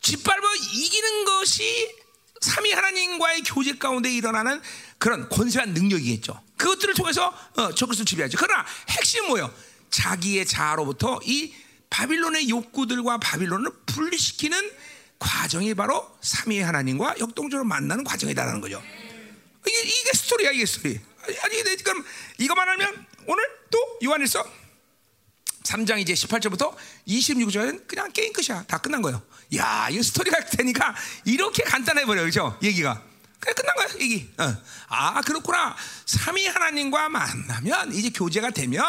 짓밟아 이기는 것이 삼위 하나님과의 교제 가운데 일어나는 그런 권세한 능력이겠죠. 그것들을 통해서 어, 적그리스도 지배하죠. 그러나 핵심 뭐요? 자기의 자아로부터 이 바빌론의 욕구들과 바빌론을 분리시키는 과정이 바로 삼위 하나님과 역동적으로 만나는 과정이다라는 거죠. 이게, 이게 스토리야, 이게 스토리. 아니, 그럼 이거만 하면 오늘 또 요한일서 3장 이제 18절부터 26절은 그냥 게임 끝이야. 다 끝난 거예요. 야, 이 스토리가 되니까 이렇게 간단해 버려. 그죠? 얘기가. 그냥 끝난 거야, 얘기. 어. 아, 그렇구나. 삼위 하나님과 만나면 이제 교제가 되면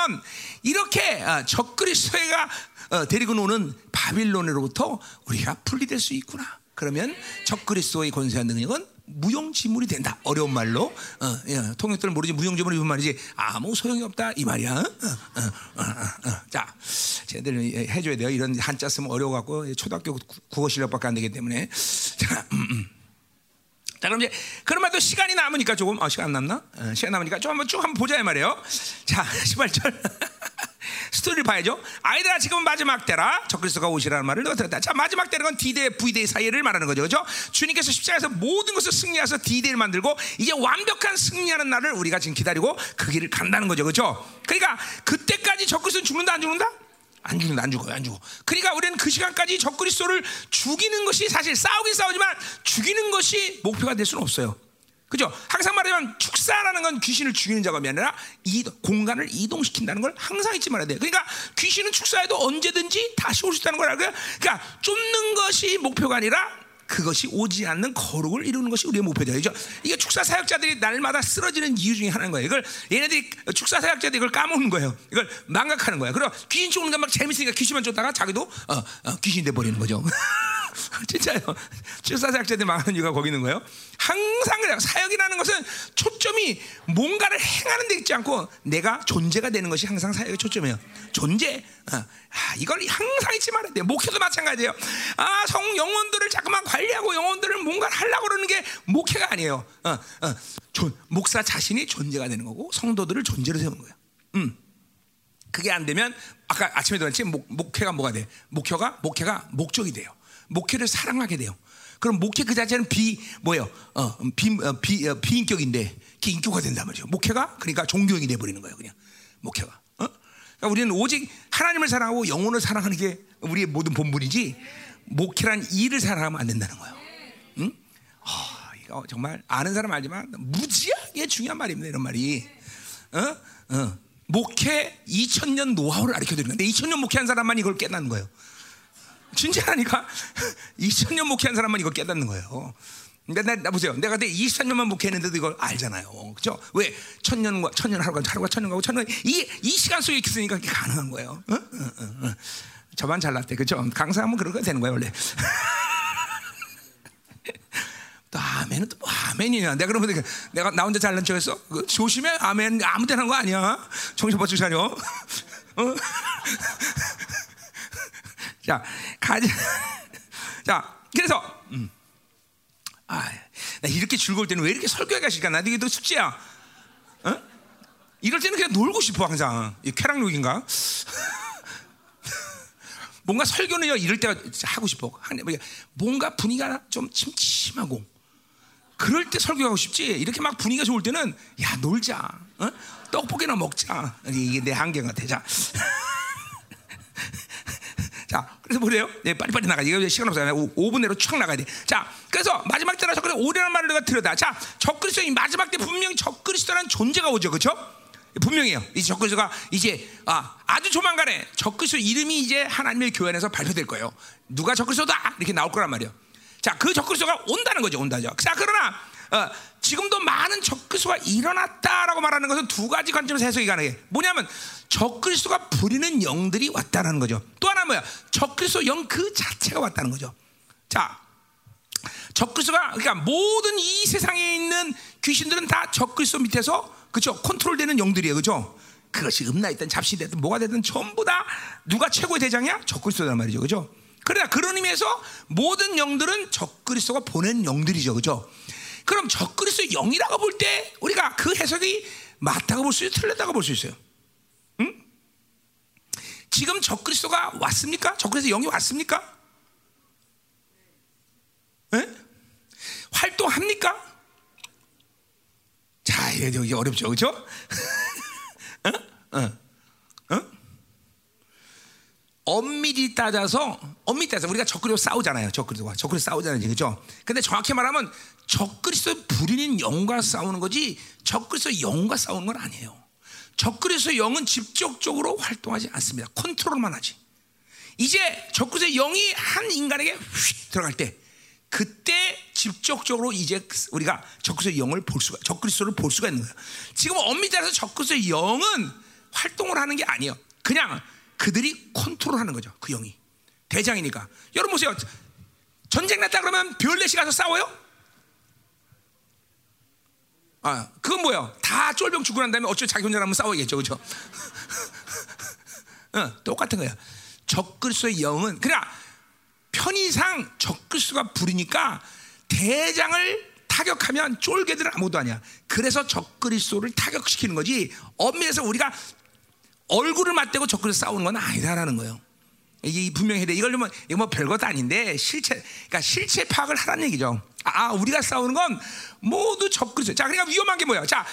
이렇게 어, 적그리스도가 어, 데리고 노는 바빌론으로부터 우리가 분리될 수 있구나. 그러면 적그리스도의 권세한 능력은 무용지물이 된다. 어려운 말로 어, 예, 통역들은 모르지 무용지물이 무슨 말이지 아무 소용이 없다 이 말이야. 어, 어, 어, 어, 어. 자, 쟤들 해줘야 돼요. 이런 한자 쓰면 어려워 갖고 초등학교 국어 실력밖에 안 되기 때문에 자. 음, 음. 자 그럼 이제 그러면 또 시간이 남으니까 조금 어, 시간 남나? 어, 시간 남으니까 좀 한번 쭉 한번 보자 이 말이에요. 자 <laughs> 18절 <laughs> 스토리를 봐야죠. 아이들아 지금 마지막 때라 적그리스도가 오시라는 말을 들었다. 자 마지막 때는 건 D-Day, V-Day 사이를 말하는 거죠. 그죠? 주님께서 십자가에서 모든 것을 승리해서 D-Day를 만들고 이제 완벽한 승리하는 날을 우리가 지금 기다리고 그 길을 간다는 거죠. 그죠? 그러니까 그때까지 적그리스도는 죽는다 안 죽는다? 안 죽는다 안 죽어요 안 죽어. 그러니까 우리는 그 시간까지 적그리스도를 죽이는 것이 사실 싸우긴 싸우지만 죽이는 것이 목표가 될 수는 없어요. 그죠? 항상 말하면 축사라는 건 귀신을 죽이는 작업이 아니라 이 공간을 이동시킨다는 걸 항상 잊지 말아야 돼. 그러니까 귀신은 축사해도 언제든지 다시 올 수 있다는 걸 알고요. 그러니까 쫓는 것이 목표가 아니라 그것이 오지 않는 거룩을 이루는 것이 우리의 목표죠. 그죠? 이게 축사 사역자들이 날마다 쓰러지는 이유 중에 하나인 거예요. 이걸 얘네들이 축사 사역자들이 이걸 까먹는 거예요. 이걸 망각하는 거예요. 그리고 귀신 쫓는 게막 재밌으니까 귀신만 쫓다가 자기도 어, 어, 귀신이 돼 버리는 거죠. <laughs> <laughs> 진짜요. 축사 사역자들이 망하는 이유가 거기 있는 거예요. 항상 그래요. 사역이라는 것은 초점이 뭔가를 행하는 데 있지 않고 내가 존재가 되는 것이 항상 사역의 초점이에요. 존재. 어. 아, 이걸 항상 잊지 말아야 돼요. 목회도 마찬가지예요. 아, 성 영혼들을 자꾸만 관리하고 영혼들을 뭔가 하려고 그러는 게 목회가 아니에요. 어, 어. 존, 목사 자신이 존재가 되는 거고 성도들을 존재로 세우는 거예요. 음. 그게 안 되면 아까 아침에도 말했지 목, 목회가 뭐가 돼? 목회가 목회가 목적이 돼요. 목회를 사랑하게 돼요. 그럼 목회 그 자체는 비 뭐예요? 어, 비, 어, 비, 어, 비인격인데 기인격화 된단 말이죠. 목회가 그러니까 종교인이 돼 버리는 거예요. 그냥 목회가. 어? 그러니까 우리는 오직 하나님을 사랑하고 영혼을 사랑하는 게 우리의 모든 본분이지 목회란 일을 사랑하면 안 된다는 거예요. 응? 어, 이거 정말 아는 사람 알지만 무지하게 중요한 말입니다. 이런 말이. 어? 어. 목회 2000년 노하우를 가르쳐 드리는 건데 2000년 목회한 사람만 이걸 깨닫는 거예요. 진짜라니까 2000년 <laughs> 목회한 사람만 이걸 깨닫는 거예요. 근데 나, 나 보세요. 내가 그때 23년만 목회했는데도 이걸 알잖아요. 그죠? 왜? 천년과, 천년 하루가, 하루가 천년 가고 천년, 이, 이 시간 속에 있으니까 그게 가능한 거예요. 어? 어, 어, 어. 저만 잘났대. 그죠? 강사하면 그런 거 되는 거예요, 원래. <laughs> 또 아멘은 또 뭐 아멘이냐? 내가 그러면 내가 나 혼자 잘난 척 했어? 그 조심해, 아멘 아무 데나 한 거 아니야? 정신 바짝 차려. <laughs> 어? 자, 가자. <laughs> 자, 그래서 음. 아, 나 이렇게 즐거울 때는 왜 이렇게 설교하기가 싫까? 나 이게 또 숙제야. 어? 이럴 때는 그냥 놀고 싶어 항상. 이 쾌락욕인가? <laughs> 뭔가 설교는요 이럴 때 하고 싶어. 뭔가 분위기가 좀 침침하고 그럴 때 설교하고 싶지. 이렇게 막 분위기가 좋을 때는 야 놀자. 어? 떡볶이나 먹자. 이게 내 한계가 되자. <laughs> 자, 그래서 뭐래요? 네, 빨리빨리 나가. 이거 시간 없어요. 5분 내로 촥 나가야 돼. 자, 그래서 마지막 때나 적그리스 오래라는 말을 내가 들여다. 자, 적그리스도 마지막 때 분명히 적그리스도라는 존재가 오죠, 그렇죠? 분명해요. 이 적그리스도가 이제 아, 아주 조만간에 적그리스도 이름이 이제 하나님의 교회 안에서 발표될 거예요. 누가 적그리스도다 이렇게 나올 거란 말이에요. 자, 그 적그리스도가 온다는 거죠, 온다죠. 자, 그러나 어, 지금도 많은 적그리스도가 일어났다라고 말하는 것은 두 가지 관점에서 해석이 가능해. 뭐냐면 적그리스도가 부리는 영들이 왔다는 거죠. 또 하나 뭐야? 적그리스도 영 그 자체가 왔다는 거죠. 자, 적그리스도가 그러니까 모든 이 세상에 있는 귀신들은 다 적그리스도 밑에서 그죠? 컨트롤되는 영들이에요, 그죠? 그것이 음란이든 잡신이든 뭐가 되든 전부 다 누가 최고의 대장이야? 적그리스도란 말이죠, 그죠? 그러나 그런 의미에서 모든 영들은 적그리스도가 보낸 영들이죠, 그죠? 그럼 적그리스도 영이라고 볼 때 우리가 그 해석이 맞다고 볼 수 있어요, 틀렸다고 볼 수 있어요. 응? 지금 적그리스도가 왔습니까? 적그리스도 영이 왔습니까? 에? 활동합니까? 자, 이게 어렵죠, 그렇죠? 어? 어? 어? 엄밀히 따져서 엄밀히 따져서 우리가 적그리스도 싸우잖아요. 적그리스도와 적그리스도 싸우잖아요, 그렇죠? 근데 정확히 말하면 적그리스도 부리는 영과 싸우는 거지 적그리스도 영과 싸우는 건 아니에요. 적그리스도 영은 직접적으로 활동하지 않습니다. 컨트롤만 하지. 이제 적그리스도 영이 한 인간에게 휙 들어갈 때 그때 직접적으로 이제 우리가 적그리스도 영을 볼 수가 적그리스도를 볼 수가 있는 거예요. 지금 엄밀히 따라서 적그리스도 영은 활동을 하는 게 아니에요. 그냥 그들이 컨트롤하는 거죠. 그 영이 대장이니까. 여러분 보세요. 전쟁 났다 그러면 별넷이 가서 싸워요? 아, 그건 뭐야? 다 쫄병 죽고 난 다음에 어쩌 자기 혼자라면 싸워야겠죠, 그렇죠? <laughs> 어, 똑같은 거야. 적그리스도의 영은 그냥 편의상 적그리스도가 부르니까 대장을 타격하면 쫄개들은 아무도 아니야. 그래서 적그리스도를 타격시키는 거지. 엄밀해서 우리가 얼굴을 맞대고 적그리 싸우는 건 아니다라는 거예요. 이게 분명히 돼. 이걸 뭐, 이거 뭐 별것도 아닌데 실체, 그러니까 실체 파악을 하라는 얘기죠. 아, 우리가 싸우는 건 모두 적그리스도. 자, 그러니까 위험한 게 뭐야? 자,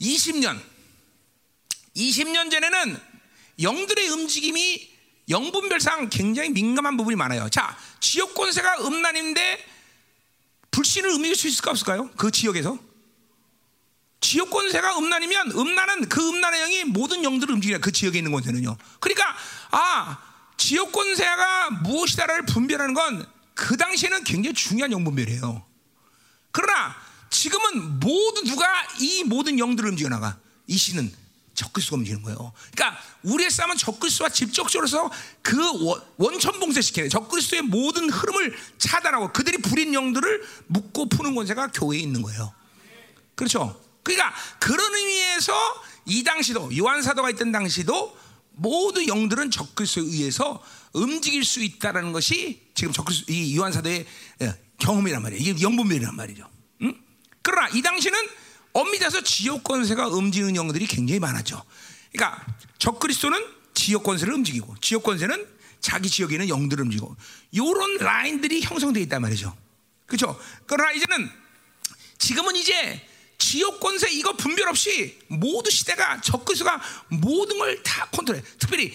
20년, 20년 전에는 영들의 움직임이 영분별상 굉장히 민감한 부분이 많아요. 자, 지역 권세가 음란인데 불신을 음미할 수 있을까 없을까요? 그 지역에서? 지역 권세가 음란이면 음란은 그 음란의 영이 모든 영들을 움직이는 그 지역에 있는 권세는요. 그러니까 아 지역 권세가 무엇이다를 분별하는 건 그 당시에는 굉장히 중요한 영분별이에요. 그러나 지금은 모두 누가 이 모든 영들을 움직여 나가 이 신은 적그리스도가 움직이는 거예요. 그러니까 우리의 싸움은 적그리스도와 직접적으로 그 원천 봉쇄시키는 적그리스도의 모든 흐름을 차단하고 그들이 부린 영들을 묶고 푸는 권세가 교회에 있는 거예요. 그렇죠? 그러니까 그런 의미에서 이 당시도 요한 사도가 있던 당시도 모두 영들은 적그리스도에 의해서 움직일 수 있다라는 것이 지금 적그리스도 이 요한 사도의 예, 경험이란 말이에요. 이게 영분별이란 말이죠. 응? 그러나 이 당시는 엄밀해서 지역 권세가 움직이는 영들이 굉장히 많았죠. 그러니까 적그리스도는 지역 권세를 움직이고 지역 권세는 자기 지역에 있는 영들을 움직이고 이런 라인들이 형성되어 있단 말이죠. 그렇죠? 그러나 이제는 지금은 이제 지역 권세 이거 분별 없이 모두 시대가 적그리스가 모든 걸 다 컨트롤해. 특별히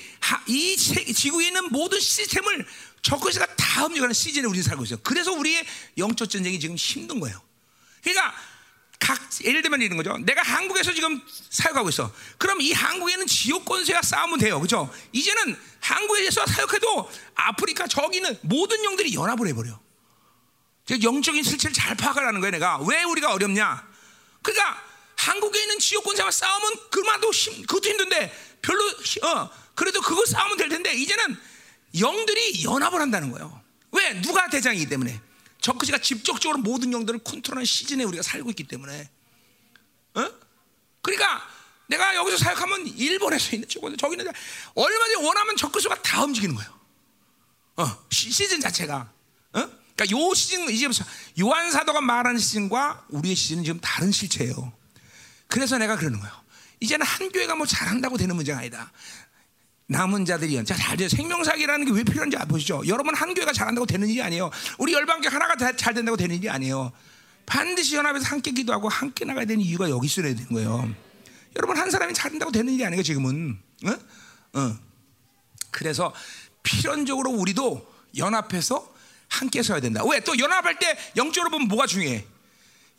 이 지구에 있는 모든 시스템을 적그리스가 다 움직이는 시즌에 우리는 살고 있어요. 그래서 우리의 영적 전쟁이 지금 힘든 거예요. 그러니까 각 예를 들면 이런 거죠. 내가 한국에서 지금 사역하고 있어. 그럼 이 한국에는 지역 권세와 싸우면 돼요. 그죠? 이제는 한국에서 사역해도 아프리카 저기 는 모든 영들이 연합을 해버려. 즉 영적인 실체를 잘 파악하라는 거예요. 내가 왜 우리가 어렵냐? 그러니까 한국에 있는 지역 권세와 싸우면 그만도 힘, 그것도 힘든데 별로 어 그래도 그거 싸우면 될 텐데 이제는 영들이 연합을 한다는 거예요. 왜 누가 대장이기 때문에 적그지가 직접적으로 모든 영들을 컨트롤하는 시즌에 우리가 살고 있기 때문에 어? 그러니까 내가 여기서 사역하면 일본에서 있는 저거 저기는 얼마든지 원하면 적그수가 다 움직이는 거예요. 어, 시즌 자체가. 어? 그러니까 요 시즌 이제 요한 사도가 말하는 시즌과 우리의 시즌은 지금 다른 실체예요. 그래서 내가 그러는 거예요. 이제는 한 교회가 뭐 잘한다고 되는 문제가 아니다. 남은 자들이 자, 잘 생명사기라는 게 왜 필요한지 보시죠. 여러분 한 교회가 잘한다고 되는 일이 아니에요. 우리 열방교 하나가 다, 잘 된다고 되는 일이 아니에요. 반드시 연합해서 함께 기도하고 함께 나가야 되는 이유가 여기 있어야 되는 거예요. 여러분 한 사람이 잘된다고 되는 일이 아니에요. 지금은. 어? 어. 그래서 필연적으로 우리도 연합해서 함께 서야 된다. 왜? 또 연합할 때 영적으로 보면 뭐가 중요해?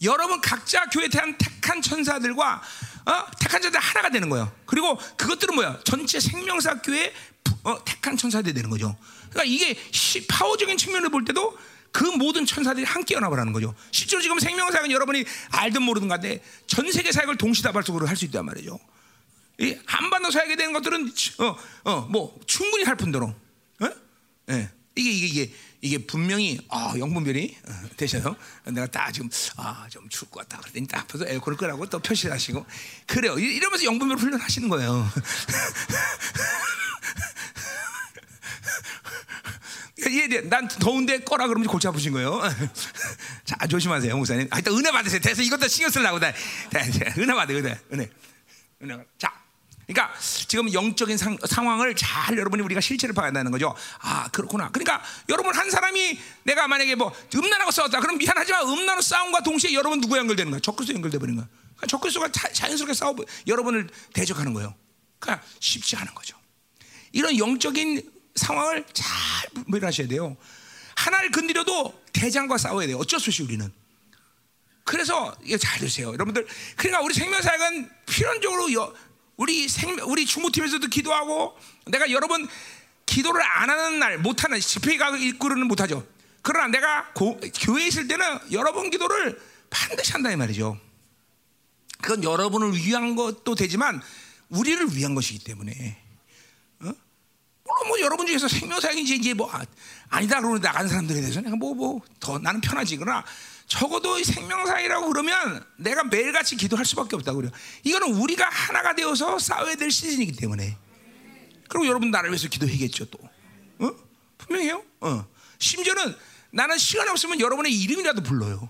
여러분 각자 교회에 대한 택한 천사들과 어? 택한 천사들 하나가 되는 거예요. 그리고 그것들은 뭐야? 전체 생명사 교회 어, 택한 천사들이 되는 거죠. 그러니까 이게 시, 파워적인 측면을 볼 때도 그 모든 천사들이 함께 연합을 하는 거죠. 실제로 지금 생명사는 여러분이 알든 모르든 간데 전 세계 사역을 동시다발적으로 할 수 있단 말이죠. 이 한반도 사역에 되는 것들은 어, 어, 뭐 충분히 할 뿐더러. 어? 예. 이게 이게 이게 이게 분명히 아, 영분별이 어, 되셔서 내가 딱 지금 아, 좀 추울 것 같다 그랬더니 딱 앞에서 에어컨을 끄라고 또 표시를 하시고 그래요. 이러면서 영분별 훈련하시는 거예요. <laughs> 예, 난 더운데 꺼라 그러면 골치 아프신 거예요. <laughs> 자, 조심하세요, 목사님. 아, 일단 은혜 받으세요. 돼서 이것도 신경 쓰려고. 다, 은혜 받으요, 은혜. 은혜. 은혜. 자, 그러니까 지금 영적인 상, 상황을 잘 여러분이 우리가 실체를 봐야 한다는 거죠. 아 그렇구나. 그러니까 여러분 한 사람이 내가 만약에 뭐 음란하고 싸웠다. 그럼 미안하지만 음란하고 싸움과 동시에 여러분 누구 연결되는 거야? 적그리스도 연결돼 버리는 거야. 그러니까 적그리스도가 자연스럽게 싸워 여러분을 대적하는 거예요. 그러니까 쉽지 않은 거죠. 이런 영적인 상황을 잘 분별하셔야 돼요. 하나를 건드려도 대장과 싸워야 돼요. 어쩔 수 없이 우리는. 그래서 이게 잘 되세요, 여러분들. 그러니까 우리 생명사역은 필연적으로 여, 우리 생 우리 중무팀에서도 기도하고 내가 여러분 기도를 안 하는 날 못하는 집회가 이끌어는 못하죠. 그러나 내가 고, 교회에 있을 때는 여러분 기도를 반드시 한다 이 말이죠. 그건 여러분을 위한 것도 되지만 우리를 위한 것이기 때문에. 어? 물론 뭐 여러분 중에서 생명사역인지 이제 뭐 아, 니다 그러는 나간 사람들에 대해서 내가 뭐 뭐 더 나는 편하지 그러나 적어도 생명사이라고 그러면 내가 매일같이 기도할 수밖에 없다고 그래요. 이거는 우리가 하나가 되어서 싸워야 될 시즌이기 때문에. 그리고 여러분 나를 위해서 기도해겠죠 또. 어? 분명해요. 어. 심지어는 나는 시간 없으면 여러분의 이름이라도 불러요.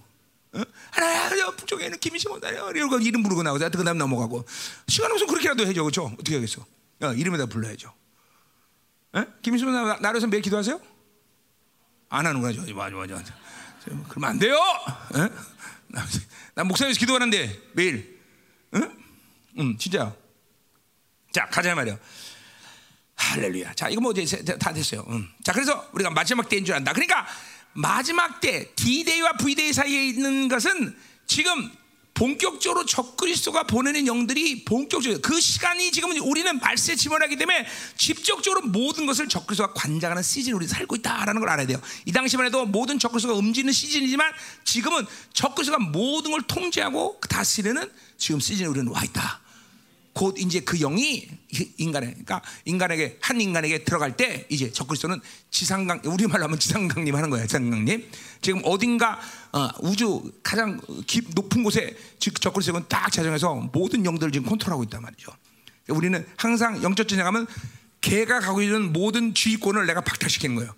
어? 하나야, 북쪽에 는 김이시몬 다요. 이러고 이름 부르고 나오자. 그 다음 넘어가고. 시간 없으면 그렇게라도 해줘. 그죠? 어떻게 하겠어? 어, 이름에다 불러야죠. 어? 김이시몬 나를 위해서 매일 기도하세요? 안 하는 거죠. 맞아, 맞아. 그러면 안 돼요. 에? 나 목사님에서 기도하는데 매일. 응? 응, 진짜. 자, 가자 말이야. 할렐루야. 자, 이거 뭐 이제 다 됐어요. 응. 자, 그래서 우리가 마지막 때인 줄 안다. 그러니까 마지막 때 D-Day와 V-Day 사이에 있는 것은 지금 본격적으로 적그리스도가 보내는 영들이 본격적으로 그 시간이 지금 우리는 말세에 집어하기 때문에 직접적으로 모든 것을 적그리스도가 관장하는 시즌을 우리 살고 있다라는 걸 알아야 돼요. 이 당시만 해도 모든 적그리스도가 움직이는 시즌이지만 지금은 적그리스도가 모든 걸 통제하고 다스리는 지금 시즌에 우리는 와 있다. 곧 이제 그 영이 인간에 그러니까 인간에게 한 인간에게 들어갈 때 이제 적그리스도는 지상강 우리 말로 하면 지상강님 하는 거예요. 지상강님. 지금 어딘가 어, 우주 가장 깊, 높은 곳에 적그리스도는 딱 자정해서 모든 영들을 지금 컨트롤하고 있단 말이죠. 우리는 항상 영적 전쟁하면 개가 가고 있는 모든 주의권을 내가 박탈시키는 거예요.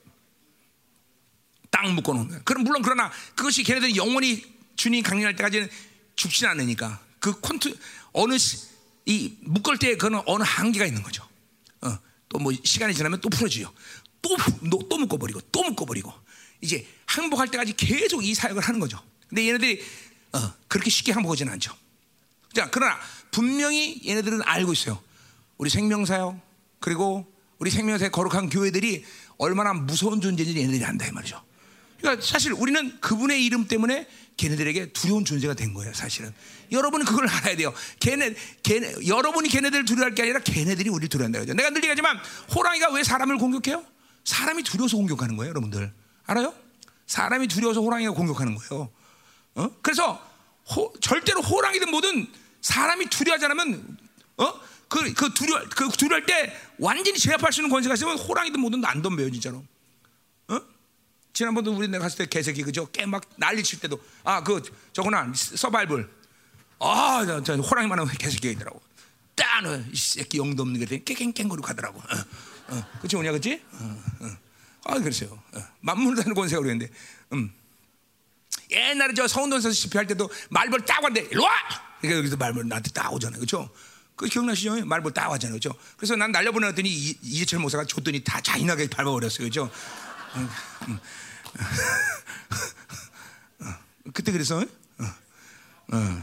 땅 묶어놓은 거예요. 그럼 물론 그러나 그것이 걔네들이 영원히 주님 강림할 때까지는 죽지 않으니까 그 콘트 어느 시, 이 묶을 때 그는 어느 한계가 있는 거죠. 어, 또 뭐 시간이 지나면 또 풀어지요. 또, 또 묶어버리고 또 묶어버리고 이제 항복할 때까지 계속 이 사역을 하는 거죠. 근데 얘네들이 어, 그렇게 쉽게 항복하지는 않죠. 자, 그러나 분명히 얘네들은 알고 있어요. 우리 생명사요. 그리고 우리 생명사의 거룩한 교회들이 얼마나 무서운 존재인지 얘네들이 안다 이 말이죠. 그러니까 사실 우리는 그분의 이름 때문에 걔네들에게 두려운 존재가 된 거예요, 사실은. 여러분은 그걸 알아야 돼요. 걔네, 걔네, 여러분이 걔네들을 두려워할 게 아니라 걔네들이 우리를 두려워한다. 그죠? 내가 늘 얘기하지만 호랑이가 왜 사람을 공격해요? 사람이 두려워서 공격하는 거예요, 여러분들. 알아요? 사람이 두려워서 호랑이가 공격하는 거예요. 어? 그래서 호, 절대로 호랑이든 뭐든 사람이 두려워하지 않으면 어? 그, 그 두려, 그 두려울 때 완전히 제압할 수 있는 권세가 있으면 호랑이든 뭐든 안 덤벼요, 진짜로. 어? 지난번도 우리 내가 갔을 때 개새끼 그죠? 깨 막 난리 칠 때도 아 그 저거나 서바이벌 아 저, 저 호랑이만한 개새끼가 있더라고. 따는 이 새끼 영도 없는 게 깽깽깽거리고 가더라고. 어, 어. 그치 뭐냐 그치? 어, 어. 아 그랬어요. 어. 만물을 다는 권세가 그랬는데. 음. 옛날에 저 성운동에서 집회할 때도 말벌 딱 왔는데 일로 와! 그러니까 여기서 말벌 나한테 딱 오잖아요. 그죠? 그 기억나시죠? 말벌 딱 왔잖아요. 그죠? 그래서 난 날려보내더니 이- 이재철 목사가 줬더니 다 잔인하게 밟아버렸어요. 그죠? 음, 음. 어, <laughs> 그때 그래서 어, 어. 음,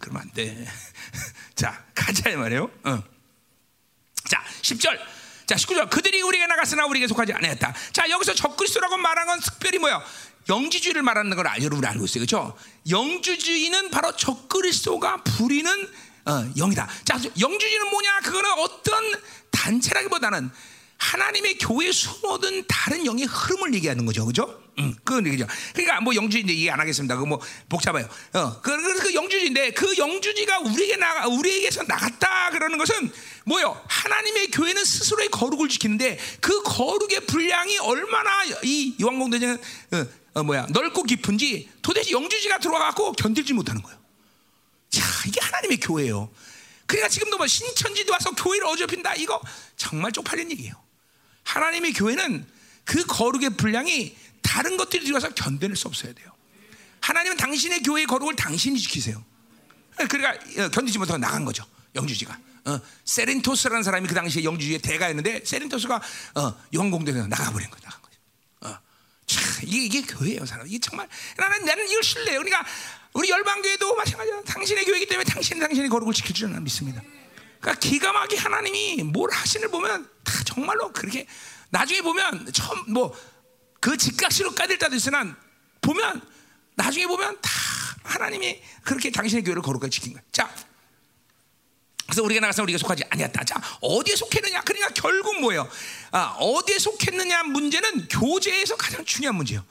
그러면 안 돼. 자, 가자 이 말이에요. 어. 자, 10절. 자, 19절. 그들이 우리에게 나갔으나 우리에게 속하지 않았다. 자, 여기서 적그리스도라고 말한 건 특별히 뭐야? 영지주의를 말하는 걸 알- 여러분이 알고 있어요. 그렇죠? 영주주의는 바로 적그리스도가 부리는 어, 영이다. 자, 영주주의는 뭐냐? 그거는 어떤 단체라기보다는 하나님의 교회에 숨어든 다른 영의 흐름을 얘기하는 거죠. 그죠? 음, 그건 얘기죠. 그러니까 뭐 영주인데 얘기 안 하겠습니다. 그거 뭐 복잡해요. 어, 그, 그, 그 영주지인데 그 영주지가 우리에게 나가, 우리에게서 나갔다 그러는 것은 뭐요? 하나님의 교회는 스스로의 거룩을 지키는데 그 거룩의 분량이 얼마나 이 요한공대장은 어, 어, 뭐야 넓고 깊은지 도대체 영주지가 들어와갖고 견딜지 못하는 거예요. 자, 이게 하나님의 교회예요. 그러니까 지금도 뭐 신천지도 와서 교회를 어지럽힌다. 이거 정말 쪽팔린 얘기예요. 하나님의 교회는 그 거룩의 분량이 다른 것들이 들어와서 견뎌낼 수 없어야 돼요. 하나님은 당신의 교회의 거룩을 당신이 지키세요. 그러니까 어, 견디지 못하고 나간 거죠. 영주지가. 어, 세렌토스라는 사람이 그 당시에 영주지의 대가였는데 세렌토스가 어, 영공대에서 나가버린 거죠. 어. 참, 이게, 이게 교회예요, 사람. 이게 정말 나는 나는 이걸 신뢰해요. 그러니까 우리 열방교회도 마찬가지야. 당신의 교회이기 때문에 당신은 당신의 거룩을 지킬 줄 나는 믿습니다. 그러니까 기가 막히게 하나님이 뭘 하시는 보면 다 정말로 그렇게 나중에 보면 처음 뭐 그 직각시로 까질 때도 있으나 보면 나중에 보면 다 하나님이 그렇게 당신의 교회를 거룩하게 지킨 거야. 자, 그래서 우리가 나가서 우리가 속하지 아니었다. 자, 어디에 속했느냐? 그러니까 결국 뭐예요? 아, 어디에 속했느냐 문제는 교제에서 가장 중요한 문제예요.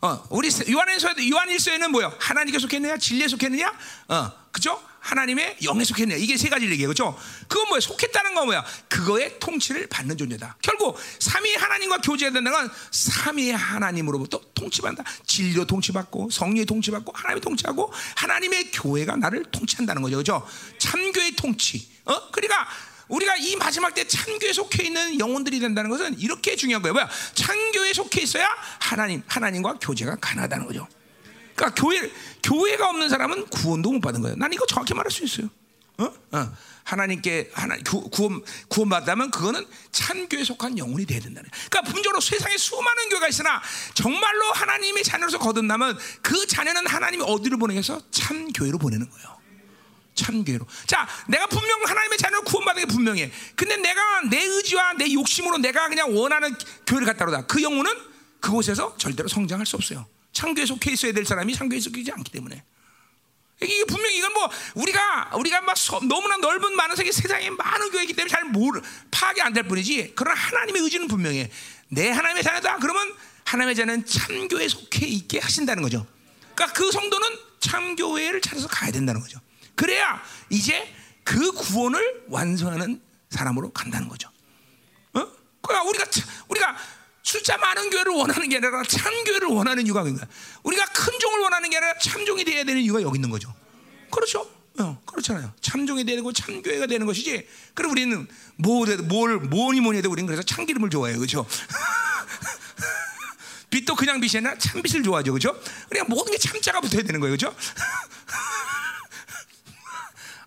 어, 우리 요한일서 요한일서에는 뭐요? 하나님께 속했느냐, 진리에 속했느냐, 어, 그죠? 하나님의 영에 속했느냐 이게 세 가지를 얘기해요, 그죠? 그건 뭐야? 속했다는 건 뭐야? 그거의 통치를 받는 존재다. 결국 삼위 하나님과 교제해야 된다는 건 삼위 하나님으로부터 통치받는다. 진리로 통치받고 성령의 통치받고 하나님의 통치하고 하나님의 교회가 나를 통치한다는 거죠, 그죠? 참교의 통치. 어, 그러니까. 우리가 이 마지막 때 참교에 속해 있는 영혼들이 된다는 것은 이렇게 중요한 거예요. 뭐야? 참교에 속해 있어야 하나님, 하나님과 교제가 가능하다는 거죠. 그러니까 교회 교회가 없는 사람은 구원도 못 받은 거예요. 난 이거 정확히 말할 수 있어요. 어? 어. 하나님께 하나 구, 구원 구원 받다면 그거는 참교에 속한 영혼이 돼야 된다는. 그러니까 분적으로 세상에 수많은 교회가 있으나 정말로 하나님의 자녀로서 거듭나면 그 자녀는 하나님이 어디로 보내서 참 교회로 보내는 거예요. 참교회로. 자, 내가 분명 하나님의 자녀를 구원받는 게 분명해. 근데 내가 내 의지와 내 욕심으로 내가 그냥 원하는 교회를 갖다 놓다. 그 영혼은 그곳에서 절대로 성장할 수 없어요. 참교회 속해 있어야 될 사람이 속해 있지 않기 때문에. 이게 분명히 이건 뭐 우리가 우리가 막 서- 너무나 넓은 많은 세계 세상에 많은 교회이기 때문에 잘 모르 파악이 안 될 뿐이지. 그러나 하나님의 의지는 분명해. 내 하나님의 자녀다. 그러면 하나님의 자녀는 참교회에 속해 있게 하신다는 거죠. 그러니까 그 성도는 참교회를 찾아서 가야 된다는 거죠. 그래야 이제 그 구원을 완성하는 사람으로 간다는 거죠. 어? 그러니까 우리가 참- 우리가 숫자 많은 교회를 원하는 게 아니라 참 교회를 원하는 이유가 그거야. 우리가 큰 종을 원하는 게 아니라 참 종이 되어야 되는 이유가 여기 있는 거죠. 그렇죠? 어, 그렇잖아요. 참 종이 되고 참교회가 되는 것이지. 그럼 우리는 뭘, 뭘 뭐니 뭐니 해도 우리는 그래서 참 기름을 좋아해요, 그렇죠? <laughs> 빛도 그냥 빛이 아니라 참 빛을 좋아하죠, 그렇죠? 그러니까 모든 게 참자가 붙어야 되는 거예요, 그렇죠? <laughs>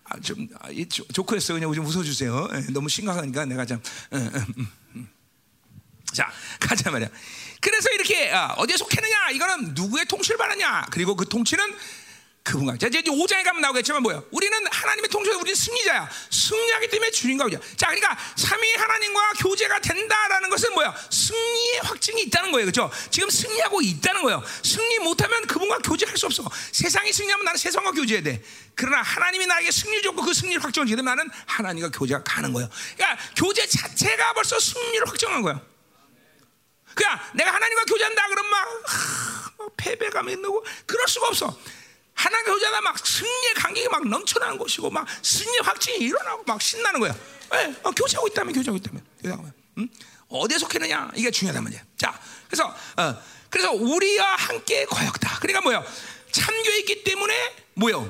아, 좀 아, 이 조- 조크했어요. 그냥 좀 웃어주세요. 예, 너무 심각하니까 내가 좀. 예, 예, 음, 음. 자 가자 말이야. 그래서 이렇게 아, 어디에 속했느냐? 이거는 누구의 통치를 받느냐? 그리고 그 통치는 그분과 자 이제 5장에 가면 나오겠지만 뭐야? 우리는 하나님의 통치에 우리는 승리자야. 승리하기 때문에 주님과 교제. 자 그러니까 삼위 하나님과 교제가 된다라는 것은 뭐야? 승리의 확증이 있다는 거예요. 그렇죠? 지금 승리하고 있다는 거예요. 승리 못하면 그분과 교제할 수 없어. 세상이 승리하면 나는 세상과 교제해야 돼. 그러나 하나님이 나에게 승리를 줬고 그 승리를 확정을 지게 되면 나는 하나님과 교제가 가는 거예요. 그러니까 교제 자체가 벌써 승리를 확정한 거예요. 그냥 내가 하나님과 교제한다 그러면 막, 하, 막 패배감이 있고 그럴 수가 없어. 하나님과 교제하다 막 승리의 감격이 막 넘쳐나는 것이고 막 승리의 확증이 일어나고 막 신나는 거야. 왜? 어, 교제하고 있다면 교제하고 있다면 교제하고 응? 어디에 속했느냐 이게 중요하단 말이야. 자, 그래서 어, 그래서 우리와 함께 거역다. 그러니까 뭐요? 참교에 있기 때문에 뭐요?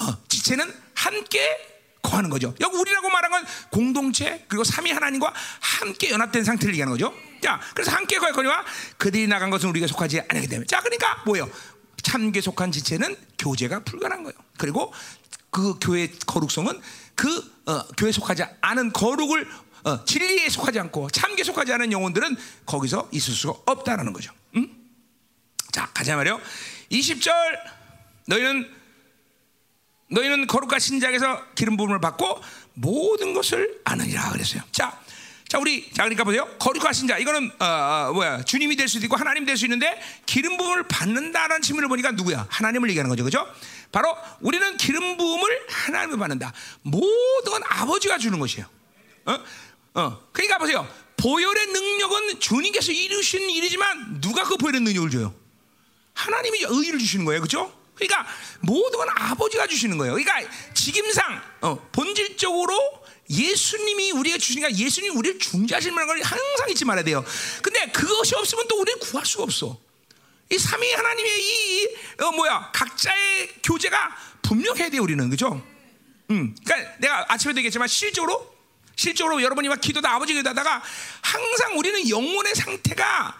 어, 지체는 함께 거하는 거죠. 여기 우리라고 말한 건 공동체 그리고 삼위 하나님과 함께 연합된 상태를 얘기하는 거죠. 자, 그래서 함께 거역거니와 그들이 나간 것은 우리가 속하지 않기 때문에. 자, 그러니까 뭐예요? 참교에 속한 지체는 교제가 불가능한 거예요. 그리고 그 교회 거룩성은 그 어, 교회 속하지 않은 거룩을 어, 진리에 속하지 않고 참교에 속하지 않은 영혼들은 거기서 있을 수가 없다라는 거죠. 음? 자, 가자 말이요. 20절 너희는 너희는 거룩과 신작에서 기름 부음을 받고 모든 것을 아느니라 그랬어요. 자, 자 우리 자 그러니까 보세요. 거룩과 신자 이거는 어, 어, 뭐야 주님이 될 수도 있고 하나님 될 수 있는데 기름 부음을 받는다라는 질문을 보니까 누구야? 하나님을 얘기하는 거죠, 그죠? 바로 우리는 기름 부음을 하나님을 받는다. 모든 건 아버지가 주는 것이에요. 어, 어. 그러니까 보세요. 보혈의 능력은 주님께서 이루신 일이지만 누가 그 보혈의 능력을 줘요? 하나님이 의를 주시는 거예요, 그렇죠? 그러니까 모든 건 아버지가 주시는 거예요. 그러니까 직임상 어, 본질적으로 예수님이 우리가 주시니까 예수님 우리를 중재하실 만한 걸 항상 잊지 말아야 돼요. 근데 그것이 없으면 또 우리는 구할 수가 없어. 이 삼위 하나님의 이 어, 뭐야 각자의 교제가 분명해야 돼요. 우리는 그죠? 음, 그러니까 내가 아침에도 얘기했지만 실적으로 실적으로 여러분이 막 기도다 아버지 기도하다가 항상 우리는 영혼의 상태가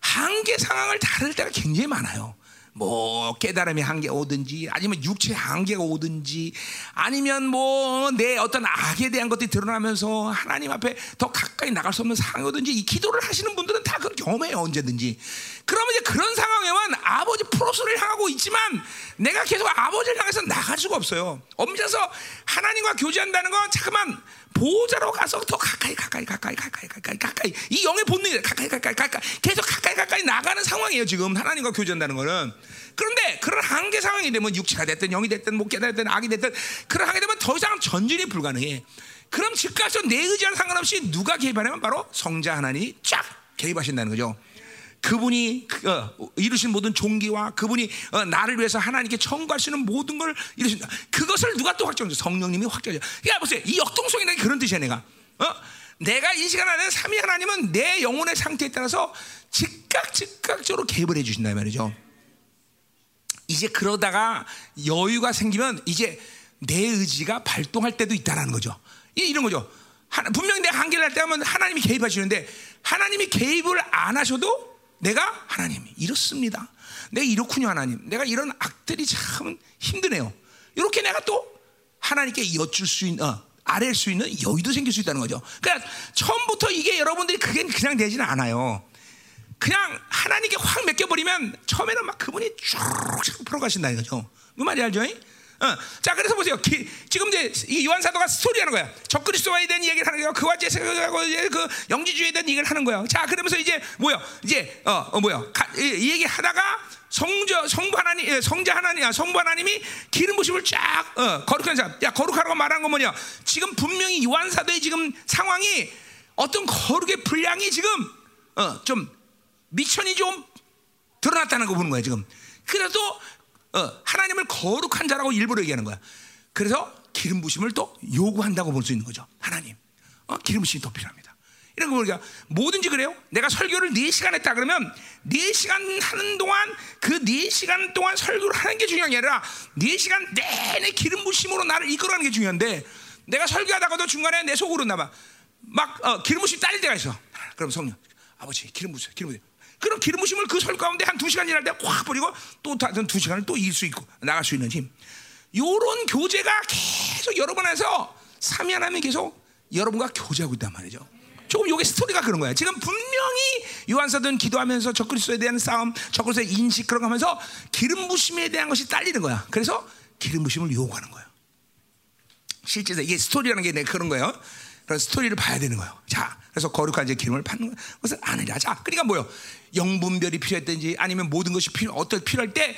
한계 상황을 다룰 때가 굉장히 많아요. 뭐 깨달음의 한계 오든지 아니면 육체의 한계가 오든지 아니면 뭐 내 어떤 악에 대한 것들이 드러나면서 하나님 앞에 더 가까이 나갈 수 없는 상황이 오든지 이 기도를 하시는 분들은 다 그걸 경험해요 언제든지. 그러면 이제 그런 상황에만 아버지 프로스를 향하고 있지만 내가 계속 아버지를 향해서 나갈 수가 없어요. 엄면서 하나님과 교제한다는 건 잠깐만 보호자로 가서 더 가까이 가까이 가까이 가까이 가까이 가까이. 이 영의 본능이 가까이 가까이 가까이. 계속 가까이 가까이 나가는 상황이에요 지금. 하나님과 교제한다는 거는. 그런데 그런 한계 상황이 되면 육체가 됐든 영이 됐든 못 깨달았든 악이 됐든 그런 한계 되면 더 이상 전진이 불가능해. 그럼 즉각적으로 내 의지와는 상관없이 누가 개입하냐면 바로 성자 하나님이 쫙 개입하신다는 거죠 그분이 어, 이루신 모든 종기와 그분이 어, 나를 위해서 하나님께 있는 모든 걸 이루신다. 그것을 누가 또 확정해? 성령님이 확정해. 야 보세요. 이 역동성이라는 게 그런 뜻이야 내가. 어? 내가 이 시간 안에 삼위 하나님은 내 영혼의 상태에 따라서 즉각 즉각적으로 개입을 해주신다 말이죠. 이제 그러다가 여유가 생기면 이제 내 의지가 발동할 때도 있다라는 거죠. 이런 거죠. 분명히 내가 한계를 할 때 하면 하나님이 개입하시는데 하나님이 개입을 안 하셔도 내가 하나님 이렇습니다. 내가 이렇군요 하나님. 내가 이런 악들이 참 힘드네요. 이렇게 내가 또 하나님께 여쭐 수 있는 어, 아랠 수 있는 여유도 생길 수 있다는 거죠. 그러니까 처음부터 이게 여러분들이 그게 그냥 되지는 않아요. 그냥 하나님께 확 맡겨버리면 처음에는 막 그분이 쭉 풀어가신다 이거죠. 그 말이 알죠? 어. 자, 그래서 보세요. 기, 지금 이제 이 요한 사도가 스토리하는 거야. 적그리스도에 대한 얘기를 하는 거야. 그와 제사하고 그 영지주의에 대한 얘기를 하는 거야. 자, 그러면서 이제 뭐야? 이제 어, 어 뭐야? 이, 이 얘기 하다가 성저 성부 하나님 예, 성자 하나님 아, 성부 하나님이 기름 부심을 쫙 어, 거룩한 사람. 야, 거룩하라고 말한 건 뭐냐? 지금 분명히 요한 사도의 지금 상황이 어떤 거룩의 분량이 지금 어, 좀 미천이 좀 드러났다는 거 보는 거야, 지금. 그래도 어, 하나님을 거룩한 자라고 일부러 얘기하는 거야. 그래서 기름 부심을 또 요구한다고 볼 수 있는 거죠. 하나님, 어, 기름 부심이 더 필요합니다. 이런 거 보니까 뭐든지 그래요. 내가 설교를 4시간 했다 그러면 4시간 하는 동안 그 4시간 동안 설교를 하는 게 중요한 게 아니라 4시간 내내 기름 부심으로 나를 이끌어가는 게 중요한데 내가 설교하다가도 중간에 내 속으로 나봐. 막 어, 기름 부심이 딸릴 때가 있어. 그럼 성령, 아버지 기름 부심, 기름 부심. 그럼 기름 부심을 그 설 가운데 한 두 시간 지날 때 확 버리고 또 다른 두 시간을 또 이길 수 있고 나갈 수 있는 힘. 요런 교제가 계속 여러분 안에서 삼위 하나님이 계속 여러분과 교제하고 있단 말이죠. 조금 요게 스토리가 그런 거야. 지금 분명히 요한사도는 기도하면서 적그리스도에 대한 싸움, 적그리스도의 인식 그런 거 하면서 기름 부심에 대한 것이 딸리는 거야. 그래서 기름 부심을 요구하는 거예요. 실제로 이게 스토리라는 게 그런 거예요. 그런 스토리를 봐야 되는 거예요. 자, 그래서 거룩한 이제 기름을 받는 것을 아느냐. 자, 그러니까 뭐요? 영분별이 필요했든지 아니면 모든 것이 필요 어떤 필요할 때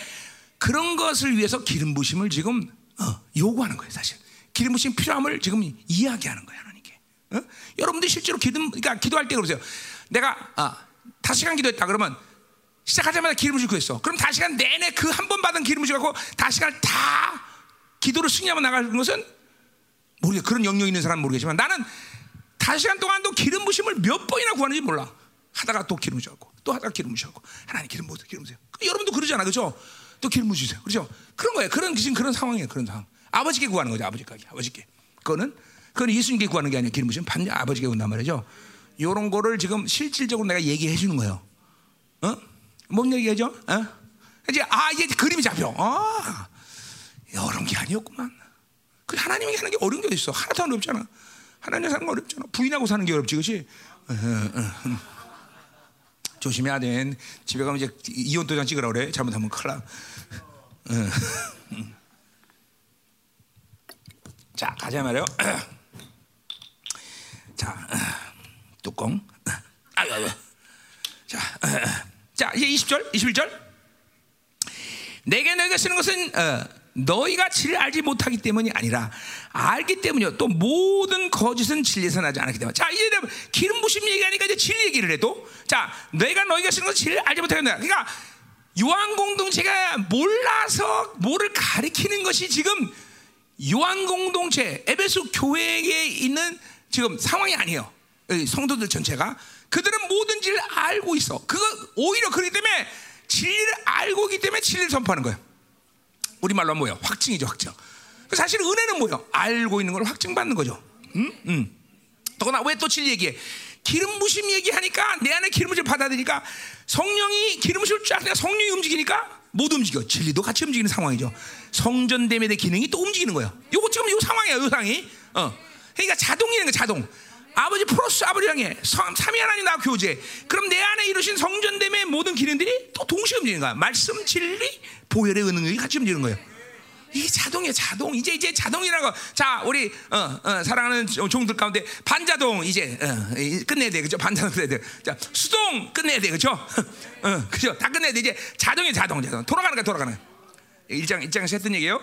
그런 것을 위해서 기름 부심을 지금 어, 요구하는 거예요, 사실. 기름 부심 필요함을 지금 이야기하는 거예요, 하나님께. 어? 여러분들 실제로 기름, 그러니까 기도할 때 그러세요. 내가 아, 다섯 시간 기도했다 그러면 시작하자마자 기름 부심 구했어. 그럼 다섯 시간 내내 그 한 번 받은 기름 부심 갖고 다섯 시간 다 기도를 승리하고 나가는 것은 모르겠 그런 영역 있는 사람은 모르겠지만 나는 다섯 시간 동안도 기름 부심을 몇 번이나 구하는지 몰라. 하다가 또 기름 부심하고 또 하다가 기름 부심하고 하나님 기름 부으세요. 기름 부으세요. 여러분도 그러잖아, 그렇죠? 또 기름 부으세요, 그렇죠? 그런 거예요. 그런 지금 그런 상황이에요. 그런 상황. 아버지께 구하는 거죠. 아버지께, 아버지께. 그거는 그건 예수님께 구하는 게 아니라 기름 부심 반드 아버지께 구한단 말이죠. 이런 거를 지금 실질적으로 내가 얘기해 주는 거예요. 어? 뭔 얘기하죠? 어? 이제 아 이제 그림이 잡혀. 아, 이런 게 아니었구만. 그 하나님이 하는 게 어려운 게 있어. 하나도 안 어렵잖아. 하나님 사는 거 어렵잖아. 부인하고 사는 게 어렵지, 그렇지? <laughs> 조심해야 돼. 집에 가면 이제 이혼 도장 찍으라 그래. 잘못하면 큰일 나. <laughs> 자, 가자 말이요. <clears throat> 자, <clears throat> 뚜껑. <clears throat> 아유, 아유. 자, 자, 이제 20절, 21절. 내게 너희가 쓰는 것은 어, 너희가 진리를 알지 못하기 때문이 아니라 알기 때문이요. 또 모든 거짓은 진리에서 나지 않기 때문에. 자, 이제 기름 부심 얘기하니까 이제 진리 얘기를 해도 자, 너희가 너희가 쓰는 것은 진리를 알지 때문에. 그러니까 요한 공동체가 몰라서 뭐를 가리키는 것이 지금 요한 공동체 에베소 교회에 있는 지금 상황이 아니에요. 성도들 전체가 그들은 모든 진리를 알고 있어. 그거 오히려 그렇기 때문에 진리를 알고 있기 때문에 진리를 선포하는 거예요. 우리말로 하면 뭐예요? 확증이죠, 확증. 사실 은혜는 뭐예요? 알고 있는 걸 확증받는 거죠. 음? 음. 더구나 왜 또 진리 얘기해? 기름 부심 얘기하니까 내 안에 기름 부심 받아들이니까 성령이 기름 부심을 쫙 성령이 움직이니까 못 움직여. 진리도 같이 움직이는 상황이죠. 성전됨에 대한 기능이 또 움직이는 거예요. 요거 지금 요 상황이에요, 요 상황이. 어. 그러니까 자동이라는 거 자동. 아버지 플러스 아버지랑 해. 삼위 하나님 나와 교제. 그럼 내 안에 이루신 성전됨의 모든 기능들이 또 동시에 움직이는 거야. 말씀, 진리, 보혈의 은능이 같이 움직이는 거예요. 이게 자동이에요, 자동. 이제 이제 자동이라고. 자, 우리 어, 어, 사랑하는 종들 가운데 반자동 이제 어, 끝내야 돼, 그죠? 반자동 끝내야 돼. 자, 수동 끝내야 돼, 그죠? <laughs> 어, 그죠? 다 끝내야 돼. 이제 자동이 자동, 자동. 돌아가는 거야, 돌아가는. 거야. 일장 일장에서 했던 얘기예요.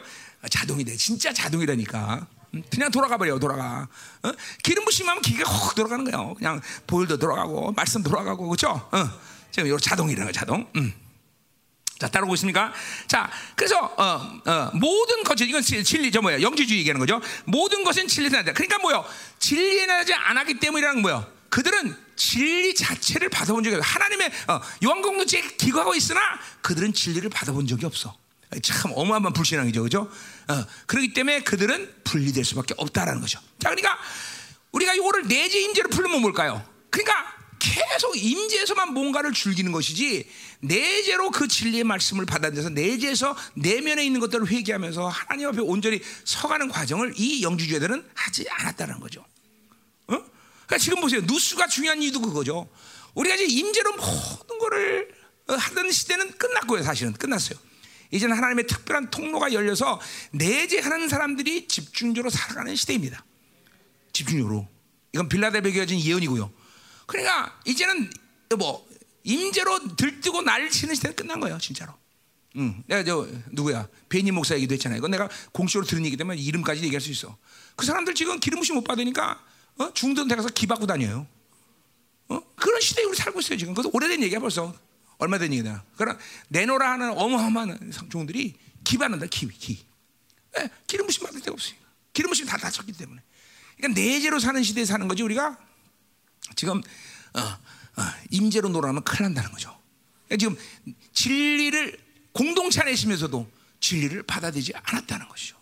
자동이 돼, 진짜 자동이라니까. 그냥 돌아가 버려 돌아가. 어? 기름 부심하면 기가 확 돌아가는 거예요. 그냥 보일도 돌아가고 말씀 돌아가고 그렇죠 어. 지금 요 자동이라는 거 자동. 음. 자 따라오고 있습니까? 자 그래서 어, 어, 모든 것 이건 진리 저 뭐야 영지주의 얘기하는 거죠? 모든 것은 진리에 나다 그러니까 뭐요? 진리에 나지 않았기 때문이라는 뭐요? 그들은 진리 자체를 받아본 적이 없어 하나님의 어, 요한공동체에 기거하고 있으나 그들은 진리를 받아본 적이 없어 참 어마어마한 불신앙이죠, 그죠? 어, 그렇기 때문에 그들은 분리될 수밖에 없다라는 거죠. 자, 그러니까 우리가 이거를 내재 임재로 풀면 뭘까요? 그러니까 계속 임재에서만 뭔가를 즐기는 것이지 내재로 그 진리의 말씀을 받아들여서 내재에서 내면에 있는 것들을 회개하면서 하나님 앞에 온전히 서가는 과정을 이 영주주의들은 하지 않았다는 거죠. 어? 그러니까 지금 보세요. 누수가 중요한 이유도 그거죠. 우리가 이제 임재로 모든 것을 하던 시대는 끝났고요. 사실은 끝났어요. 이제는 하나님의 특별한 통로가 열려서 내재하는 사람들이 집중적으로 살아가는 시대입니다. 집중적으로. 이건 빌라델베 교진 예언이고요. 그러니까 이제는 뭐 임재로 들뜨고 날치는 시대는 끝난 거예요, 진짜로. 응. 내가 저 누구야? 베니 목사 얘기도 했잖아요. 이건 내가 공식으로 들은 얘기 때문에 이름까지 얘기할 수 있어. 그 사람들 지금 기름 부심 못 받으니까 어? 중동 데 가서 기 받고 다녀요. 어? 그런 시대에 우리 살고 있어요 지금. 그것도 오래된 얘기야 벌써. 얼마 된 얘기다. 그러나 내노라 하는 어마어마한 성종들이 기반한다. 기, 기. 네, 기름 부심 받을 데가 없어요. 기름 부심 다 다쳤기 때문에. 그러니까 내재로 사는 시대에 사는 거지 우리가 지금 어, 어, 임재로 놀아면 큰일 난다는 거죠. 그러니까 지금 진리를 공동체 안에 있으면서도 진리를 받아들이지 않았다는 것이죠.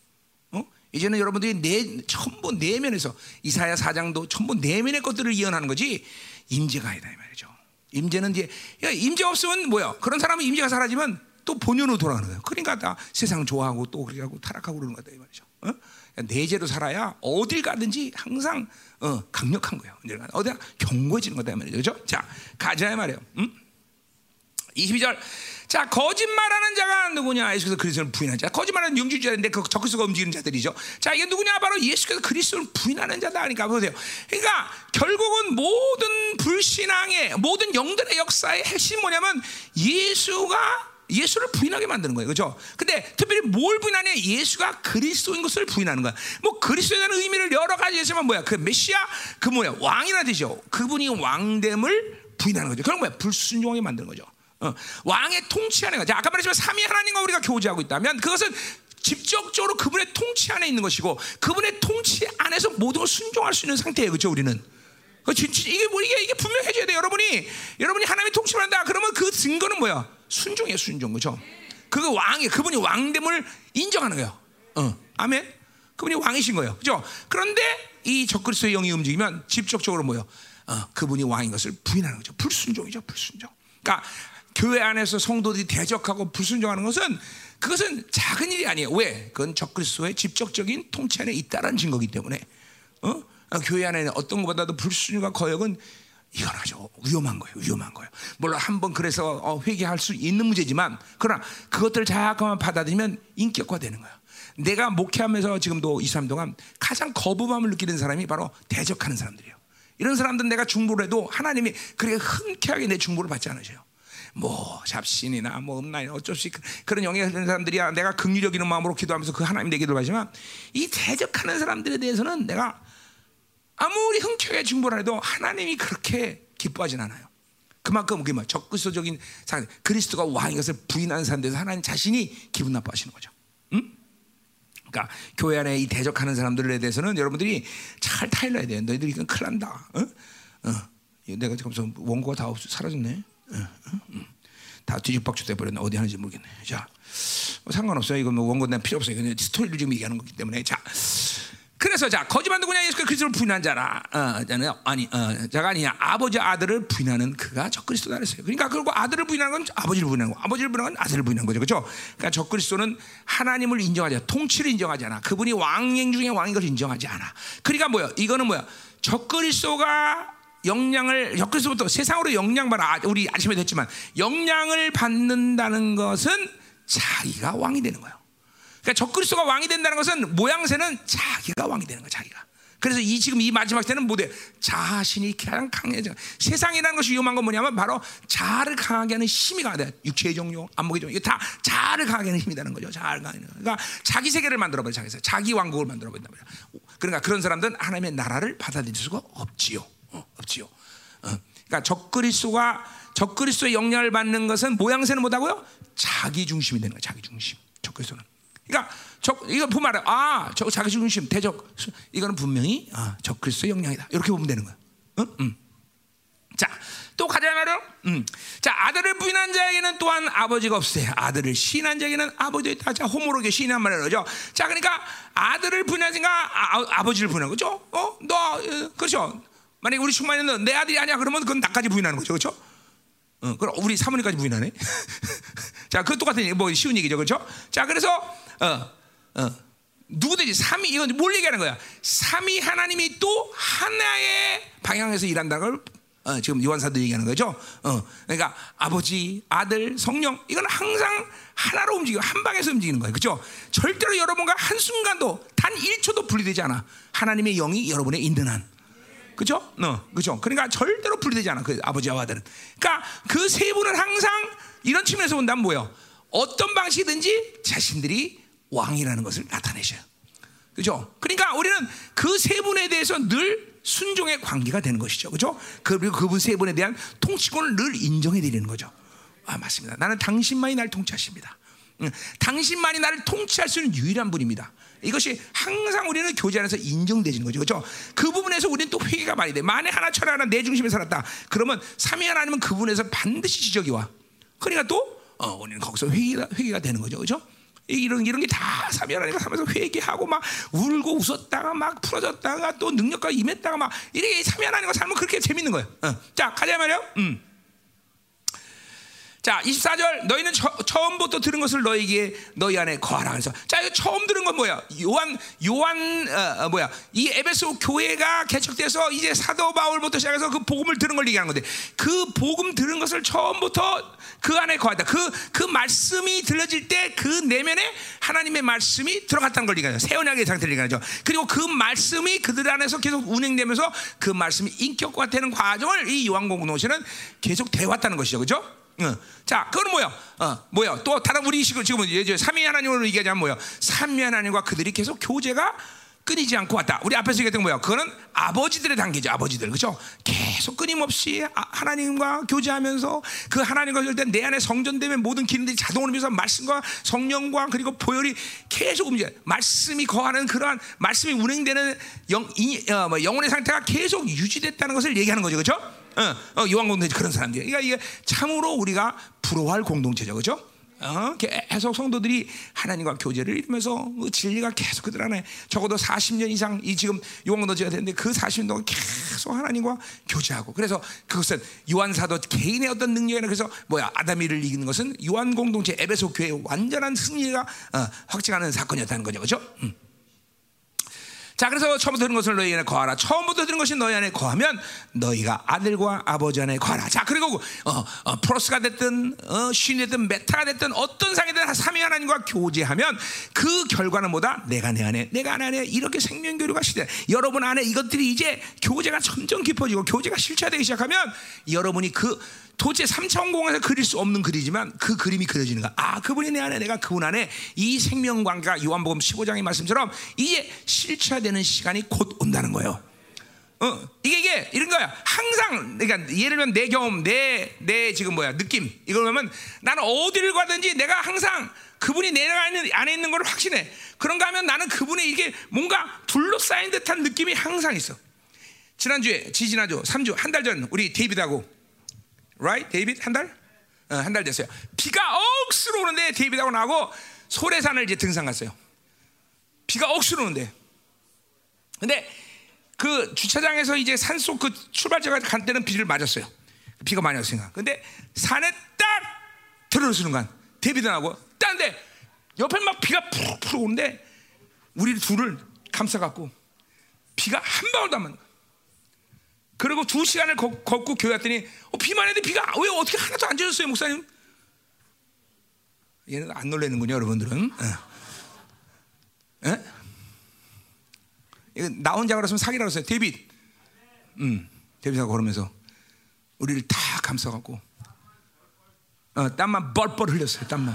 어? 이제는 여러분들이 내, 전부 내면에서 이사야 사장도 전부 내면의 것들을 이해하는 거지 임재가 아니다 이 말이죠. 임재는 이제 임재 없으면 뭐야? 그런 사람은 임재가 사라지면 또 본연으로 돌아가는 거예요. 그러니까 다 세상 좋아하고 또 그렇게 하고 타락하고 그러는 거다 이 말이죠. 어? 내재로 살아야 어딜 가든지 항상 어, 강력한 거예요. 어디가 견고해지는 거다 말이죠. 그죠? 자, 가자 말이에요. 음? 22절. 자, 거짓말하는 자가 누구냐? 예수께서 그리스도를 부인한 자. 거짓말하는 영주자인데 그 적그리스도가 움직이는 자들이죠. 자, 이게 누구냐? 바로 예수께서 그리스도를 부인하는 자다. 그러니까 보세요. 그러니까 결국은 모든 불신앙의 모든 영들의 역사의 핵심 뭐냐면 예수가 예수를 부인하게 만드는 거예요. 그죠? 근데 특별히 뭘 부인하냐? 예수가 그리스도인 것을 부인하는 거야. 뭐 그리스도에 대한 의미를 여러 가지 했지만 뭐야? 그 메시아 그 뭐야? 왕이라 되죠. 그분이 왕됨을 부인하는 거죠. 그런 뭐야? 불순종하게 만드는 거죠. 어, 왕의 통치 안에 자, 아까 말했지만 삼위 하나님과 우리가 교제하고 있다면 그것은 직접적으로 그분의 통치 안에 있는 것이고 그분의 통치 안에서 모든 걸 순종할 수 있는 상태예요. 그렇죠? 우리는. 그 이게 뭐 이게 이게 분명해져야 돼. 여러분이 여러분이 하나님의 통치를 한다. 그러면 그 증거는 뭐야? 순종이에요, 순종. 그죠? 그 왕이, 그분이 왕됨을 인정하는 거예요. 어, 아멘. 그분이 왕이신 거예요. 그죠? 그런데 이 적그리스도의 영이 움직이면 직접적으로 뭐요? 어, 그분이 왕인 것을 부인하는 거죠. 불순종이죠, 불순종. 그러니까 교회 안에서 성도들이 대적하고 불순종하는 것은 그것은 작은 일이 아니에요. 왜? 그건 적그리스도의 직접적인 통치 안에 있다는 증거기 때문에. 어? 교회 안에 어떤 것보다도 불순종과 거역은 이건 아주 위험한 거예요. 위험한 거예요. 물론 한 번 그래서 어, 회개할 수 있는 문제지만 그러나 그것들을 자꾸만 받아들이면 인격화되는 거야. 내가 목회하면서 지금도 23 동안 가장 거부감을 느끼는 사람이 바로 대적하는 사람들이에요. 이런 사람들은 내가 중보를 해도 하나님이 그렇게 흔쾌하게 내 중보를 받지 않으셔요. 뭐 잡신이나 뭐 음란이나 어쩔 수 그, 그런 영향을 받는 사람들이야 내가 긍휼적인 마음으로 기도하면서 그 하나님 내기도 하지만 이 대적하는 사람들에 대해서는 내가 아무리 흥청에 중보를 해도 하나님이 그렇게 기뻐하진 않아요. 그만큼 그게 뭐 적그리스도적인 상 그리스도가 왕인 것을 부인하는 사람들에서 하나님 자신이 기분 나빠하시는 거죠. 응? 그러니까 교회 안에 이 대적하는 사람들에 대해서는 여러분들이 잘 타일러야 돼요. 너희들이 이건 큰일 난다. 어? 어. 내가 지금 원고가 다 없, 사라졌네. 다 뒤집박죽 돼버렸네. 어디 하는지 모르겠네. 자, 뭐 상관없어요. 이거 뭐 원고 내 필요 없어요. 그냥 스토리를 지금 얘기하는 거기 때문에. 자, 그래서 자 거짓말 누구냐 예수가 그리스도를 부인한 자라 어, 아니 어, 자가 아니냐 아버지 아들을 부인하는 그가 적그리스도다 그랬어요. 그러니까 그리고 아들을 부인하는 건 아버지를 부인하는 거, 아버지를 부인하는 건 아들을 부인하는 거죠, 그렇죠? 그러니까 적그리스도는 하나님을 인정하지 않아, 통치를 인정하지 않아, 그분이 왕행 중에 왕인 것을 인정하지 않아. 그러니까 뭐야? 이거는 뭐야? 적그리스도가 영향을 적그리스도부터 세상으로 영향 받아 우리 아침에도 했지만 영향을 받는다는 것은 자기가 왕이 되는 거예요. 그러니까 적그리스도가 왕이 된다는 것은 모양새는 자기가 왕이 되는 거야, 자기가. 그래서 이 지금 이 마지막 때는 뭐돼? 자신이 가장 강해져. 세상이라는 것이 위험한 건 뭐냐면 바로 자아를 강하게 하는 힘이 강하다. 육체의 종류, 안목의 종류, 이게 다 자아를 강하게 하는 힘이라는 거죠. 자아를 강하게 하는. 그러니까 자기 세계를 만들어 버려, 자기 세 자기 왕국을 만들어 버린다 말이야. 그러니까 그런 사람들은 하나님의 나라를 받아들일 수가 없지요. 어, 없지요. 어. 그러니까 적그리스도가 적그리스도의 영향을 받는 것은 모양새는 뭐다고요? 자기 중심이 되는 거야. 자기 중심. 적그리스도는. 그러니까 저, 이거 보면 알아. 아, 저 자기 중심 대적. 이거는 분명히 아, 저 그리스도의 영향이다. 이렇게 보면 되는 거야. 응? 응. 자, 또 가자 말이요. 음. 자, 아들을 부인한 자에게는 또한 아버지가 없어요. 아들을 시인한 자에게는 아버지가 있다. 자, 호모로게 말이에요. 그죠? 자, 그러니까 아들을 부인한 자가 아, 버지를 부인한 거죠. 어? 너, 어, 그렇죠. 만약에 우리 충만이는 내 아들이 아니야. 그러면 그건 나까지 부인하는 거죠. 그렇죠? 어, 그럼 우리 사모님까지 부인하네. <laughs> 자, 그 똑같은 뭐 쉬운 얘기죠. 그렇죠? 자, 그래서 어, 어. 누구든지 삼위 이건 뭘 얘기하는 거야? 삼위 하나님이 또 하나의 방향에서 일한다는 걸 어, 지금 요한사도 얘기하는 거죠. 어, 그러니까 아버지, 아들, 성령 이건 항상 하나로 움직이고 한 방에서 움직이는 거예요. 그렇죠? 절대로 여러분과 한 순간도 단 1초도 분리되지 않아. 하나님의 영이 여러분에 있는 한. 그죠? 어, 그죠? 그러니까 절대로 분리되지 않아. 그 아버지와 아들은. 그러니까 그 세 분은 항상 이런 측면에서 본다면 뭐예요? 어떤 방식이든지 자신들이 왕이라는 것을 나타내셔요. 그죠? 그러니까 우리는 그 세 분에 대해서 늘 순종의 관계가 되는 것이죠. 그죠? 그리고 그분 세 분에 대한 통치권을 늘 인정해 드리는 거죠. 아, 맞습니다. 나는 당신만이 날 통치하십니다. 응. 당신만이 나를 통치할 수 있는 유일한 분입니다. 이것이 항상 우리는 교제 안에서 인정되는 거죠. 그죠? 그 부분에서 우리는 또 회개가 많이 돼. 만에 하나 철 하나 내 중심에 살았다. 그러면 삼위 하나님은 그분에서 반드시 지적이 와. 그러니까 또 어, 우리는 거기서 회개가, 회개가 되는 거죠. 그죠? 이런 이런 게다 사면하니까 하면서 회개하고 막 울고 웃었다가 막 풀어졌다가 또 능력과 임했다가 막 이렇게 사면하는 거 삶은 그렇게 재밌는 거예요. 어. 자 가자 말이요. 음. 자, 24절 너희는 처, 처음부터 들은 것을 너희에게 너희 안에 거하라. 그래서 자, 이거 처음 들은 건 뭐야? 요한 요한 어, 어, 뭐야? 이 에베소 교회가 개척돼서 이제 사도 바울부터 시작해서 그 복음을 들은 걸 얘기하는 건데 그 복음 들은 것을 처음부터 그 안에 거하다. 그, 그 말씀이 들려질 때 그 내면에 하나님의 말씀이 들어갔다는 걸 얘기하죠. 새 언약의 상태를 얘기하죠. 그리고 그 말씀이 그들 안에서 계속 운행되면서 그 말씀이 인격화되는 과정을 이 요한공동체는 계속 되왔다는 것이죠. 그죠? 어. 자, 그건 뭐야? 어, 뭐야? 또 다른 우리 지금 지금 이제 삼위 하나님으로 얘기하자면 뭐야? 삼위 하나님과 그들이 계속 교제가 끊이지 않고 왔다. 우리 앞에서 얘기했던 거야. 그거는 아버지들의 단계죠. 아버지들. 그죠? 계속 끊임없이 아, 하나님과 교제하면서 그 하나님과 절대 내 안에 성전되면 모든 기능들이 자동으로 면서 말씀과 성령과 그리고 보혈이 계속 움직여. 말씀이 거하는 그러한 말씀이 운행되는 영, 이, 어, 뭐 영혼의 상태가 계속 유지됐다는 것을 얘기하는 거죠. 그죠? 어, 어, 요한공동체 그런 사람들. 그러니까 이게 참으로 우리가 부러워할 공동체죠. 그죠? 어, 계속 성도들이 하나님과 교제를 이루면서 그 진리가 계속 그들 안에 적어도 40년 이상 이 지금 요한공동체가 됐는데 그 40년 동안 계속 하나님과 교제하고 그래서 그것은 요한 사도 개인의 어떤 능력이나 그래서 뭐야 아담이를 이기는 것은 요한 공동체 에베소 교회의 완전한 승리가 어, 확증하는 사건이었다는 거죠, 그렇죠? 음. 자, 그래서 처음부터 들은 것을 너희 안에 거하라. 처음부터 들은 것이 너희 안에 거하면 너희가 아들과 아버지 안에 거하라. 자, 그리고 어, 어, πρός가 됐든 어, σύν이 됐든 μετά가 됐든 어떤 상이든 삼위 하나님과 교제하면 그 결과는 뭐다? 내가 내 안에, 내가 내 안에 이렇게 생명 교류가 시대. 여러분 안에 이것들이 이제 교제가 점점 깊어지고 교제가 실체되기 시작하면 여러분이 그 도대체 3차 원 공간에서 그릴 수 없는 글이지만 그 그림이 그려지는 거야. 아, 그분이 내 안에, 내가 그분 안에 이 생명 관계가 요한복음 15장의 말씀처럼 이게 실체되는 시간이 곧 온다는 거예요. 어, 이게 이게 이런 거야. 항상 그러니까 예를 들면 내 경험, 내 내 지금 뭐야 느낌 이걸 보면 나는 어디를 가든지 내가 항상 그분이 내 안에, 안에 있는 걸 확신해. 그런가 하면 나는 그분의 이게 뭔가 둘러싸인 듯한 느낌이 항상 있어. 지난주에 지지난주 3주 한 달 전 우리 데이비드하고 right? 데이빗 한 달? 어, 한달 됐어요. 비가 억수로 오는데 데이빗하고 나하고 소래산을 이제 등산 갔어요. 비가 억수로 오는데. 근데 그 주차장에서 이제 산속 그 출발지가 간 때는 비를 맞았어요. 비가 많이 왔으니까. 근데 산에 딱 들어오는 순간 데이빗하고 딴데 옆에 막 비가 푸르푸르 오는데 우리 둘을 감싸갖고 비가 한 방울도 안 맞는 그리고 두 시간을 걷, 고 교회 왔더니 어, 비만 했는데 비가 왜 어떻게 하나도 안 젖었어요 목사님? 얘는 안 놀래는군요 여러분들은. 에? 에? 이거 나 혼자 그랬으면 사기라고 했어요. 데빗. 음, 데빗하고 걸으면서 우리를 다 감싸갖고 어, 땀만 뻘뻘 흘렸어요. 땀만.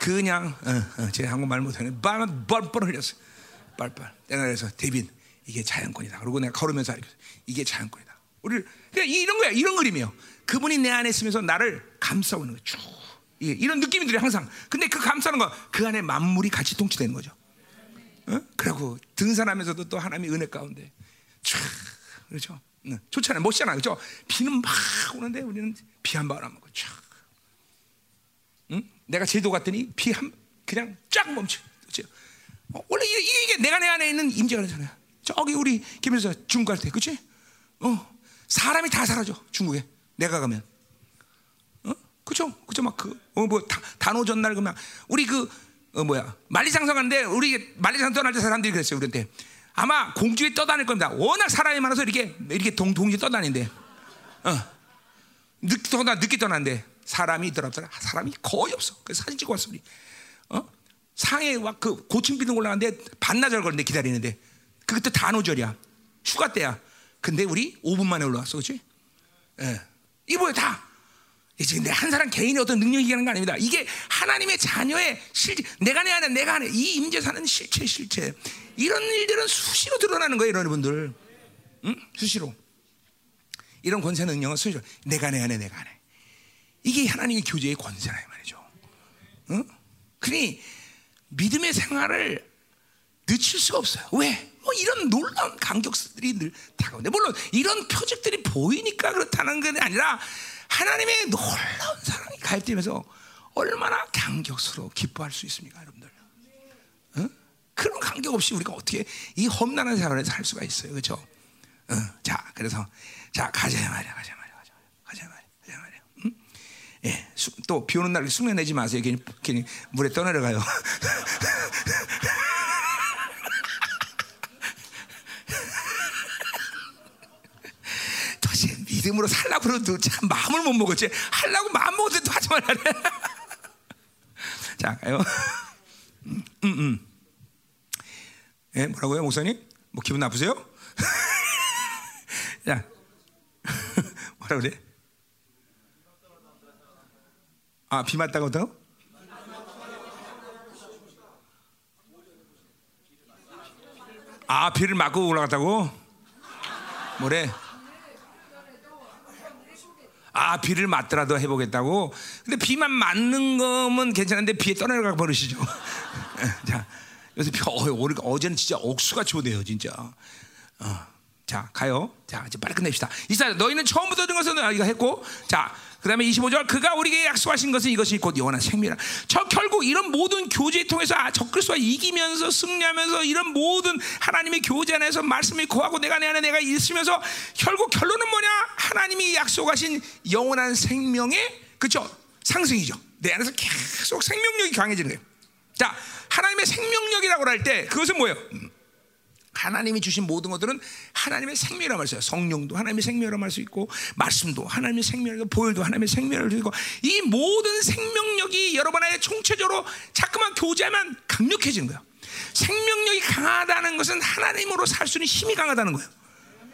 그냥 어, 어, 제 한국말 못하네. 땀만 뻘뻘 흘렸어요. 뻘뻘. 내가 그래서 데빗 이게 자연권이다. 그리고 내가 걸으면서. 이게 자연권이다. 우리를 그냥 이런 거야. 이런 그림이에요. 그분이 내 안에 있으면서 나를 감싸오는 거죠. 쭉. 이런 느낌이 들어요 항상. 근데 그 감싸는 거 그 안에 만물이 같이 통치되는 거죠. 어? 그리고 등산하면서도 또 하나님의 은혜 가운데 쫙 그렇죠. 응. 좋잖아요. 멋있잖아요. 그렇죠. 비는 막 오는데 우리는 비한안 먹고 쫙. 응? 내가 제도 갔더니 비 한 그냥 쫙 멈춰. 그렇죠. 어, 원래 이게, 이게, 내가 내 안에 있는 임재가 되잖아요. 저기 우리 김에서 중국 갈 때, 그렇지? 어, 사람이 다 사라져 중국에. 내가 가면. 어? 그죠 그죠 막그어뭐 단오 전날 그만 우리 그 어, 뭐야. 만리장성하는데 우리 만리장 떠날 때 사람들이 그랬어요 우리한테. 아마 공주에 떠다닐 겁니다. 워낙 사람이 많아서 이렇게 이렇게 동 동지 떠다닌대 어. 늦게 떠나 늦게 떠난데 사람이 있더라 사람이 거의 없어. 그래서 사진 찍고 왔어 우리. 어? 상해 막그 고층 비등 올라가는데 반나절 걸는데 기다리는데. 그때 단오절이야. 휴가 때야 근데 우리 5분 만에 올라왔어, 그렇지? 예. 이게 뭐야 다. 이제 한 사람 개인의 어떤 능력이 얘기하는 거 아닙니다. 이게 하나님의 자녀의 실제, 내가 내 안에, 내가 안에, 이 임재 사는 실체, 실체. 이런 일들은 수시로 드러나는 거예요, 여러분들. 응? 수시로. 이런 권세 능력은 수시로. 내가 내 안에, 내가 안에. 이게 하나님의 교제의 권세라, 이 말이죠. 응? 그러니 믿음의 생활을 늦출 수가 없어요. 왜? 뭐 이런 놀라운 간격들이 늘 다가오는데 물론 이런 표적들이 보이니까 그렇다는 게 아니라 하나님의 놀라운 사랑이 가입되면서 얼마나 감격스러워 기뻐할 수 있습니까, 여러분들? 어? 그런 감격 없이 우리가 어떻게 이 험난한 생활을 살 수가 있어요, 그렇죠? 어, 자, 그래서 자 가자 말이야, 가자 말이야, 가자 가자 말이야, 가자 말이야. 응? 예, 또 비 오는 날 숙면내지 마세요. 괜히, 괜히 물에 떠내려가요. <laughs> 도대체 믿음으로 살라고 그래도 참 마음을 못 먹었지. 하려고 마음 먹었는데 또 하지 말라래. <laughs> 자, 가요. 음, 음, 음. 예, 뭐라고요, 목사님? 뭐 기분 나쁘세요? <laughs> 야, <laughs> 뭐라 그래? 아, 비 맞다고 더? 아, 비를 맞고 올라갔다고? 뭐래? 아, 비를 맞더라도 해보겠다고? 근데 비만 맞는 거면 괜찮은데 비에 떠내려가 버리시죠. <laughs> 자, 요새 비, 어, 어제는 진짜 옥수같이 오네요, 진짜. 어. 자, 가요. 자, 이제 빨리 끝냅시다. 이사 너희는 처음부터 든 것은 이거 했고, 자, 그 다음에 25절 그가 우리에게 약속하신 것은 이것이 곧 영원한 생명이라. 저 결국 이런 모든 교제에 통해서 아, 적그리스도와 이기면서 승리하면서 이런 모든 하나님의 교제 안에서 말씀이 거하고 내가 내 안에 내가 있으면서 결국 결론은 뭐냐? 하나님이 약속하신 영원한 생명의 그쵸? 상승이죠. 내 안에서 계속 생명력이 강해지는 거예요. 자 하나님의 생명력이라고 할 때 그것은 뭐예요 하나님이 주신 모든 것들은 하나님의 생명이라고 말했어요. 성령도 하나님의 생명이라고 할수 있고, 말씀도 하나님의 생명이고, 보혈도 하나님의 생명을 주고, 이 모든 생명력이 여러분 안에 총체적으로 자꾸만 교제하면 강력해지는 거예요. 생명력이 강하다는 것은 하나님으로 살 수 있는 힘이 강하다는 거예요.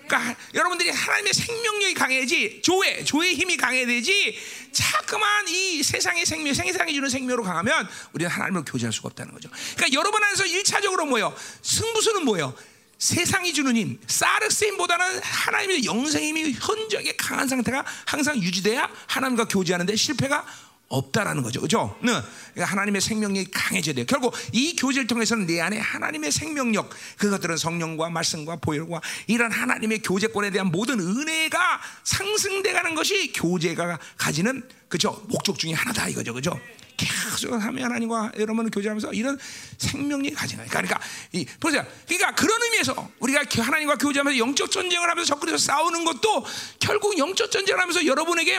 그러니까 여러분들이 하나님의 생명력이 강해야지, 조회, 조의 힘이 강해야 되지, 자꾸만 이 세상의 생명, 세상이 주는 생명으로 강하면 우리는 하나님을 교제할 수가 없다는 거죠. 그러니까 여러분 안에서 1차적으로 뭐예요? 승부수는 뭐예요? 세상이 주는 힘, 사르스 힘보다는 하나님의 영생 힘이 현저하게 강한 상태가 항상 유지돼야 하나님과 교제하는데 실패가 없다라는 거죠. 그죠? 네. 그러니까 하나님의 생명력이 강해져야 돼요. 결국 이 교제를 통해서는 내 안에 하나님의 생명력, 그것들은 성령과 말씀과 보혈과 이런 하나님의 교제권에 대한 모든 은혜가 상승돼 가는 것이 교제가 가지는 그죠? 목적 중에 하나다 이거죠. 그죠? 계속 하면 하나님과 여러분을 교제하면서 이런 생명력이 거예요. 그러니까 이 보세요. 그러니까 그런 의미에서 우리가 하나님과 교제하면서 영적 전쟁을 하면서 적그리서 싸우는 것도 결국 영적 전쟁을 하면서 여러분에게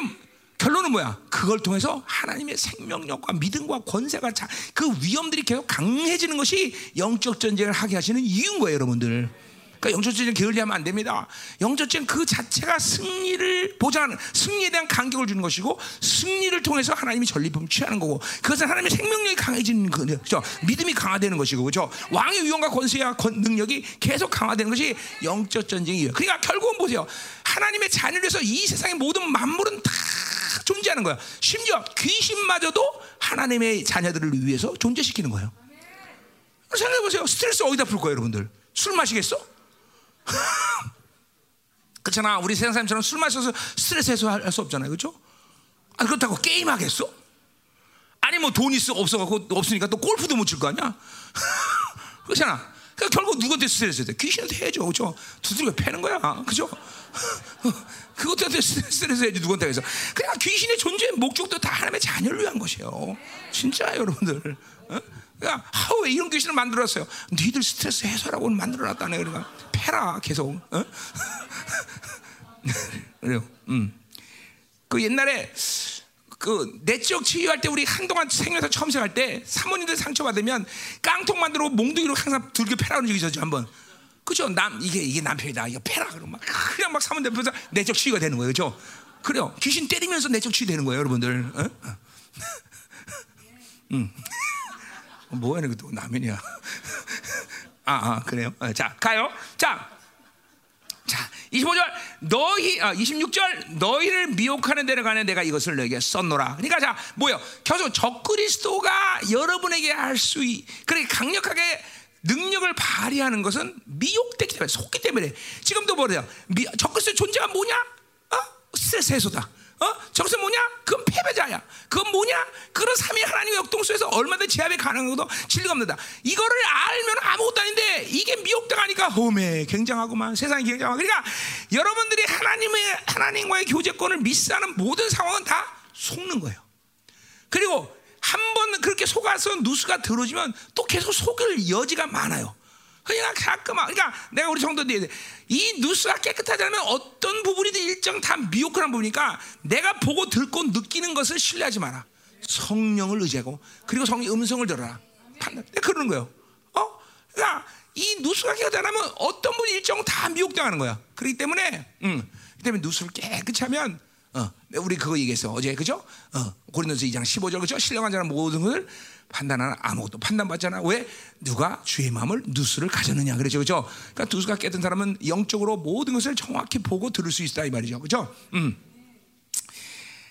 결론은 뭐야? 그걸 통해서 하나님의 생명력과 믿음과 권세가 자, 그 위험들이 계속 강해지는 것이 영적 전쟁을 하게 하시는 이유인 거예요, 여러분들. 그러니까 영적 전쟁 게을리하면 안 됩니다. 영적 전쟁 그 자체가 승리를 보장하는 승리에 대한 간격을 주는 것이고 승리를 통해서 하나님이 전리품 취하는 거고 그것은 하나님의 생명력이 강해지는 거죠. 믿음이 강화되는 것이고 그죠. 왕의 위엄과 권세와 능력이 계속 강화되는 것이 영적 전쟁이에요. 그러니까 결국은 보세요. 하나님의 자녀로서 이 세상의 모든 만물은 다 존재하는 거야. 심지어 귀신마저도 하나님의 자녀들을 위해서 존재시키는 거예요. 생각해 보세요. 스트레스 어디다 풀 거예요, 여러분들? 술 마시겠어? <laughs> 그렇잖아. 우리 세상 사람처럼 술 마셔서 스트레스 해소할 수 없잖아요. 그렇죠? 아, 그렇다고 게임 하겠어? 아니 뭐 돈이 있어 없어 갖고 없으니까 또 골프도 못 칠 거 아니야? <laughs> 그렇잖아. 그러니까 결국 누구한테 스트레스 돼? 귀신한테 해줘, 그렇죠? 두드려 패는 거야, 그렇죠? <laughs> 그것한테 스트레스 해야지 누구한테 해서. 그냥 귀신의 존재 목적도 다 하나님의 자녀를 위한 것이에요. 진짜 여러분들. 어? 그러니까 하왜 이런 귀신을 만들었어요? 너희들 스트레스 해소라고 만들어놨다네. 그러니까 패라 계속. 어? <laughs> 그래요. 음. 그 옛날에 그 내적 치유할 때 우리 한동안 생에서 처음 시작할 때 사모님들 상처 받으면 깡통 만들고 몽둥이로 항상 들고 패라는 적이 있었죠 한번. 그죠? 남 이게 이게 남편이다. 이거 패라 그러면 막 그냥 막 사모님 앞에서 내적 치유가 되는 거예요, 그죠? 그래요. 귀신 때리면서 내적 치유 되는 거예요, 여러분들. 어? 어. <laughs> 음. 뭐야 이거 또 라면이야. <laughs> 아, 아 그래요. 어, 자 가요. 자, 자 25절 너희 아, 26절 너희를 미혹하는 데를 가는 내가 이것을 너에게 썼노라. 그러니까 자 뭐요? 계속 적그리스도가 여러분에게 할 수 그렇게 강력하게 능력을 발휘하는 것은 미혹되기 때문에 속기 때문에 지금도 뭐래요? 적그리스도의 존재가 뭐냐? 어? 스트레스 해소다. 어? 저것은 뭐냐? 그건 패배자야. 그건 뭐냐? 그런 삼위 하나님의 역동수에서 얼마든지 제압이 가능한 것도 진리가 없는다. 이거를 알면 아무것도 아닌데 이게 미혹당하니까 홈에 굉장하구만. 세상이 굉장하고. 그러니까 여러분들이 하나님의 하나님과의 교제권을 미스하는 모든 상황은 다 속는 거예요. 그리고 한 번 그렇게 속아서 누수가 들어지면 또 계속 속을 여지가 많아요. 그냥 가끔만 그러니까 내가 우리 성도들이 이 누수가 깨끗하지 않으면 어떤 부분이든 일정 다 미혹한 부분이니까 내가 보고 듣고 느끼는 것을 신뢰하지 마라. 성령을 의지하고 그리고 성령 음성을 들어라. 판단. 그러는 거예요. 어? 그러니까 이 누수가 깨끗하면 어떤 분이 일정 다 미혹당하는 거야. 그렇기 때문에, 음, 그 때문에 누수를 깨끗이 하면, 어, 우리 그거 얘기했어 어제 그죠? 어, 고린도서 2장 15절 그죠? 신령한 자는 모든 것을 판단하는 아무것도 판단받잖아. 왜? 누가 주의 마음을 누수를 가졌느냐 그러죠, 그죠? 그러니까 누수가 깨끗한 사람은 영적으로 모든 것을 정확히 보고 들을 수 있다 이 말이죠, 그죠? 음.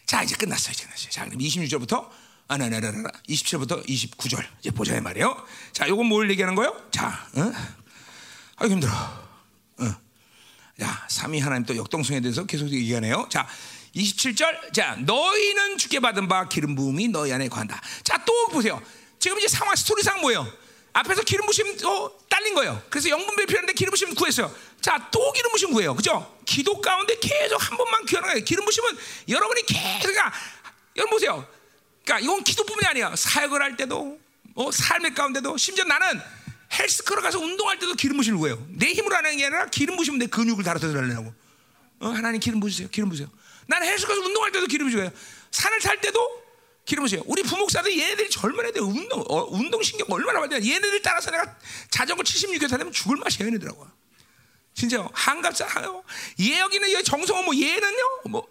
자 이제 끝났어요, 이제 끝났어요. 자 그럼 26절부터 아나나나나 27절부터 29절 이제 보자 이 말이에요. 자, 요건 뭘 얘기하는 거예요? 자, 어? 아 힘들어. 어. 자, 삼위 하나님 또 역동성에 대해서 계속 얘기하네요. 자, 27절. 자, 너희는 주께 받은 바 기름 부음이 너희 안에 관다. 자, 또 보세요. 지금 이제 상황 스토리상 뭐예요? 앞에서 기름 부심 어, 딸린 거예요. 그래서 영분별 필요한데 기름 부심 구했어요. 자, 또 기름 부심 구해요. 그죠? 기도 가운데 계속 한 번만 귀하는 거예요. 기름 부심은 여러분이 계속 그러니까 여러분 보세요. 그러니까 이건 기도뿐만이 아니야. 사역을 할 때도, 어, 삶의 가운데도, 심지어 나는 헬스클럽 가서 운동할 때도 기름 부심을 구해요. 내 힘으로 하는 게 아니라 기름 부시면 내 근육을 달아서 달라고. 어, 하나님 기름 부으세요. 기름 부으세요. 헬스클럽 가서 운동할 때도 기름 부셔요. 산을 탈 때도 기름 부세요. 우리 부목사들 얘네들이 젊은 애들 운동, 어, 운동 신경 얼마나 많냐. 얘네들 따라서 내가 자전거 76개 타면 죽을 맛이야, 얘네들하고. 진짜 한갑잖아요. 얘 여기는 정성호 뭐 얘는요, 뭐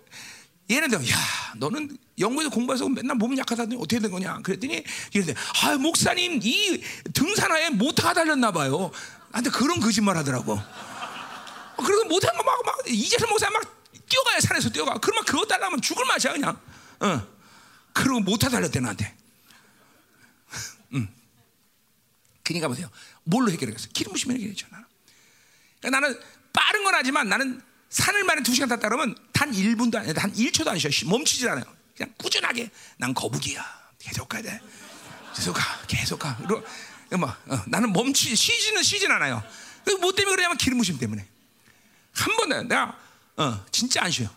얘네들 야 너는 영국에서 공부해서 맨날 몸 약하다더니 어떻게 된 거냐 그랬더니 이랬더니 아 목사님 이 등산화에 모터가 달렸나 봐요 나한테 그런 거짓말 하더라고 어, 그래서 못한 거막 막 이재선 목사 막 뛰어가요 산에서 뛰어가 그러면 그거 달라면 죽을 맛이야 그냥 어 그리고 모터 달렸대 나한테 음. 그러니까 보세요 뭘로 해결했어 기름 부시면 해결했죠 나는 그러니까 나는 빠른 건 하지만 나는 산을 만에 두 시간 탔다 그러면 단 1분도 아니야. 단 1초도 안 쉬어. 멈추질 않아요. 그냥 꾸준하게 난 거북이야. 계속 가야 돼. 계속 가. 계속 가. 그리고 뭐 어, 나는 멈추지 쉬지는 쉬진 않아요. 뭐 때문에 그러냐면 기름 부심 때문에. 한 번도 내가 어, 진짜 안 쉬어.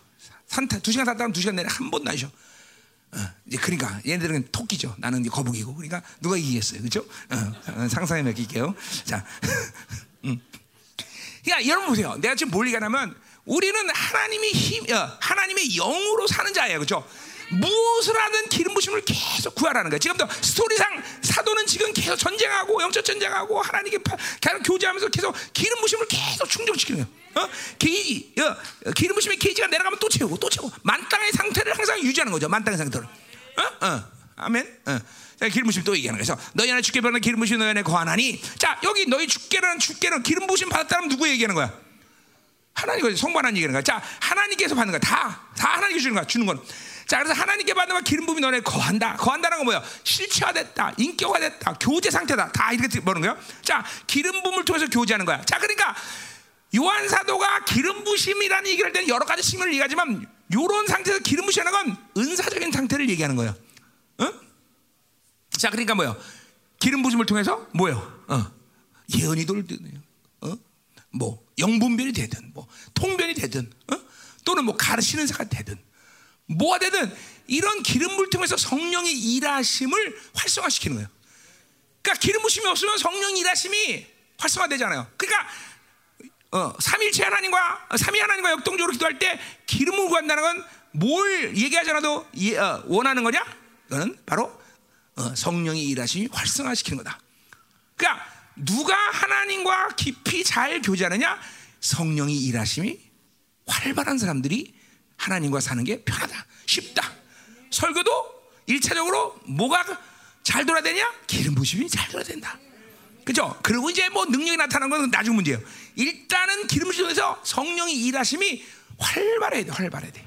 산두 시간 탔다 면두 시간 내내 한 번도 안 쉬어. 어, 이제 그러니까 얘네들은 토끼죠. 나는 이제 거북이고. 그러니까 누가 이기겠어요, 그렇죠? 어, 상상해 맡길게요. 자, <laughs> 음. 그러니까 여러분 보세요. 내가 지금 뭘 얘기하냐면 우리는 하나님이 힘, 어, 하나님의 영으로 사는 자예요, 그렇죠? 무엇을 하든 기름 부심을 계속 구하라는 거예요. 지금도 스토리상 사도는 지금 계속 전쟁하고 영적 전쟁하고 하나님께 계속 교제하면서 계속 기름 부심을 계속 충족시키는 거예요. 어? 기, 어, 기름 부심의 게이지가 내려가면 또 채우고 또 채우고 만땅의 상태를 항상 유지하는 거죠. 만땅의 상태를. 어? 어. 아멘. 어. 자, 기름 부심 또 얘기하는 거예요. 너희 안에 죽게 받는 기름 부심 너희 안에 거하나니. 자, 여기 너희 죽게는 죽게는 기름 부심 받았다면 누구 얘기하는 거야? 하나님께 성반한 얘기하는 거야. 자, 하나님께서 받는 거야. 다, 다 하나님께 주는 거야. 주는 건. 자, 그래서 하나님께 거 기름 부음이 너네 거한다. 거한다는 건 뭐야? 실체화됐다. 인격화됐다. 교제 상태다. 다 이렇게 보는 거야. 자, 기름 부음을 통해서 교제하는 거야. 자, 그러니까 요한 사도가 기름 부심이라는 얘기를 할 때는 여러 가지 측면을 얘기하지만 요런 상태에서 기름 부심하는 건 은사적인 상태를 얘기하는 거야. 어? 자, 그러니까 뭐요? 기름 부심을 통해서 뭐요? 어. 예언이 돌드네요. 어? 뭐 영분별이 되든 뭐 통변이 되든 어? 또는 뭐 가르치는 자가 되든 뭐가 되든 이런 기름물 통해서 성령의 일하심을 활성화시키는 거예요. 그러니까 기름 부심이 없으면 성령 일하심이 활성화되잖아요. 그러니까 어, 삼일체 하나님과 삼위 하나님과 역동적으로 기도할 때 기름을 구한다는 건 뭘 얘기하지 않아도 예, 어, 원하는 거냐? 그거는 바로 어, 성령의 일하심이 활성화시키는 거다. 그러니까 누가 하나님과 깊이 잘 교제하느냐? 성령이 일하심이 활발한 사람들이 하나님과 사는 게 편하다, 쉽다. 설교도 일차적으로 뭐가 잘 돌아야 되냐? 기름 부심이 잘 돌아야 된다. 그죠? 그리고 이제 뭐 능력이 나타나는 건 나중 문제예요. 일단은 기름 부심에서 성령이 일하심이 활발해야 돼, 활발해야 돼.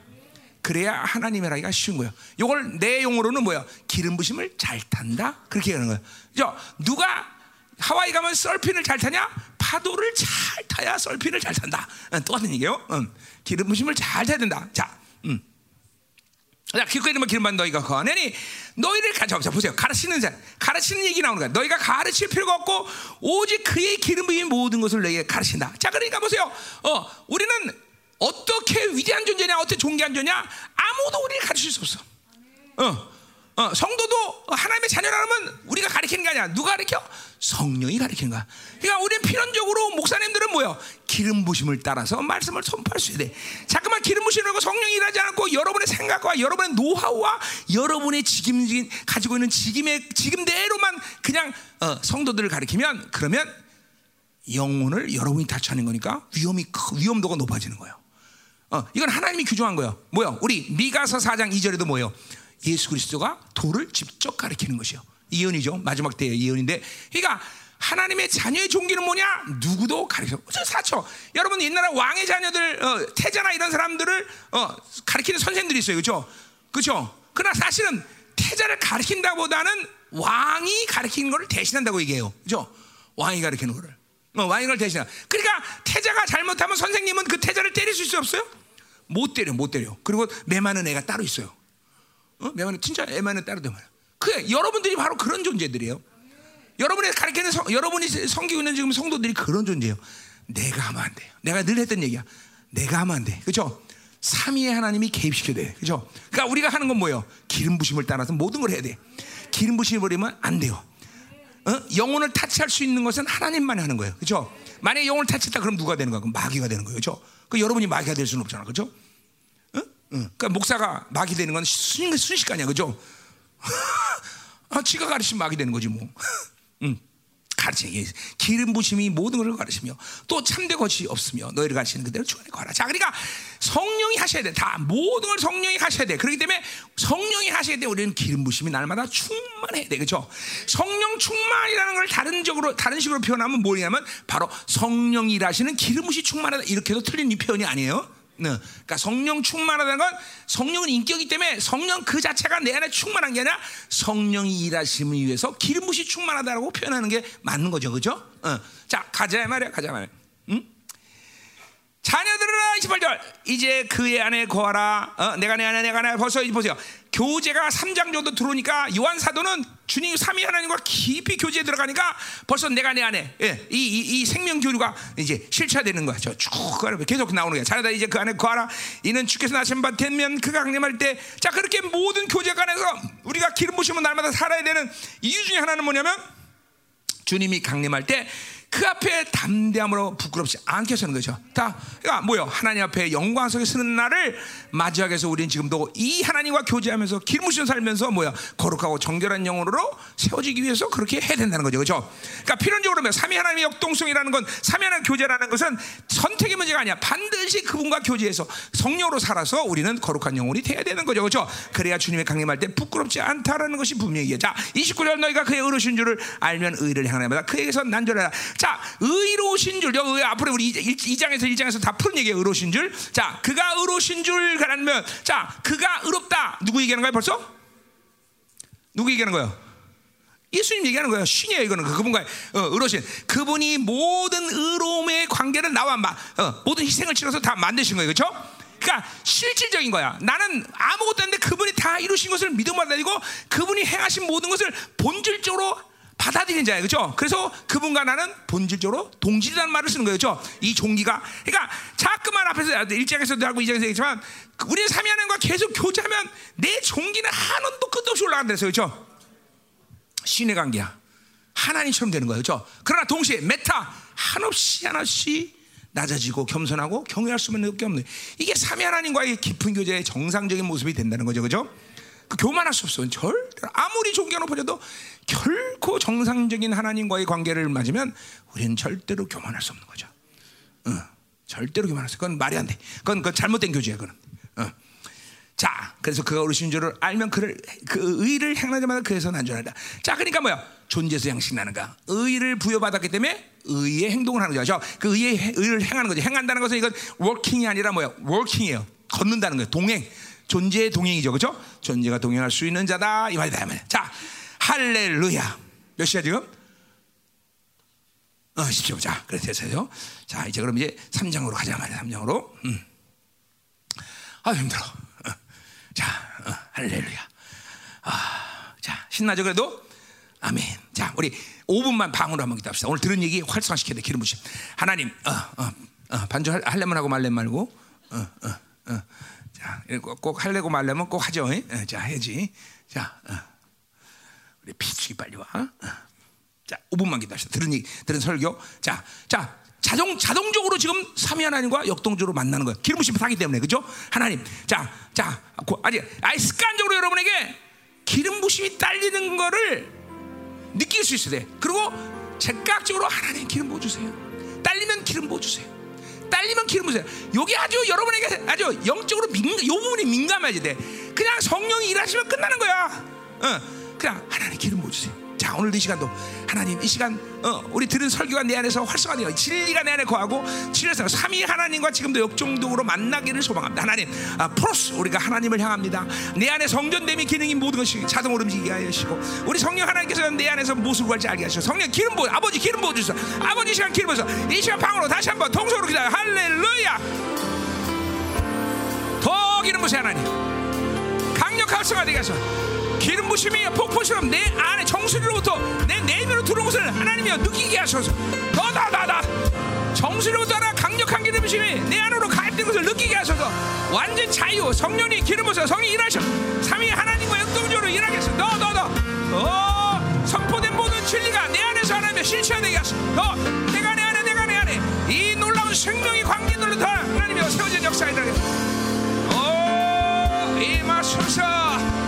그래야 하나님의 라기가 쉬운 거예요. 이걸 내 용어로는 뭐야? 기름 부심을 잘 탄다. 그렇게 하는 거예요. 그죠? 누가 하와이 가면 썰핀을 잘 타냐? 파도를 잘 타야 썰핀을 잘 탄다. 응, 똑같은 얘기예요. 응. 기름 부심을 잘 타야 된다. 자, 음. 자, 기껏 이면 기름 받는 너희가 거하니 너희를 가져 자 보세요. 가르치는 자, 가르치는 얘기 나오는 거야. 너희가 가르칠 필요가 없고 오직 그의 기름 부이 모든 것을 너희에게 가르친다. 자, 그러니까 보세요. 어, 우리는 어떻게 위대한 존재냐, 어떻게 존귀한 존재냐, 아무도 우리를 가르칠 수 없어. 어. 어, 성도도 하나님의 자녀라면 우리가 가르치는 게게 아니야. 누가 가르쳐? 성령이 가르치는 거야. 그러니까 우리는 필연적으로 목사님들은 뭐요? 기름 부심을 따라서 말씀을 선포할 수 있대. 자꾸만 기름 부심이라고 성령이 일하지 않고 여러분의 생각과 여러분의 노하우와 여러분의 지금 가지고 있는 지금의 지금대로만 그냥 어, 성도들을 가리키면 그러면 영혼을 여러분이 다쳐하는 거니까 위험이 위험도가 높아지는 거예요. 어, 이건 하나님이 규정한 거예요. 뭐요? 우리 미가서 4장 2절에도 뭐예요? 예수 그리스도가 돌을 직접 가리키는 것이요. 예언이죠. 마지막 때의 예언인데, 그러니까 하나님의 자녀의 종기는 뭐냐? 누구도 가르쳐. 사초. 여러분 옛날에 왕의 자녀들 어, 태자나 이런 사람들을 어, 가르치는 선생들이 있어요, 그렇죠? 그렇죠? 그러나 사실은 태자를 가르친다보다는 왕이 가르치는 것을 대신한다고 얘기해요, 그렇죠? 왕이 가르치는 것을. 어, 왕이 걸 대신하. 그러니까 태자가 잘못하면 선생님은 그 태자를 때릴 수 없어요? 못 때려, 못 때려. 그리고 매만은 애가 따로 있어요. 어? 매만은 진짜 애만은 따로 되면. 그래, 여러분들이 바로 그런 존재들이에요. 여러분이 가르치는 성, 여러분이 성기고 있는 지금 성도들이 그런 존재예요. 내가 하면 안 돼요. 내가 늘 했던 얘기야. 내가 하면 안 돼. 그렇죠? 삼위의 하나님이 개입시켜야 돼. 그렇죠? 그러니까 우리가 하는 건 뭐예요? 기름 부심을 따라서 모든 걸 해야 돼. 기름 부심을 버리면 안 돼요. 어? 영혼을 타치할 수 있는 것은 하나님만 하는 거예요. 그렇죠? 만약에 영혼을 타치했다 그럼 누가 되는 거야? 그럼 마귀가 되는 거예요. 그렇죠? 그 여러분이 마귀가 될 수는 없잖아. 그렇죠? 어? 어. 그러니까 목사가 마귀 되는 건 순, 순식간이야. 그렇죠? <laughs> 아, 지가 가르치면 마귀 되는 거지 뭐. <laughs> 응. 가르치기 기름 부심이 모든 것을 가르치며 또 참되 것이 없으며 너희를 가르치는 그대로 주 안에 거하라. 자, 그러니까 성령이 하셔야 돼. 다 모든 걸 성령이 하셔야 돼. 그렇기 때문에 성령이 하셔야 돼. 우리는 기름 부심이 날마다 충만해야 돼. 그렇죠? 성령 충만이라는 걸 다른 적으로 다른 식으로 표현하면 뭐냐면 바로 성령이 일하시는 기름 부심 충만하다. 이렇게도 틀린 이 표현이 아니에요. 네. 그러니까 성령 충만하다는 건 성령은 인격이기 때문에 성령 그 자체가 내 안에 충만한 게 아니라 성령이 일하심을 위해서 기름 부시 충만하다고 표현하는 게 맞는 거죠, 그죠 어. 자 가자 말이야, 가자 말이야. 응? 자녀들아 28절 이제 그의 안에 거하라 어, 내가 내 안에 내가 내 안에 벌써 보세요 교제가 3장 정도 들어오니까 요한 사도는 주님 삼위 하나님과 깊이 교제에 들어가니까 벌써 내가 내 안에 예, 이, 이, 이, 생명 교류가 이제 실체되는 거야. 저쭉 계속 나오는 거야. 자녀들 이제 그 안에 거하라 이는 주께서 나신 바 되면 그가 강림할 때 자 그렇게 모든 교제 간에서 우리가 기름 부심은 날마다 살아야 되는 이유 중에 하나는 뭐냐면 주님이 강림할 때 그 앞에 담대함으로 부끄럽지 않게 서는 거죠. 다, 그러니까 뭐요? 하나님 앞에 영광 속에 서는 날을 맞이하기 위해서 우리는 지금도 이 하나님과 교제하면서 길무신 살면서 뭐야? 거룩하고 정결한 영혼으로 세워지기 위해서 그렇게 해야 된다는 거죠. 그렇죠? 그러니까 필연적으로 뭐 삼위 하나님의 역동성이라는 건 삼위 하나님 교제라는 것은 선택의 문제가 아니야. 반드시 그분과 교제해서 성령으로 살아서 우리는 거룩한 영혼이 돼야 되는 거죠. 그렇죠? 그래야 주님의 강림할 때 부끄럽지 않다라는 것이 분명해요. 자, 29절 너희가 그의 의로신 줄을 알면 의를 향하는 다 그에게서 난절해라. 자, 의로우신 줄, 여기 앞으로 우리 2장에서 1장에서 다 푸른 얘기예요. 의로우신 줄. 자, 그가 의로우신 줄 가라면, 자, 그가 의롭다. 누구 얘기하는 거예요, 벌써? 누구 얘기하는 거예요? 예수님 얘기하는 거예요. 신이에요, 이거는. 그 그분과 어, 의로신. 그분이 모든 의로움의 관계를 나와 마, 어, 모든 희생을 치러서 다 만드신 거예요. 그렇죠? 그러니까 실질적인 거야. 나는 아무것도 아닌데 그분이 다 이루신 것을 믿음으로 달리고 그분이 행하신 모든 것을 본질적으로 받아들이는 자예요. 그렇죠? 그래서 그분과 나는 본질적으로 동질이라는 말을 쓰는 거예요. 그렇죠? 이 종기가 그러니까 자꾸만 앞에서 1장에서도 하고 2장에서 얘기했지만 우리는 삼위 하나님과 계속 교제하면 내 종기는 한 원도 끝도 없이 올라간다 그래서 그렇죠? 신의 관계야. 하나님처럼 되는 거예요. 그렇죠? 그러나 동시에 메타 한없이 한없이 낮아지고 겸손하고 경외할 수밖에 없는 이게 삼위 하나님과의 깊은 교제의 정상적인 모습이 된다는 거죠. 그렇죠? 그 교만할 수 없어. 절 아무리 존경을 높여도 결코 정상적인 하나님과의 관계를 맞으면 우리는 절대로 교만할 수 없는 거죠. 어, 절대로 교만할 수. 그건 말이 안 돼. 그건, 그건 잘못된 교제야. 그건. 어. 자, 그래서 그가 어르신 줄을 알면 그를 그 의를 행하는 자마다 그에서 난전하다. 자, 그러니까 뭐야? 존재에서 양식 나는가? 의를 부여받았기 때문에 의의 행동을 하는 거죠. 그 의의 의를 행하는 거죠. 행한다는 것은 이건 워킹이 아니라 뭐야? 워킹이에요. 걷는다는 거예요. 동행. 존재의 동행이죠. 그렇죠? 존재가 동행할 수 있는 자다 이 말이다. 자, 할렐루야. 몇 시야 지금? 어, 10초. 자, 그래 됐어요. 자, 이제 그럼 이제 3장으로 가자 말이야. 3장으로. 음. 아, 힘들어. 어. 자, 어, 할렐루야. 아, 자, 신나죠 그래도? 아멘. 자, 우리 5분만 방으로 한번 기도합시다. 오늘 들은 얘기 활성화시켜야 돼. 기름 부심. 하나님, 어, 어, 어, 반주 할래면 하고 말래 말고. 어, 어, 어. 자, 꼭, 꼭 하려고 말려면 꼭 하죠. 에? 자, 해지. 자, 어. 우리 피치기 빨리 와. 어. 자, 5분만 기다리시다. 들은 들은 설교. 자, 자, 자동 자동적으로 지금 삼위 하나님과 역동적으로 만나는 거예요. 기름 부심 타기 때문에 그죠? 하나님. 자, 자, 아직 아니 습관적으로 여러분에게 기름 부심이 딸리는 거를 느낄 수 있어야 돼. 그리고 즉각적으로 하나님 기름 부어 주세요. 딸리면 기름 부어 주세요. 딸리면 기름 부으세요. 여기 아주 여러분에게 아주 영적으로 민감, 요 부분이 민감해야 돼. 그냥 성령이 일하시면 끝나는 거야. 어, 그냥 하나님 기름 부어 주세요. 자 오늘 이 시간도 하나님 이 시간 어, 우리 들은 설교가 내 안에서 활성화되어 진리가 내 안에 거하고 진리에서 삼위 하나님과 지금도 역종적으로 만나기를 소망합니다. 하나님 아, 프로스 우리가 하나님을 향합니다. 내 안에 성전됨이 기능이 모든 것이 자동으로 움직이게 하시고 우리 성령 하나님께서 내 안에서 무엇을 구할지 알게 하시고 성령 기름 부어 아버지 기름 부어 주소서. 아버지 이 시간 기름 부어서 이 시간 방으로 다시 한번 통속으로 기다려 할렐루야. 더 기름 부으세요 하나님. 강력 활성화 되게 하소서 기름 부심이 폭포처럼 내 안에 정수리로부터 내 내면으로 들어온 것을 하나님이 느끼게 하셔서. 더더더더. 정수리로부터 하나 강력한 기름 부심이 내 안으로 가입된 것을 느끼게 하셔서. 완전 자유 성령이 기름 부어서 성령이 일하셔. 삼위 하나님과 역동적으로 하셔 더더더. 어, 선포된 모든 진리가 내 안에서 하나님의 실체화되게 하셔 더. 내가 내 안에 내가 내 안에. 이 놀라운 생명의 관계들로 더 하나님이 세워진 역사에 들어가게 오 임하소서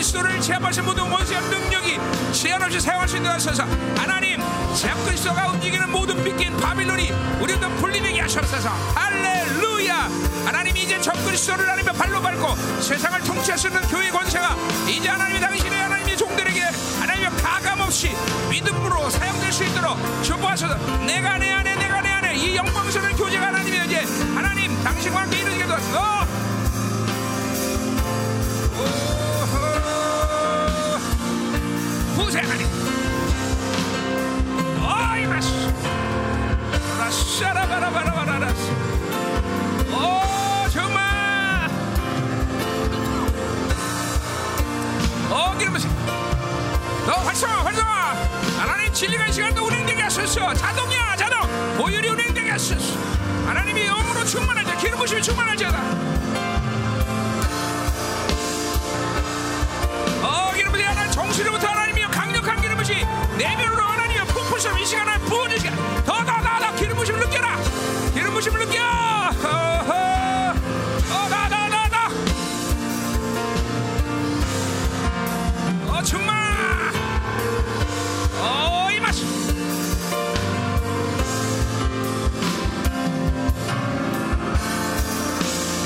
그리스도를 제압하신 모든 원수의 능력이 제한 없이 사용할 수 있는 하소서 하나님 적그리스도가 움직이는 모든 빗긴 바빌론이 우리도 분리되게 하셨소서. 할렐루야! 하나님 이제 적 그리스도를 하나님의 발로 밟고 세상을 통치할 수 있는 교회 권세가 이제 하나님이 당신의 하나님의 종들에게 하나님의 가감없이 믿음으로 사용될 수 있도록 주보하소서. 내가 내 안에 내가 내 안에 이 영광스러운 교제가 하나님의 이제 하나님 당신과 함께 이루게 도와 부세 하나님 어이 마스 라샤라바라바라바라스 오 정말 어 기름 부세 너 활성화 활성화. 하나님 진리가 이 시간도 운행되게 하소서 자동이야 자동. 보혈이 운행되게 하소서 하나님이 영으로 충만하자. 기름 부심이 충만하자 기름 부심 하나 정수리부터 하나님이 강력한 기름 부심 내면으로 하나님이 폭포처럼 이 시간에 부어주시게. 더더더더 기름 부심을 느껴라. 기름 부심을 느껴. 어더더더더 어 정말 어 이마시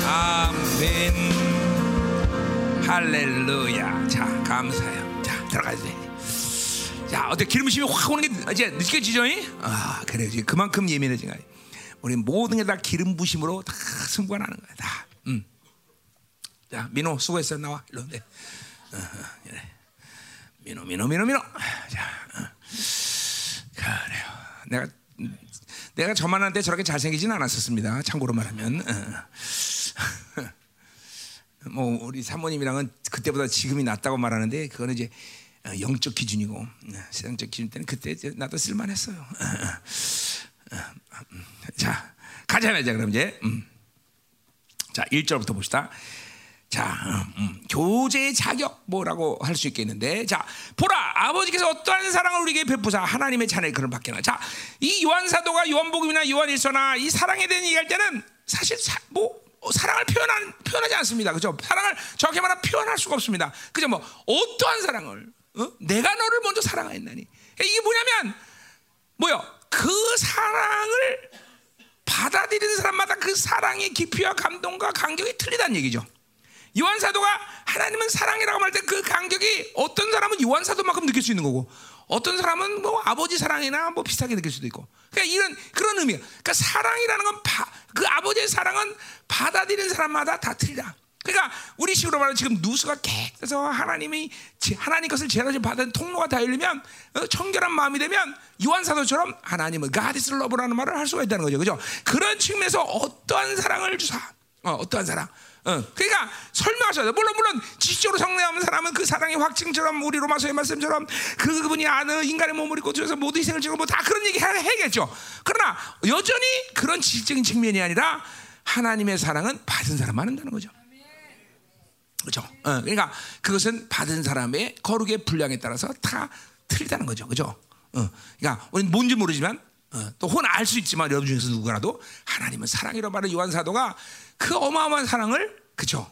아멘. 할렐루야. 자돼 자 어때 기름심이 확 오는 게 이제 느껴지죠? 이? 아 그래 이제 그만큼 예민해진 거야 우리 모든 게 다 기름 부심으로 다 나는 거야 다 음. 자 민호 수고했어 나와 일로 네. 어, 어, 그래. 민호 민호 민호 민호 자 어. 그래요 내가 내가 저만한테 저렇게 잘생기진 않았었습니다 참고로 말하면 어. 뭐 우리 사모님이랑은 그때보다 지금이 낫다고 말하는데 그거는 이제 어, 영적 기준이고 어, 세상적 기준 때는 그때 나도 쓸만했어요. 어, 자 가자 말자 그럼 이제 음. 자 1절부터 봅시다. 자, 음, 교제의 자격 뭐라고 할 수 있겠는데, 자, 보라 아버지께서 어떠한 사랑을 우리에게 베푸사 하나님의 자녀의 그런 받게나. 자, 이 요한 사도가 요한복음이나 요한일서나 이 사랑에 대한 얘기할 때는 사실 사, 뭐 사랑을 표현한, 표현하지 않습니다. 그죠? 사랑을 정확히 말하면 표현할 수가 없습니다. 그죠? 뭐, 어떠한 사랑을, 어? 내가 너를 먼저 사랑하였나니. 이게 뭐냐면, 뭐요? 그 사랑을 받아들이는 사람마다 그 사랑의 깊이와 감동과 간격이 틀리다는 얘기죠. 요한 사도가 하나님은 사랑이라고 말때그 간격이 어떤 사람은 요한 사도만큼 느낄 수 있는 거고 어떤 사람은 뭐 아버지 사랑이나 뭐 비슷하게 느낄 수도 있고. 그러니까 이런 그런 의미야. 그러니까 사랑이라는 건 그 아버지의 사랑은 받아들이는 사람마다 다 틀리다. 그러니까 우리 식으로 말하면 지금 누수가 계속해서 하나님이 하나님 것을 제대로 받은 통로가 다 열리면 어, 청결한 마음이 되면 요한 사도처럼 하나님은 is love라는 말을 할 수가 있다는 거죠, 그죠? 그런 측면에서 어떠한 사랑을 주사, 어, 어떠한 사랑. 어, 그러니까 설명하셔야 돼. 물론 물론 지식적으로 성례하는 사람은 그 사랑의 확증처럼 우리 로마서의 말씀처럼 그 그분이 아는 인간의 몸을 입고 들어서 모든 희생을 지고 뭐 다 그런 얘기 해야겠죠. 그러나 여전히 그런 지식적인 측면이 아니라 하나님의 사랑은 받은 사람만 한다는 거죠. 그렇죠. 어, 그러니까 그것은 받은 사람의 거룩의 분량에 따라서 다 틀리다는 거죠. 그렇죠. 어, 그러니까 우리는 뭔지 모르지만 어, 또 혹은 알수 있지만 여러분 중에서 누구라도 하나님은 사랑이라고 말하는 요한 사도가 그 어마어마한 사랑을 그죠?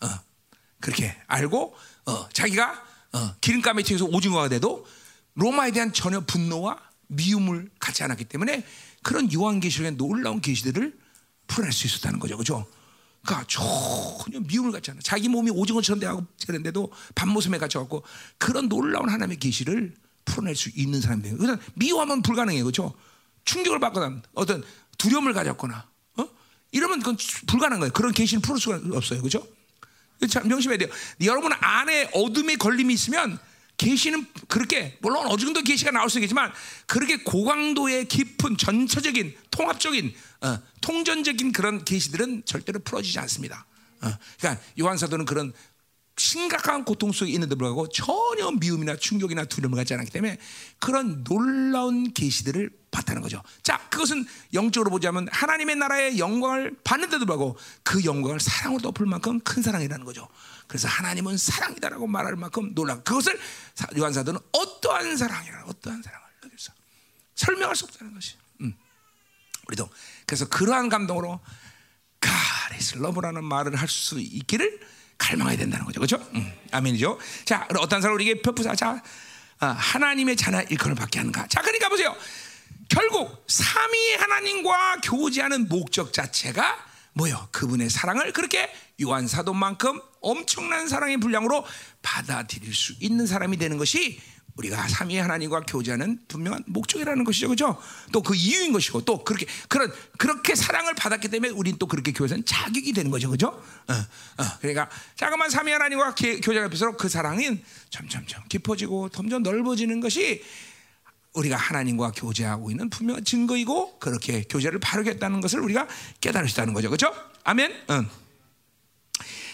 어, 그렇게 알고 어, 자기가 어, 기름감에 튀겨서 오징어가 돼도 로마에 대한 전혀 분노와 미움을 갖지 않았기 때문에 그런 요한계시록의 놀라운 계시들을 풀어낼 수 있었다는 거죠, 그렇죠? 그러니까 전혀 미움을 갖지 않아. 자기 몸이 오징어처럼 되고 그랬는데도 밤모습에 갇혀갖고 그런 놀라운 하나님의 계시를 풀어낼 수 있는 사람이 돼요. 그래서 미워하면 불가능해요, 그렇죠? 충격을 받거나 어떤 두려움을 가졌거나 어? 이러면 그건 불가능한 거예요. 그런 계시를 풀을 수가 없어요, 그렇죠? 참 명심해야 돼요. 여러분 안에 어둠의 걸림이 있으면 계시는 그렇게 물론 어느 정도 계시가 나올 수 있겠지만 그렇게 고강도의 깊은 전체적인 통합적인 어, 통전적인 그런 계시들은 절대로 풀어지지 않습니다. 어, 그러니까 요한 사도는 그런 심각한 고통 속에 있는데 불구하고 전혀 미움이나 충격이나 두려움을 갖지 않기 때문에 그런 놀라운 계시들을 봤다는 거죠. 자, 그것은 영적으로 보자면 하나님의 나라의 영광을 받는데도 불구하고 그 영광을 사랑으로 덮을 만큼 큰 사랑이라는 거죠. 그래서 하나님은 사랑이다라고 말할 만큼 놀라. 그것을 요한 사도는 어떠한 사랑이라 어떠한 사랑을 여기서 설명할 수 없다는 것이. 음. 우리도 그래서 그러한 감동으로 가리스 러브라는 말을 할 수 있기를 갈망해야 된다는 거죠. 그렇죠? 음, 아멘이죠. 자, 어떤 사람 우리에게 펴푸사 자 어, 하나님의 자녀 일컬을 받게 하는가? 자, 그러니까 보세요. 결국 삼위 하나님과 교제하는 목적 자체가 뭐요? 그분의 사랑을 그렇게 요한 사도만큼 엄청난 사랑의 분량으로 받아들일 수 있는 사람이 되는 것이 우리가 삼위 하나님과 교제하는 분명한 목적이라는 것이죠, 그렇죠? 또 그 이유인 것이고 또 그렇게 그런 그렇게 사랑을 받았기 때문에 우리는 또 그렇게 교회는 자격이 되는 거죠, 그렇죠? 어, 어. 그러니까 자그만 삼위 하나님과 교제가 필수록 그 사랑은 점점점 깊어지고 점점 넓어지는 것이 우리가 하나님과 교제하고 있는 분명한 증거이고 그렇게 교제를 바르게 했다는 것을 우리가 깨달을 수 있다는 거죠, 그렇죠? 아멘. 응.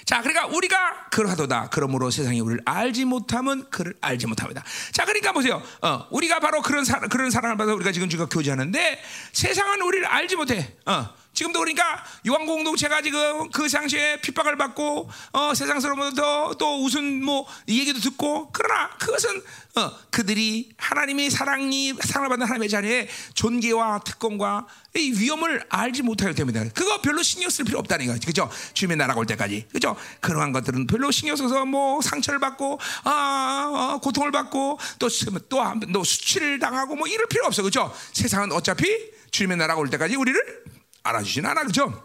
자, 그러니까 우리가 그러하도다. 그러므로 세상이 우리를 알지 못하면 그를 알지 못합니다. 자, 그러니까 보세요. 어, 우리가 바로 그런 사, 그런 사랑을 받아 우리가 지금 지금 교제하는데 세상은 우리를 알지 못해. 어. 지금도 그러니까 요한 공동체가 지금 그 당시에 핍박을 받고 어, 세상스러워도 또 우선 뭐 얘기도 듣고 그러나 그것은 어, 그들이 하나님의 사랑이 사랑을 받는 하나님의 자녀의 존귀와 특권과 이 위험을 알지 못하기 때문이다. 그거 별로 신경 쓸 필요 없다는 거죠. 그죠? 주님의 나라가 올 때까지. 그죠? 그러한 것들은 별로 신경 써서 뭐 상처를 받고, 아, 어, 고통을 받고, 또, 또, 또 수치를 당하고 뭐 이럴 필요 없어. 그죠? 세상은 어차피 주님의 나라가 올 때까지 우리를 알아주진 않아, 그죠?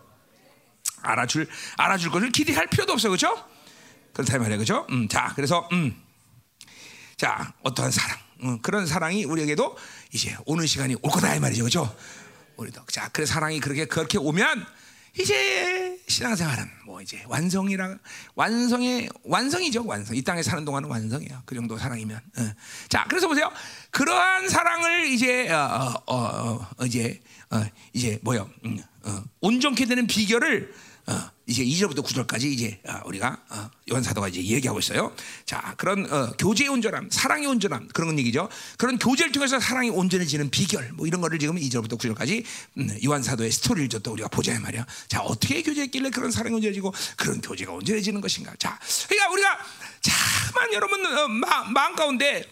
알아줄 알아줄 것을 기대할 필요도 없어, 그죠? 그렇다 말이야, 그죠? 음, 자, 그래서 음, 자, 어떠한 사랑, 음, 그런 사랑이 우리에게도 이제 오는 시간이 올 거다 이 말이죠, 그죠? 우리도 자, 그 사랑이 그렇게 그렇게 오면 이제 신앙생활은 뭐 이제 완성이라 완성의 완성이죠 완성 이 땅에 사는 동안은 완성이야 그 정도 사랑이면 어. 자 그래서 보세요 그러한 사랑을 이제 어, 어, 어, 어 이제 어, 이제 뭐요 음, 어, 온전케 되는 비결을 어, 이제 2절부터 9절까지 이제 어, 우리가 어, 요한 사도가 이제 얘기하고 있어요. 자, 그런 어, 교제의 온전함, 사랑의 온전함 그런 얘기죠. 그런 교제를 통해서 사랑이 온전해지는 비결, 뭐 이런 거를 지금 2절부터 9절까지 음, 요한 사도의 스토리를 또 우리가 보자 말이야. 자, 어떻게 교제했길래 그런 사랑이 온전해지고 그런 교제가 온전해지는 것인가? 자, 그러니까 우리가 자만 여러분 어, 마, 마음 가운데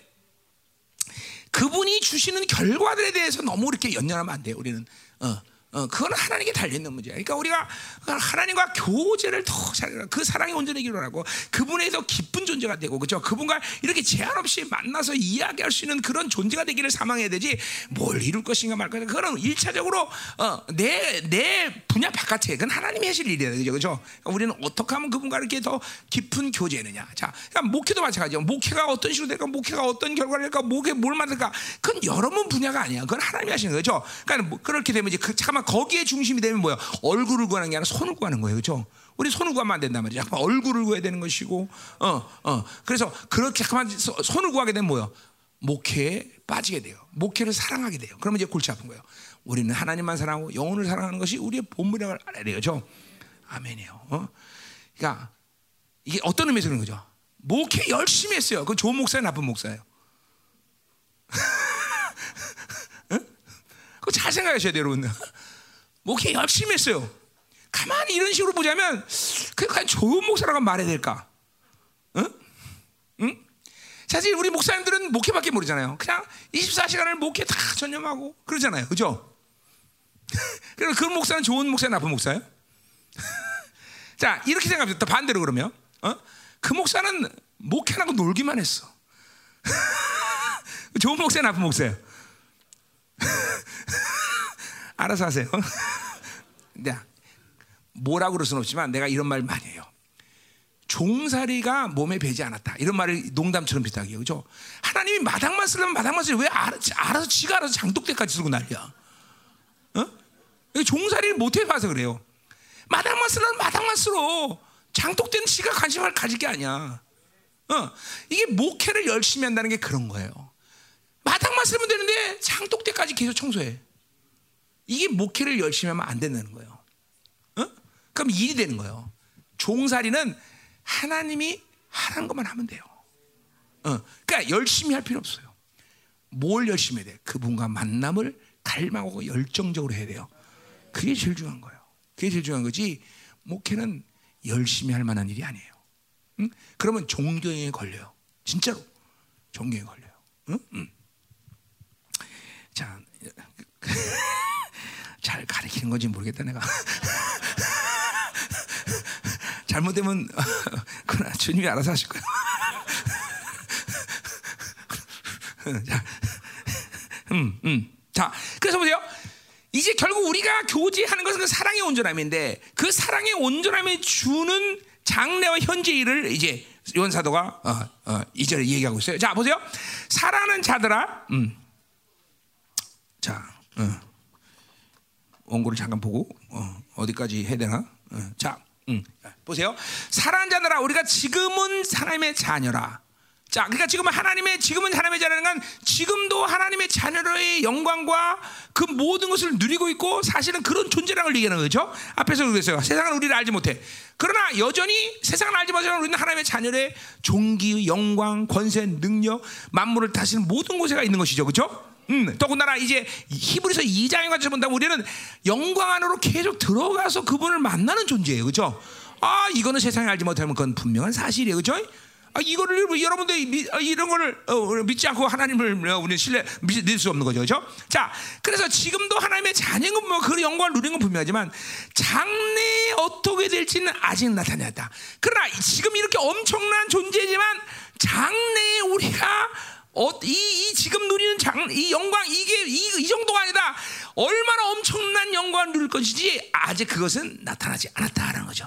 그분이 주시는 결과들에 대해서 너무 이렇게 연연하면 안 돼요. 우리는 어, 어, 그건 하나님께 달려있는 문제야. 그러니까 우리가 하나님과 교제를 더 잘, 그 사랑이 온전하기로 하고 그분에 더 기쁜 존재가 되고, 그죠? 그분과 이렇게 제한 없이 만나서 이야기할 수 있는 그런 존재가 되기를 사망해야 되지, 뭘 이룰 것인가 말 것인가. 그거는 일차적으로, 어, 내, 내 분야 바깥에, 그건 하나님이 하실 일이야. 그죠? 그죠? 그러니까 우리는 어떻게 하면 그분과 이렇게 더 깊은 교제느냐. 자, 그러니까 목회도 마찬가지죠. 목회가 어떤 식으로 될까, 목회가 어떤 결과를 할까, 목회 뭘 만들까. 그건 여러분 분야가 아니야. 그건 하나님이 하시는 거죠. 그러니까 뭐 그렇게 되면 이제 그, 잠깐만 잠깐만 거기에 중심이 되면 뭐야? 얼굴을 구하는 게 아니라 손을 구하는 거예요, 그렇죠? 우리 손을 구하면 안 된단 말이야. 잠깐 얼굴을 구해야 되는 것이고, 어, 어. 그래서 그렇게 잠깐만 손을 구하게 되면 뭐야? 목회에 빠지게 돼요. 목회를 사랑하게 돼요. 그러면 이제 골치 아픈 거예요. 우리는 하나님만 사랑하고 영혼을 사랑하는 것이 우리의 본분이라고 알아야 돼요, 그렇죠? 아멘이요. 어? 그러니까 이게 어떤 의미에서 그런 거죠? 목회 열심히 했어요. 그 좋은 목사예요, 나쁜 목사예요. <laughs> 잘 생각하셔야 돼요, 여러분. 목회 열심히 했어요. 가만히 이런 식으로 보자면 그냥 좋은 목사라고 말해야 될까? 응? 응? 사실 우리 목사님들은 목회밖에 모르잖아요. 그냥 24시간을 목회 다 전념하고 그러잖아요. 그죠? <laughs> 그럼 그 목사는 좋은 목사야, 나쁜 목사예요? <laughs> 자, 이렇게 생각합니다. 반대로 그러면, 어? 그 목사는 목회하고 놀기만 했어. <laughs> 좋은 목사야, 나쁜 목사예요? 알아서 하세요. <laughs> 네. 뭐라고 그럴 수는 없지만 내가 이런 말 많이 해요. 종살이가 몸에 배지 않았다. 이런 말을 농담처럼 비슷하게. 그죠? 하나님이 마당만 쓰려면 마당만 쓰왜 알아서, 알아서 지가 알아서 장독대까지 쓰고 난리야. 어? 종살이를 못해 봐서 그래요. 마당만 쓰려면 마당만 쓰러. 장독대는 지가 관심을 가질 게 아니야. 어? 이게 목회를 열심히 한다는 게 그런 거예요. 마당만 쓰면 되는데 장독대까지 계속 청소해. 이게 목회를 열심히 하면 안 된다는 거예요. 어? 그럼 일이 되는 거예요. 종살이는 하나님이 하라는 것만 하면 돼요. 어. 그러니까 열심히 할 필요 없어요. 뭘 열심히 해야 돼? 그분과 만남을 갈망하고 열정적으로 해야 돼요. 그게 제일 중요한 거예요. 그게 제일 중요한 거지. 목회는 열심히 할 만한 일이 아니에요. 응? 그러면 종교에 걸려요. 진짜로 종교에 걸려요. 응? 응. 자, 잘 가르치는 건지 모르겠다 내가. <laughs> 잘못되면 <laughs> 그러나 주님이 알아서 하실 거예요. <laughs> 자, 음, 음. 자, 그래서 보세요. 이제 결국 우리가 교제하는 것은 그 사랑의 온전함인데 그 사랑의 온전함에 주는 장래와 현재 일을 이제 요한 사도가 어, 어, 이절에 얘기하고 있어요. 자, 보세요. 사랑하는 자들아, 음. 자, 어. 원고를 잠깐 보고 어, 디까지 해야 되나? 어, 자, 음, 보세요. 사랑하는 자들아, 우리가 지금은 하나님의 자녀라. 자, 그러니까 지금은 하나님의 지금은 하나님의 자녀는 건 지금도 하나님의 자녀의 영광과 그 모든 것을 누리고 있고 사실은 그런 걸 얘기하는 거죠. 앞에서 그랬어요. 세상은 우리를 알지 못해. 그러나 여전히 세상을 알지 못하지만 우리는 하나님의 자녀의 종기, 영광, 권세, 능력, 만물을 다스리는 모든 곳에가 있는 것이죠. 그렇죠? 음, 더군다나 이제 히브리서 2장에 가서 본다면 우리는 영광 안으로 계속 들어가서 그분을 만나는 존재예요. 그죠? 아, 이거는 세상에 알지 못하면 그건 분명한 사실이에요. 그죠? 아, 이거를 여러분들 이 아, 이런 거를 어, 믿지 않고 하나님을 어, 우리 신뢰 믿을 수 없는 거죠, 그렇죠? 자, 그래서 지금도 하나님의 자녀는 뭐그 영광을 누리는 건 분명하지만 장래에 어떻게 될지는 아직 나타났다. 그러나 지금 이렇게 엄청난 존재지만 장래에 우리가 어, 이, 이, 지금 누리는 장, 이 영광 이게 이, 이 정도가 아니다. 얼마나 엄청난 영광을 누릴 것이지 아직 그것은 나타나지 않았다라는 거죠.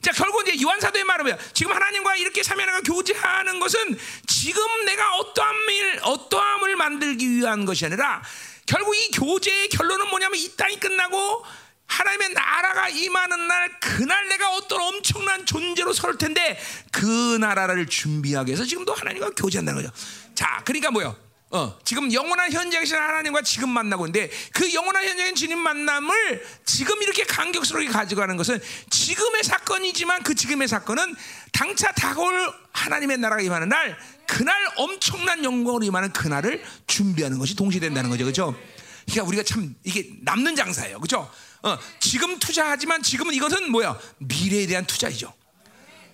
자 결국 이제 요한 사도의 말은 지금 하나님과 이렇게 사면하고 교제하는 것은 지금 내가 어떠한 일, 어떠함을 만들기 위한 것이 아니라 결국 이 교제의 결론은 뭐냐면 이 땅이 끝나고 하나님의 나라가 임하는 날 그날 내가 어떤 엄청난 존재로 설 텐데 그 나라를 준비하기 위해서 지금도 하나님과 교제한다는 거죠. 자, 그러니까 뭐요? 어, 지금 영원한 현재 계신 하나님과 지금 만나고 있는데 그 영원한 현재인 주님 만남을 지금 이렇게 간격스럽게 가져가는 것은 지금의 사건이지만 그 지금의 사건은 당차 다가올 하나님의 나라가 임하는 날 그날 엄청난 영광으로 임하는 그날을 준비하는 것이 동시된다는 거죠. 그렇죠? 그러니까 우리가 참 이게 남는 장사예요. 그렇죠? 어, 지금 투자하지만 지금은 이것은 뭐야? 미래에 대한 투자이죠.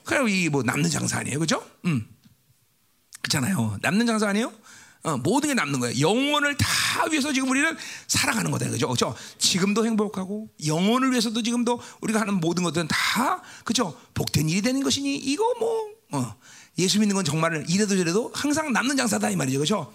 그래 이뭐 남는 장사 아니에요. 그렇죠? 음. 그렇잖아요. 남는 장사 아니에요? 어, 모든 게 남는 거예요. 영혼을 다 위해서 지금 우리는 살아가는 거다. 그죠? 그죠? 지금도 행복하고 영혼을 위해서도 지금도 우리가 하는 모든 것들은 다 그죠? 복된 일이 되는 것이니 이거 뭐 어, 예수 믿는 건 정말 이래도 저래도 항상 남는 장사다 이 말이죠. 그죠?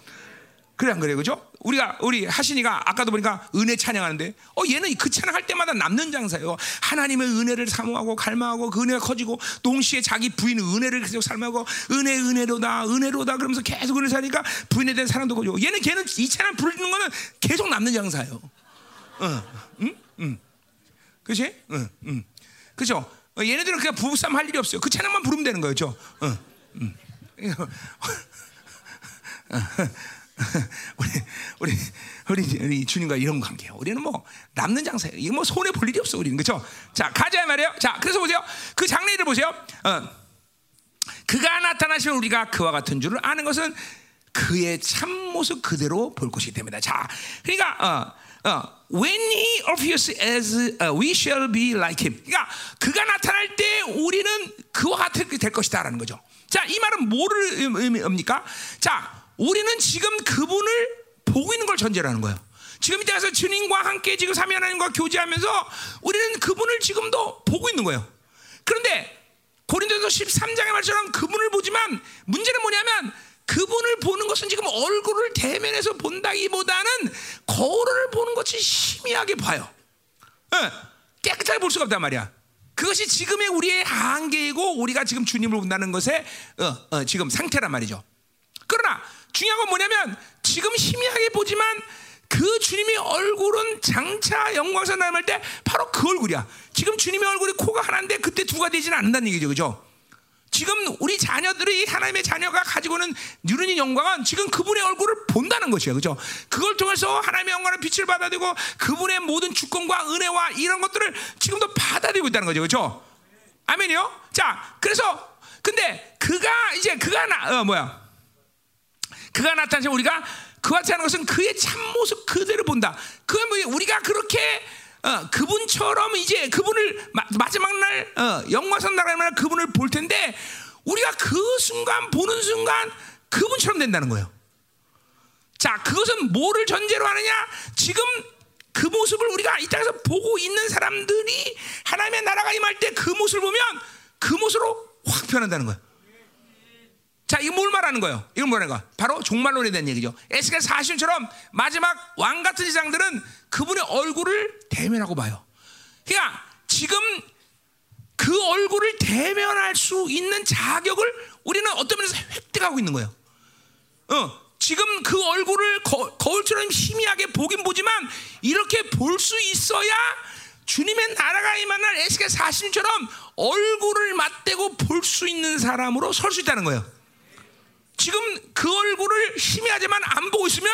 그래 안 그래요, 그죠? 우리가 우리 하신이가 아까도 보니까 은혜 찬양하는데, 어 얘는 그 찬양할 때마다 남는 장사예요. 하나님의 은혜를 사모하고 갈망하고 그 은혜가 커지고 동시에 자기 부인 은혜를 계속 삶하고 은혜 은혜로다 은혜로다 그러면서 계속 은혜 사니까 부인에 대한 사랑도 커지고 얘는 걔는 이 찬양 부르는 거는 계속 남는 장사예요. 어, 응, 응, 그렇지? 응, 응, 그죠? 어, 얘네들은 그냥 부부싸움 할 일이 없어요. 그 찬양만 부르면 되는 거죠. 어, 응. <laughs> <laughs> 우리 우리 우리 우리 주님과 이런 관계예요. 우리는 뭐 남는 장사예요. 이거 뭐 손해 볼 일이 없어 우리는 그렇죠? 자 가자 말이에요. 자 그래서 보세요. 그 장례를 보세요. 어. 그가 나타나시면 우리가 그와 같은 줄을 아는 것은 그의 참 모습 그대로 볼 것이기 때문이다. 자 그러니까 어, 어, when he appears as uh, we shall be like him. 그러니까 그가 나타날 때 우리는 그와 같게 될 것이다라는 거죠. 자 이 말은 뭐를 의미합니까? 자 우리는 지금 그분을 보고 있는 걸 전제로 하는 거예요. 지금 이때 가서 주님과 함께 지금 삼위 하나님과 교제하면서 우리는 그분을 지금도 보고 있는 거예요. 그런데 고린도서 13장의 말처럼 그분을 보지만 문제는 뭐냐면 그분을 보는 것은 지금 얼굴을 대면해서 본다기보다는 거울을 보는 것이 희미하게 봐요. 네, 깨끗하게 볼 수가 없단 말이야. 그것이 지금의 우리의 한계이고 우리가 지금 주님을 본다는 것의 어, 어, 지금 상태란 말이죠. 그러나 중요한 건 뭐냐면 지금 희미하게 보지만 그 주님의 얼굴은 장차 영광선 남을 때 바로 그 얼굴이야. 지금 주님의 얼굴이 코가 하나인데 그때 두가 되지는 않는다는 얘기죠. 그죠? 지금 우리 자녀들이 하나님의 자녀가 가지고 는 누르는 영광은 지금 그분의 얼굴을 본다는 것이에요. 그죠? 그걸 통해서 하나님의 영광을 빛을 받아들이고 그분의 모든 주권과 은혜와 이런 것들을 지금도 받아들이고 있다는 거죠. 그죠? 아멘이요? 자, 그래서 근데 그가 이제 그가 나, 어, 뭐야? 그가 나타나서 우리가 그와 같이 하는 것은 그의 참모습 그대로 본다. 뭐 우리가 그렇게 어, 그분처럼 이제 그분을 마, 지막날 어, 영광선 나라의 날 그분을 볼 텐데 우리가 그 순간 보는 순간 그분처럼 된다는 거예요. 자, 그것은 뭐를 전제로 하느냐? 지금 그 모습을 우리가 이 땅에서 보고 있는 사람들이 하나님의 나라가 임할 때 그 모습을 보면 그 모습으로 확 변한다는 거예요. 자, 이거 뭘 말하는 거예요? 이건 뭐라는 거? 바로 종말론에 대한 얘기죠. 에스겔 40처럼 마지막 왕 같은 세상들은 그분의 얼굴을 대면하고 봐요. 그러니까 지금 그 얼굴을 대면할 수 있는 자격을 우리는 어떤 면에서 획득하고 있는 거예요. 어, 지금 그 얼굴을 거, 거울처럼 희미하게 보긴 보지만 이렇게 볼 수 있어야 주님의 나라가 임한 에스겔 40처럼 얼굴을 맞대고 볼 수 있는 사람으로 설 수 있다는 거예요. 지금 그 얼굴을 희미하지만 안 보고 있으면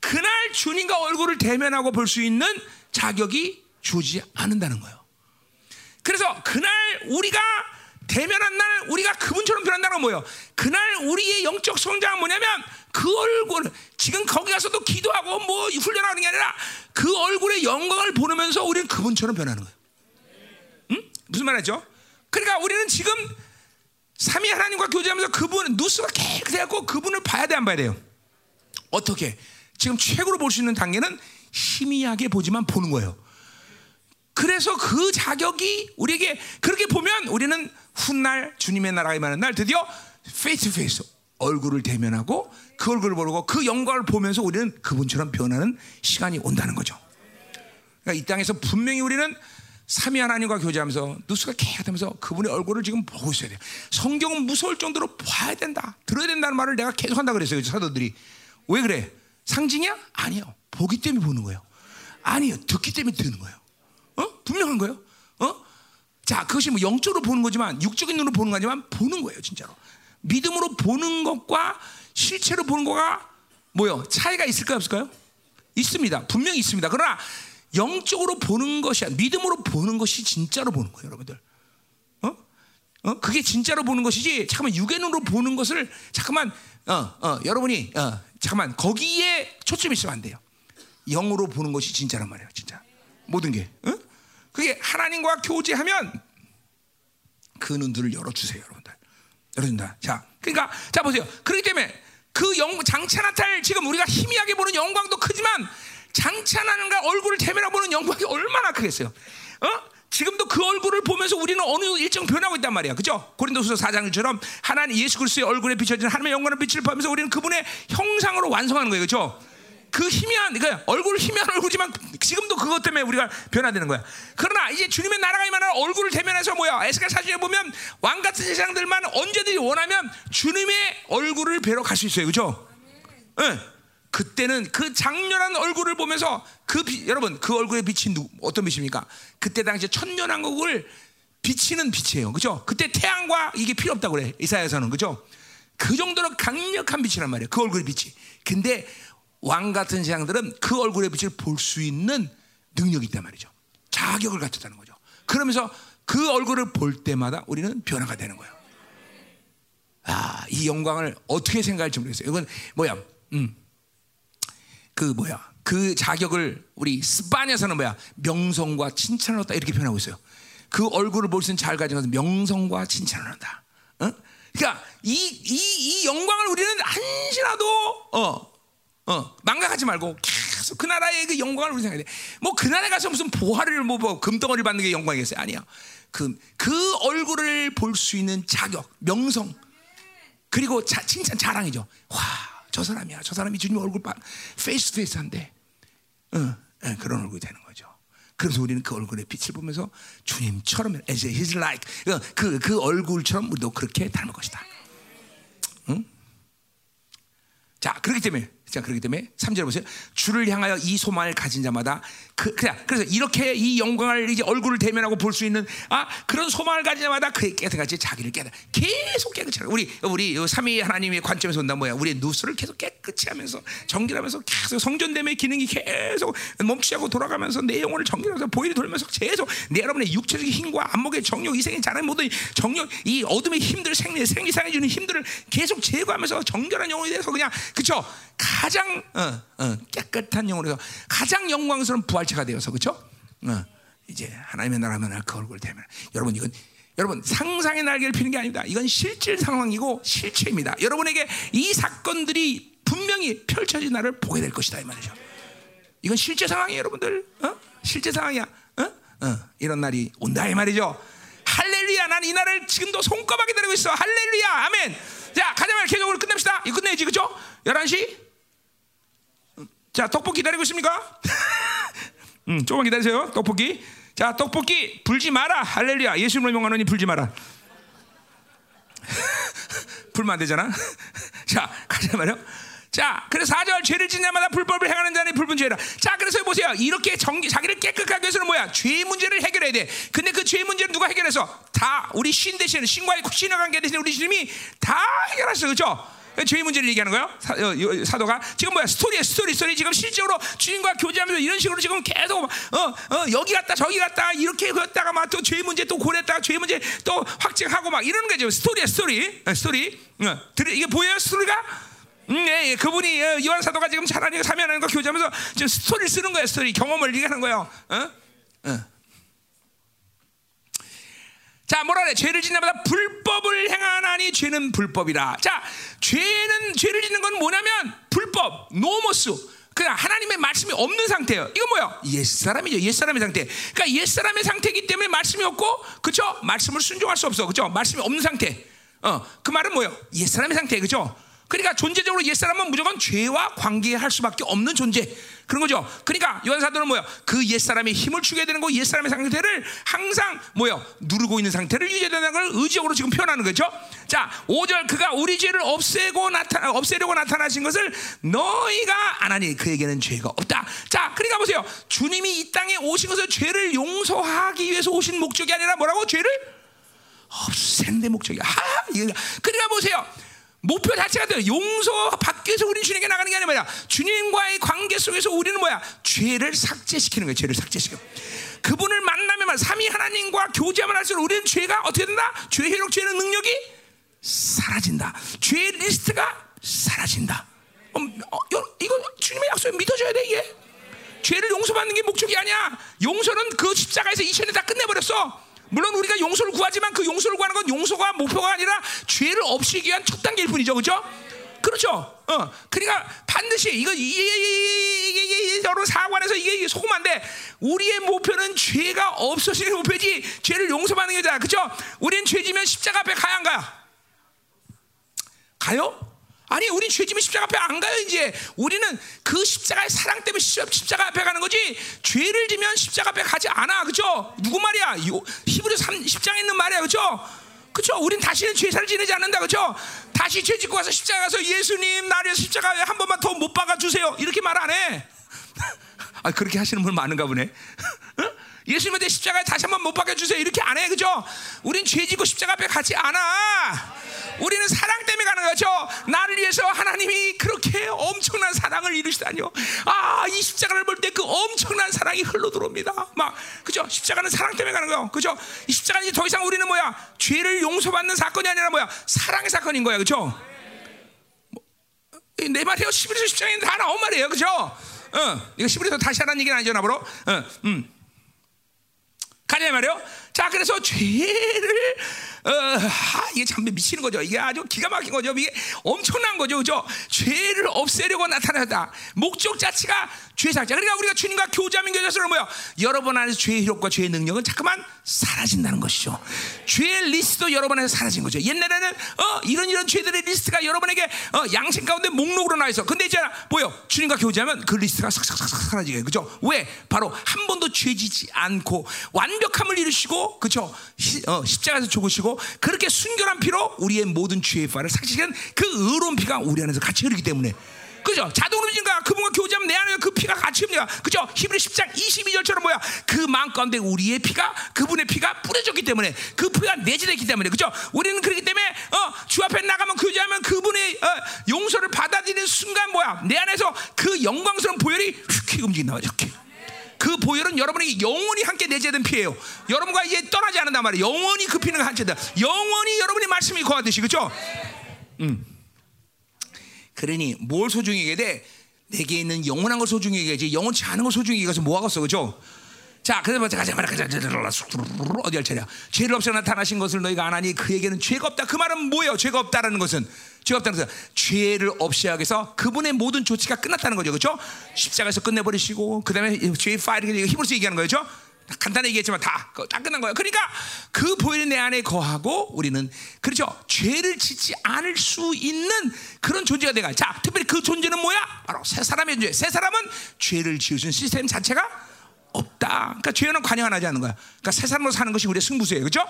그날 주님과 얼굴을 대면하고 볼 수 있는 자격이 주지 않는다는 거예요. 그래서 그날 우리가 대면한 날 우리가 그분처럼 변한다는 건 뭐예요? 그날 우리의 영적 성장은 뭐냐면 그 얼굴 지금 거기 가서도 기도하고 뭐 훈련하는 게 아니라 그 얼굴의 영광을 보면서 우리는 그분처럼 변하는 거예요. 응? 무슨 말이죠? 그러니까 우리는 지금 삼위 하나님과 교제하면서 그분 누스가 깨끗해갖고 그분을 봐야 돼 안 봐야 돼요? 어떻게? 지금 최고로 볼 수 있는 단계는 희미하게 보지만 보는 거예요. 그래서 그 자격이 우리에게 그렇게 보면 우리는 훗날 주님의 나라에 임하는 날 드디어 face face 얼굴을 대면하고 그 얼굴을 보고 그 영광을 보면서 우리는 그분처럼 변하는 시간이 온다는 거죠. 그러니까 이 땅에서 분명히 우리는 삼위 하나님과 교제하면서 누수가 깨끗하면서 그분의 얼굴을 지금 보고 있어야 돼요. 성경은 무서울 정도로 봐야 된다, 들어야 된다는 말을 내가 계속 한다 그랬어요. 사도들이 왜 그래? 상징이야? 아니요. 보기 때문에 보는 거예요. 아니요. 듣기 때문에 듣는 거예요. 어? 분명한 거예요. 어? 자, 그것이 뭐 영적으로 보는 거지만 육적인 눈으로 보는 거지만 보는 거예요, 진짜로. 믿음으로 보는 것과 실체로 보는 거가 뭐요? 차이가 있을까요, 없을까요? 있습니다. 분명히 있습니다. 그러나 영적으로 보는 것이 믿음으로 보는 것이 진짜로 보는 거예요, 여러분들. 어? 어? 그게 진짜로 보는 것이지. 잠깐만 육의 눈으로 보는 것을 잠깐만 어, 어, 여러분이 어, 잠깐만 거기에 초점이 있으면 안 돼요. 영으로 보는 것이 진짜란 말이에요, 진짜. 모든 게. 어? 그게 하나님과 교제하면 그 눈들을 열어 주세요, 여러분들. 여러분들. 자, 그러니까 자 보세요. 그렇기 때문에 그 영, 장차 나타날 지금 우리가 희미하게 보는 영광도 크지만 장차 나는가 얼굴을 대면하고 보는 영광이 얼마나 크겠어요. 어? 지금도 그 얼굴을 보면서 우리는 어느 일정 변하고 있단 말이야. 그죠? 고린도후서 4장처럼 하나님 예수 그리스도의 얼굴에 비춰진 하나님의 영광의 빛을 보면서 우리는 그분의 형상으로 완성하는 거예요. 그죠? 그 희미한 그 얼굴 희미한 얼굴이지만 지금도 그것 때문에 우리가 변화되는 거야. 그러나 이제 주님의 나라가 임하는 얼굴을 대면해서 뭐야? 에스겔 사진에 보면 왕 같은 세상들만 언제든지 원하면 주님의 얼굴을 뵈러 갈 수 있어요. 그죠? 응. 그때는 그 장렬한 얼굴을 보면서 그 비, 여러분 그 얼굴에 비친 누, 어떤 빛입니까? 그때 당시에 천년왕국을 비치는 빛이에요. 그죠? 그때 태양과 이게 필요 없다고 그래. 이사야서는 그죠? 그 정도로 강력한 빛이란 말이에요. 그 얼굴의 빛이. 근데 왕 같은 세상들은 그 얼굴의 빛을 볼 수 있는 능력이 있단 말이죠. 자격을 갖췄다는 거죠. 그러면서 그 얼굴을 볼 때마다 우리는 변화가 되는 거예요. 아, 이 영광을 어떻게 생각할지 모르겠어요. 이건 뭐야? 음. 그 뭐야? 그 자격을 우리 스파냐에서는 뭐야? 명성과 칭찬을 얻다 이렇게 표현하고 있어요. 그 얼굴을 볼 수 있는 잘 가진 것은 명성과 칭찬을 얻다. 어? 그러니까 이, 이, 이 영광을 우리는 한시라도 어, 어, 망각하지 말고 계속 그 나라의 그 영광을 우리 생각해. 뭐그 나라에 가서 무슨 보화를 뭐, 뭐 금덩어리 받는 게 영광이겠어요? 아니야. 그, 그 얼굴을 볼 수 있는 자격, 명성, 그리고 자, 칭찬, 자랑이죠. 와, 저 사람이야. 저 사람이 주님 얼굴 봐. face face한대. 어, 어, 그런 얼굴이 되는 거죠. 그래서 우리는 그 얼굴의 빛을 보면서 주님처럼 as his like 그, 그 얼굴처럼 우리도 그렇게 닮을 것이다. 응? 자, 그렇기 때문에 자, 그렇기 때문에 3절 보세요. 주를 향하여 이 소망을 가진 자마다 그, 그냥 그래서 이렇게 이 영광을 이제 얼굴을 대면하고 볼 수 있는 아 그런 소망을 가진 자마다 그의 깨끗이 자기를 깨다 계속 깨끗이. 우리 우리 삼위 하나님의 관점에서 온다 뭐야? 우리의 누수를 계속 깨끗이 하면서 정결하면서 계속 성전됨의 기능이 계속 멈추지 않고 돌아가면서 내 영혼을 정결하면서 보일이 돌면서 계속 내 여러분의 육체적인 힘과 안목의 정욕, 이생의 자랑 모든 정욕, 이 어둠의 힘들 생리 생리상해 주는 힘들을 계속 제거하면서 정결한 영혼이 돼서 그냥 그쵸? 가장 어, 어, 깨끗한 영혼에서 가장 영광스러운 부활체가 되어서 그렇죠? 어, 이제 하나님의 나라면 그 얼굴 대면 여러분 이건 여러분 상상의 날개를 피는 게 아닙니다. 이건 실질 상황이고 실체입니다. 여러분에게 이 사건들이 분명히 펼쳐진 날을 보게 될 것이다 이 말이죠. 이건 실제 상황이에요, 여러분들. 어? 실제 상황이야. 어? 어, 이런 날이 온다 이 말이죠. 할렐루야. 난 이 날을 지금도 손꼽아 기다리고 있어. 할렐루야. 아멘. 자, 가자 말 계속으로 끝냅시다. 이거 끝내야지. 그죠? 11시? 자, 떡볶이 기다리고 있습니까? <laughs> 음, 조금만 기다리세요. 떡볶이. 자, 떡볶이 불지 마라. 할렐루야. 예수님을 명하노니 불지 마라. <laughs> 불면 안 되잖아. <laughs> 자, 가자 말이요. 자, 그래서 4절 죄를 짓는 자마다 불법을 행하는 자는 불법은 죄라. 자, 그래서 보세요. 이렇게 정기, 자기를 깨끗하게 위해서는 뭐야? 죄 문제를 해결해야 돼. 근데 그 죄 문제를 누가 해결해서? 다 우리 신 대신 신과의 신의 관계 대신 우리 주님이 다 해결하셨어. 그렇죠? 죄의 문제를 얘기하는 거예요. 사, 도가 지금 뭐야 스토리야 스토리 스토리 지금 실제로 주님과 교제하면서 이런 식으로 지금 계속 어, 어, 여기 갔다 저기 갔다 이렇게 갔다가 막 또 죄의 문제 또 고랬다가 죄의 문제 또 확증하고 막 이러는 거죠. 스토리야 스토리 어, 스토리 어, 이게 보여요 스토리가? 음, 예, 예. 그분이 어, 요한 사도가 지금 하나님과 삼위 하나님과 교제하면서 지금 스토리를 쓰는 거예요. 스토리 경험을 얘기하는 거예요. 어? 어. 자, 뭐라 그래? 죄를 자마다 불법을 행하나니 죄는 불법이라. 자, 죄는 죄를 짓는 건 뭐냐면 불법, νόμος. 그냥 하나님의 말씀이 없는 상태예요. 이건 뭐야? 옛사람이죠. 옛사람의 상태. 그러니까 옛사람의 상태이기 때문에 말씀이 없고, 그죠? 말씀을 순종할 수 없어. 그죠? 말씀이 없는 상태. 어, 그 말은 뭐예요? 옛사람의 상태. 그죠? 그러니까 존재적으로 옛사람은 무조건 죄와 관계할 수밖에 없는 존재. 그런 거죠. 그러니까 요한사도는 뭐야? 그 옛사람의 힘을 주게 되는 거, 옛사람의 상태를 항상 뭐야? 누르고 있는 상태를 유지해야 되는 걸 의지적으로 지금 표현하는 거죠. 자, 5절 그가 우리 죄를 없애고 나타 없애려고 나타나신 것을 너희가 안 하니 그에게는 죄가 없다. 자, 그러니까 보세요. 주님이 이 땅에 오신 것을 죄를 용서하기 위해서 오신 목적이 아니라 뭐라고? 죄를 없앤 데 목적이야. 하, 그러니까 보세요. 목표 자체가 돼요. 용서 위해서 우리는 주님에게 나가는 게 아니라? 주님과의 관계 속에서 우리는 뭐야? 죄를 삭제시키는 거예요. 죄를 삭제시켜. 그분을 만나면 삼위 하나님과 교제하면 할수록 우리는 죄가 어떻게 된다? 죄 회복 죄는 능력이 사라진다. 죄 리스트가 사라진다. 어, 어, 이거 주님의 약속 믿어줘야 돼 이게. 죄를 용서받는 게 목적이 아니야. 용서는 그 십자가에서 이천에 다 끝내버렸어. 물론 우리가 용서를 구하지만 그 용서를 구하는 건 용서가 목표가 아니라 죄를 없애기 위한 첫 단계일 뿐이죠. 그죠? 그렇죠. 어, 그러니까 반드시 이거 이게 여러분 사관에서 이게 소금 한데 우리의 목표는 죄가 없어지는 목표지 죄를 용서받는 게잖아, 그렇죠? 우리는 죄지면 십자가 앞에 가야 안 가요? 가요? 아니, 우린 죄지면 십자가 앞에 안 가요, 이제. 우리는 그 십자가의 사랑 때문에 십자가 앞에 가는 거지, 죄를 지면 십자가 앞에 가지 않아, 그죠? 누구 말이야? 히브리 3, 10장에 있는 말이야, 그죠? 그죠? 우린 다시는 죄사를 지내지 않는다, 그죠? 다시 죄 짓고 와서 십자가 가서 예수님, 나를 십자가에 한 번만 더 못 박아 주세요. 이렇게 말 안 해. <laughs> 아, 그렇게 하시는 분 많은가 보네. 예수님한테 십자가에 다시 한번 못 박아 주세요. 이렇게 안 해, 그죠? 우린 죄 짓고 십자가 앞에 가지 않아. 우리는 사랑 때문에 가는 거죠. 나를 위해서 하나님이 그렇게 엄청난 사랑을 이루시다니요. 아, 이 십자가를 볼 때 그 엄청난 사랑이 흘러 들어옵니다. 막, 그죠? 십자가는 사랑 때문에 가는 거예요. 그죠? 이 십자가는 더 이상 우리는 뭐야? 죄를 용서받는 사건이 아니라 뭐야? 사랑의 사건인 거야. 그죠? 뭐, 내 말이에요. 11에서 십장에 다 나온 말이에요. 그죠? 어, 이거 11에서 다시 하라는 얘기는 아니죠, 나보러. 어, 음. 가자 말이요. 자, 그래서 죄를 어, 아, 이게 참 미치는 거죠. 이게 아주 기가 막힌 거죠. 이게 엄청난 거죠. 그죠? 죄를 없애려고 나타났다. 목적 자체가 죄사함. 그러니까 우리가 주님과 교제하면 교제서는 뭐야? 여러분 안에서 죄의 효력과 죄의 능력은 자꾸만 사라진다는 것이죠. 죄의 리스트도 여러분 안에서 사라진 거죠. 옛날에는 어, 이런 이런 죄들의 리스트가 여러분에게 어, 양심 가운데 목록으로 나와 있어. 근데 이제 보여. 주님과 교제하면 그 리스트가 싹싹싹 사라지게. 그죠? 왜? 바로 한 번도 죄지지 않고 완벽함을 이루시고 그죠? 어, 십자가에서 죽으시고 그렇게 순결한 피로 우리의 모든 죄의 파를 삭제한 그 의로운 피가 우리 안에서 같이 흐르기 때문에 그죠? 자동으로 진가 그분과 교제하면 내 안에 그 피가 같이 흡니다. 그죠? 히브리 10장 22절처럼 뭐야? 그 마음 가운데 우리의 피가 그분의 피가 뿌려졌기 때문에 그 피가 내재됐기 때문에 그죠? 우리는 그렇기 때문에 어, 주 앞에 나가면 교제하면 그분의 어, 용서를 받아들이는 순간 뭐야? 내 안에서 그 영광스러운 보혈이 휙 움직인다 이렇게. 그 보혈은 여러분에게 영원히 함께 내재된 피예요. 여러분과 이제 떠나지 않는단 말이에요. 영원히 그 피는 한체다. 영원히 여러분의 말씀이 거하듯이 그렇죠? 음. 그러니 뭘 소중히 여겨야 돼? 내게 있는 영원한 걸 소중히 여겨야지 영원치 않은 걸 소중히 여겨서 뭐 하겠어 그죠? 자, 그래서 가자, 가자, 가자, 가자, 어디 할 차례야? 죄를 없애 나타나신 것을 너희가 안 하니 그에게는 죄가 없다. 그 말은 뭐예요? 죄가 없다라는 것은 없다는 것은 죄를 없애기 위해서 그분의 모든 조치가 끝났다는 거죠, 그렇죠? 십자가에서 끝내버리시고 그 다음에 죄의 파일을 히브리서 얘기하는 거죠. 간단히 얘기했지만 다, 다 끝난 거예요. 그러니까 그 보혈이 내 안에 거하고 우리는 그렇죠. 죄를 짓지 않을 수 있는 그런 존재가 돼가. 자, 특별히 그 존재는 뭐야? 바로 새 사람의 존재. 새 사람은 죄를 지으신 시스템 자체가 없다. 그러니까 죄는 관여 안 하지 않는 거야. 그러니까 새 사람으로 사는 것이 우리의 승부수예요. 그렇죠?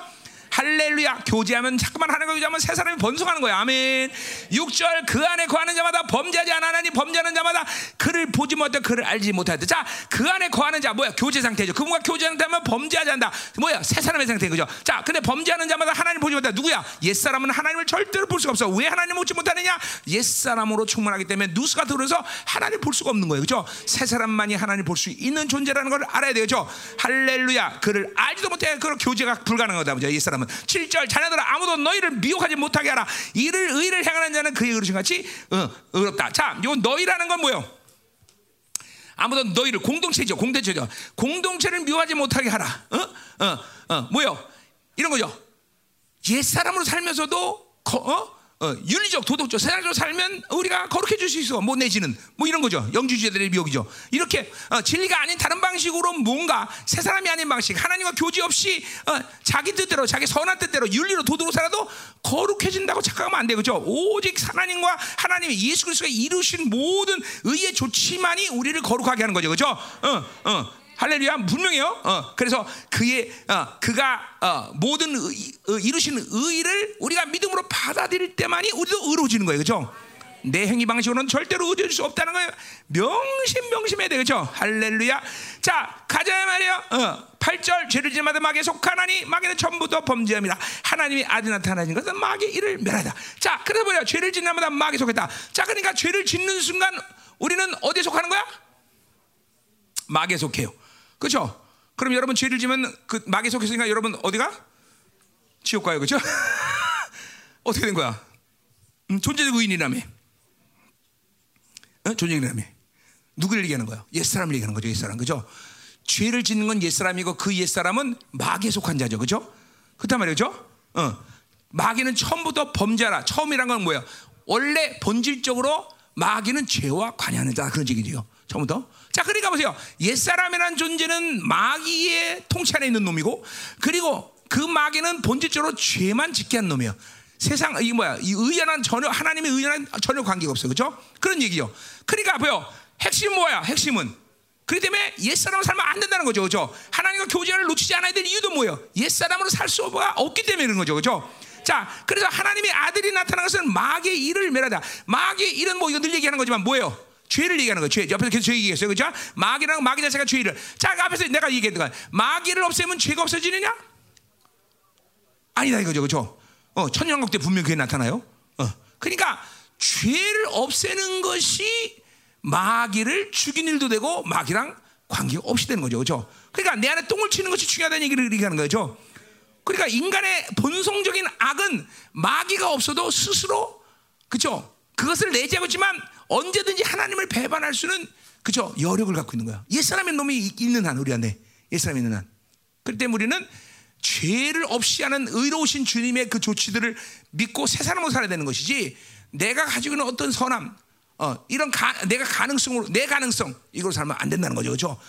할렐루야. 교제하면 자꾸만 하나님과 교제하면 새 사람이 번성하는 거야. 아멘. 6절 그 안에 거하는 자마다 범죄하지 않으니 범죄하는 자마다 그를 보지 못해 그를 알지 못하다. 자, 그 안에 거하는 자 뭐야? 교제 상태죠. 그분과 교제하는 자면 범죄하지 않다. 뭐야? 새 사람의 상태 그죠? 자, 근데 범죄하는 자마다 하나님 보지 못한다. 누구야? 옛 사람은 하나님을 절대로 볼 수가 없어. 왜 하나님 보지 못하느냐? 옛 사람으로 충만하기 때문에 누수가 들어서 하나님 볼 수가 없는 거예요. 그죠? 새 사람만이 하나님 볼 수 있는 존재라는 걸 알아야 되죠. 할렐루야. 그를 알지도 못해. 그 교제가 불가능하다. 보죠. 옛 사람 사람은 7절 자녀들아 아무도 너희를 미혹하지 못하게 하라 이를 의를 행하는 자는 그의 어르신 같이 어, 의롭다 자, 요 너희라는 건 뭐요? 아무도 너희를 공동체죠 공동체죠 공동체를 미워하지 못하게 하라 어? 어, 어, 뭐요? 이런 거죠 옛 사람으로 살면서도 거, 어? 어, 윤리적, 도덕적, 세상적으로 살면 우리가 거룩해질 수 있어. 뭐 내지는 뭐 이런 거죠. 영주주의들의 미혹이죠. 이렇게 어, 진리가 아닌 다른 방식으로 뭔가 새 사람이 아닌 방식, 하나님과 교제 없이 어, 자기 뜻대로, 자기 선한 뜻대로 윤리로 도덕으로 살아도 거룩해진다고 착각하면 안 돼, 그죠? 오직 하나님과 하나님의 예수 그리스도가 이루신 모든 의의 조치만이 우리를 거룩하게 하는 거죠, 그죠? 어, 어. 할렐루야 분명해요. 어, 그래서 그의 어, 그가 어, 모든 의, 어, 이루시는 의를 우리가 믿음으로 받아들일 때만이 우리도 의로워지는 거예요, 그렇죠? 내 행위 방식으로는 절대로 의지할 수 없다는 거예요. 명심 명심해야 되겠죠. 할렐루야. 자 가자 말이야. 어, 8절 죄를 지은 마다 마귀에 속하나니 마귀는 전부 다 범죄함이라 하나님이 아들 나타나신 것은 마귀 이를 멸하다. 자 그래서 뭐야 죄를 짓는 마다 마귀 속했다. 자 그러니까 죄를 짓는 순간 우리는 어디에 속하는 거야? 마귀에 속해요. 그렇죠? 그럼 여러분 죄를 지면 그 마귀 속했으니까 여러분 어디가? 지옥 가요, 그렇죠? <laughs> 어떻게 된 거야? 음, 존재적 의인이라며. 어? 존재적이라며. 누구를 얘기하는 거야? 옛 사람을 얘기하는 거죠, 옛 사람, 그죠? 죄를 짓는 건 옛 사람이고 그 옛 사람은 마귀에 속한 자죠, 그죠? 그렇단 말이죠. 어. 마귀는 처음부터 범죄라. 처음이란 건 뭐야? 원래 본질적으로 마귀는 죄와 관여하는 자 그런 얘기죠. 처음부터. 자, 그러니까 보세요. 옛사람이라는 존재는 마귀의 통치 안에 있는 놈이고, 그리고 그 마귀는 본질적으로 죄만 짓게 한 놈이에요. 세상 이 뭐야? 이 의연한 전혀 하나님의 의연한 전혀 관계가 없어요. 그렇죠? 그런 얘기죠. 그러니까 보여. 핵심 뭐야? 핵심은 그렇기 때문에 옛사람으로 살면 안 된다는 거죠. 그죠? 하나님과 교제를 놓치지 않아야 될 이유도 뭐예요? 옛사람으로 살 수가 없기 때문에 그런 거죠. 그죠? 자, 그래서 하나님의 아들이 나타난 것은 마귀의 일을 멸하다. 마귀의 일은 뭐 이거 늘 얘기하는 거지만 뭐예요? 죄를 얘기하는 거예요. 죄. 옆에서 계속 죄 얘기했어요. 그죠? 마귀랑 마귀 자체가 죄를. 자, 그 앞에서 내가 얘기했던 거 마귀를 없애면 죄가 없어지느냐? 아니다 이거죠. 그죠? 어, 천년왕국 때 분명 그게 나타나요. 어. 그러니까 죄를 없애는 것이 마귀를 죽인 일도 되고 마귀랑 관계가 없이 되는 거죠. 그죠? 그러니까 내 안에 똥을 치는 것이 중요하다는 얘기를 얘기하는 거죠. 그러니까 인간의 본성적인 악은 마귀가 없어도 스스로 그죠? 그것을 내재하고 있지만 언제든지 하나님을 배반할 수는 그죠? 여력을 갖고 있는 거야. 옛사람의 놈이 있는 한 우리 안에 옛사람이 있는 한. 때문에 우리는 죄를 없이 하는 의로우신 주님의 그 조치들을 믿고 새 사람으로 살아야 되는 것이지 내가 가지고 있는 어떤 선함 어, 이런 가, 내가 가능성으로 내 가능성 이걸 살면 안 된다는 거죠. 그렇죠?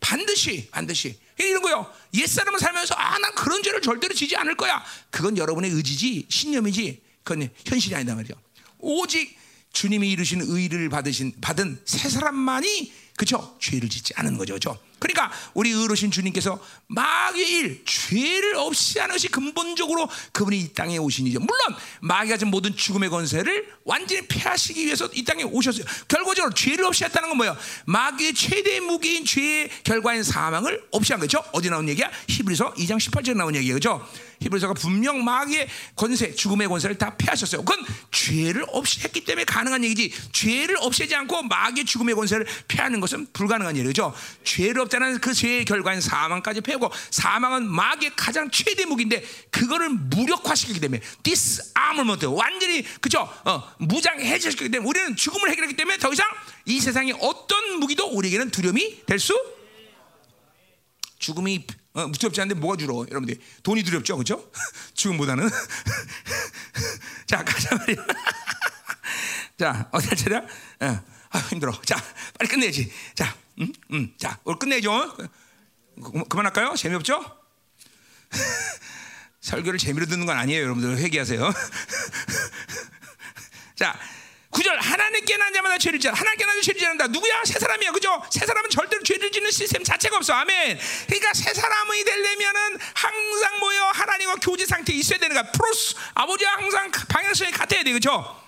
반드시 반드시 이런 거요. 옛사람을 살면서 아 난 그런 죄를 절대로 지지 않을 거야. 그건 여러분의 의지지 신념이지 그건 현실이 아니다 말이죠. 오직 주님이 이루신 의를 받으신 받은 새 사람만이 그죠 죄를 짓지 않은 거죠, 그죠? 그러니까 우리 의로신 주님께서 마귀의 일, 죄를 없이 하는 것이 근본적으로 그분이 이 땅에 오신 이죠. 물론 마귀가 진 모든 죽음의 권세를 완전히 폐하시기 위해서 이 땅에 오셨어요. 결과적으로 죄를 없이 했다는 건 뭐예요? 마귀의 최대 무기인 죄의 결과인 사망을 없이 한 거죠. 어디 나온 얘기야? 히브리서 2장 18절에 나온 얘기예요, 그죠? 히브리서가 분명 마귀의 권세, 죽음의 권세를 다 폐하셨어요. 그건 죄를 없이 했기 때문에 가능한 얘기지. 죄를 없애지 않고 마귀의 죽음의 권세를 폐하는 것은 불가능한 일이죠. 죄를 없다는 그 죄의 결과인 사망까지 폐하고 사망은 마귀의 가장 최대 무기인데 그거를 무력화시키기 때문에 disarmament 완전히 그죠? 어, 무장해제시키기 때문에 우리는 죽음을 해결했기 때문에 더 이상 이 세상의 어떤 무기도 우리에게는 두려움이 될 수 죽음이 어, 두렵지 않은데 뭐가 두려워? 여러분들 돈이 두렵죠, 그렇죠? 죽음보다는 <laughs> <laughs> 자 가자 말이야. <laughs> 자 어디 할 차례야? 어, 아 힘들어. 자 빨리 끝내야지. 자, 음, 음, 자 오늘 끝내죠. 그, 그만할까요? 재미없죠? 설교를 재미로 듣는 건 아니에요, 여러분들 회개하세요. 자. 구절 하나님께 난 자마다 죄를 짓다. 하나님께 난 죄를 짓는다. 누구야? 새 사람이야. 그죠? 새 사람은 절대로 죄를 짓는 시스템 자체가 없어. 아멘. 그러니까 새 사람이 되려면은 항상 뭐요 하나님과 교제 상태에 있어야 되는 거야. 프로스 아버지와 항상 방향성이 같아야 돼. 그죠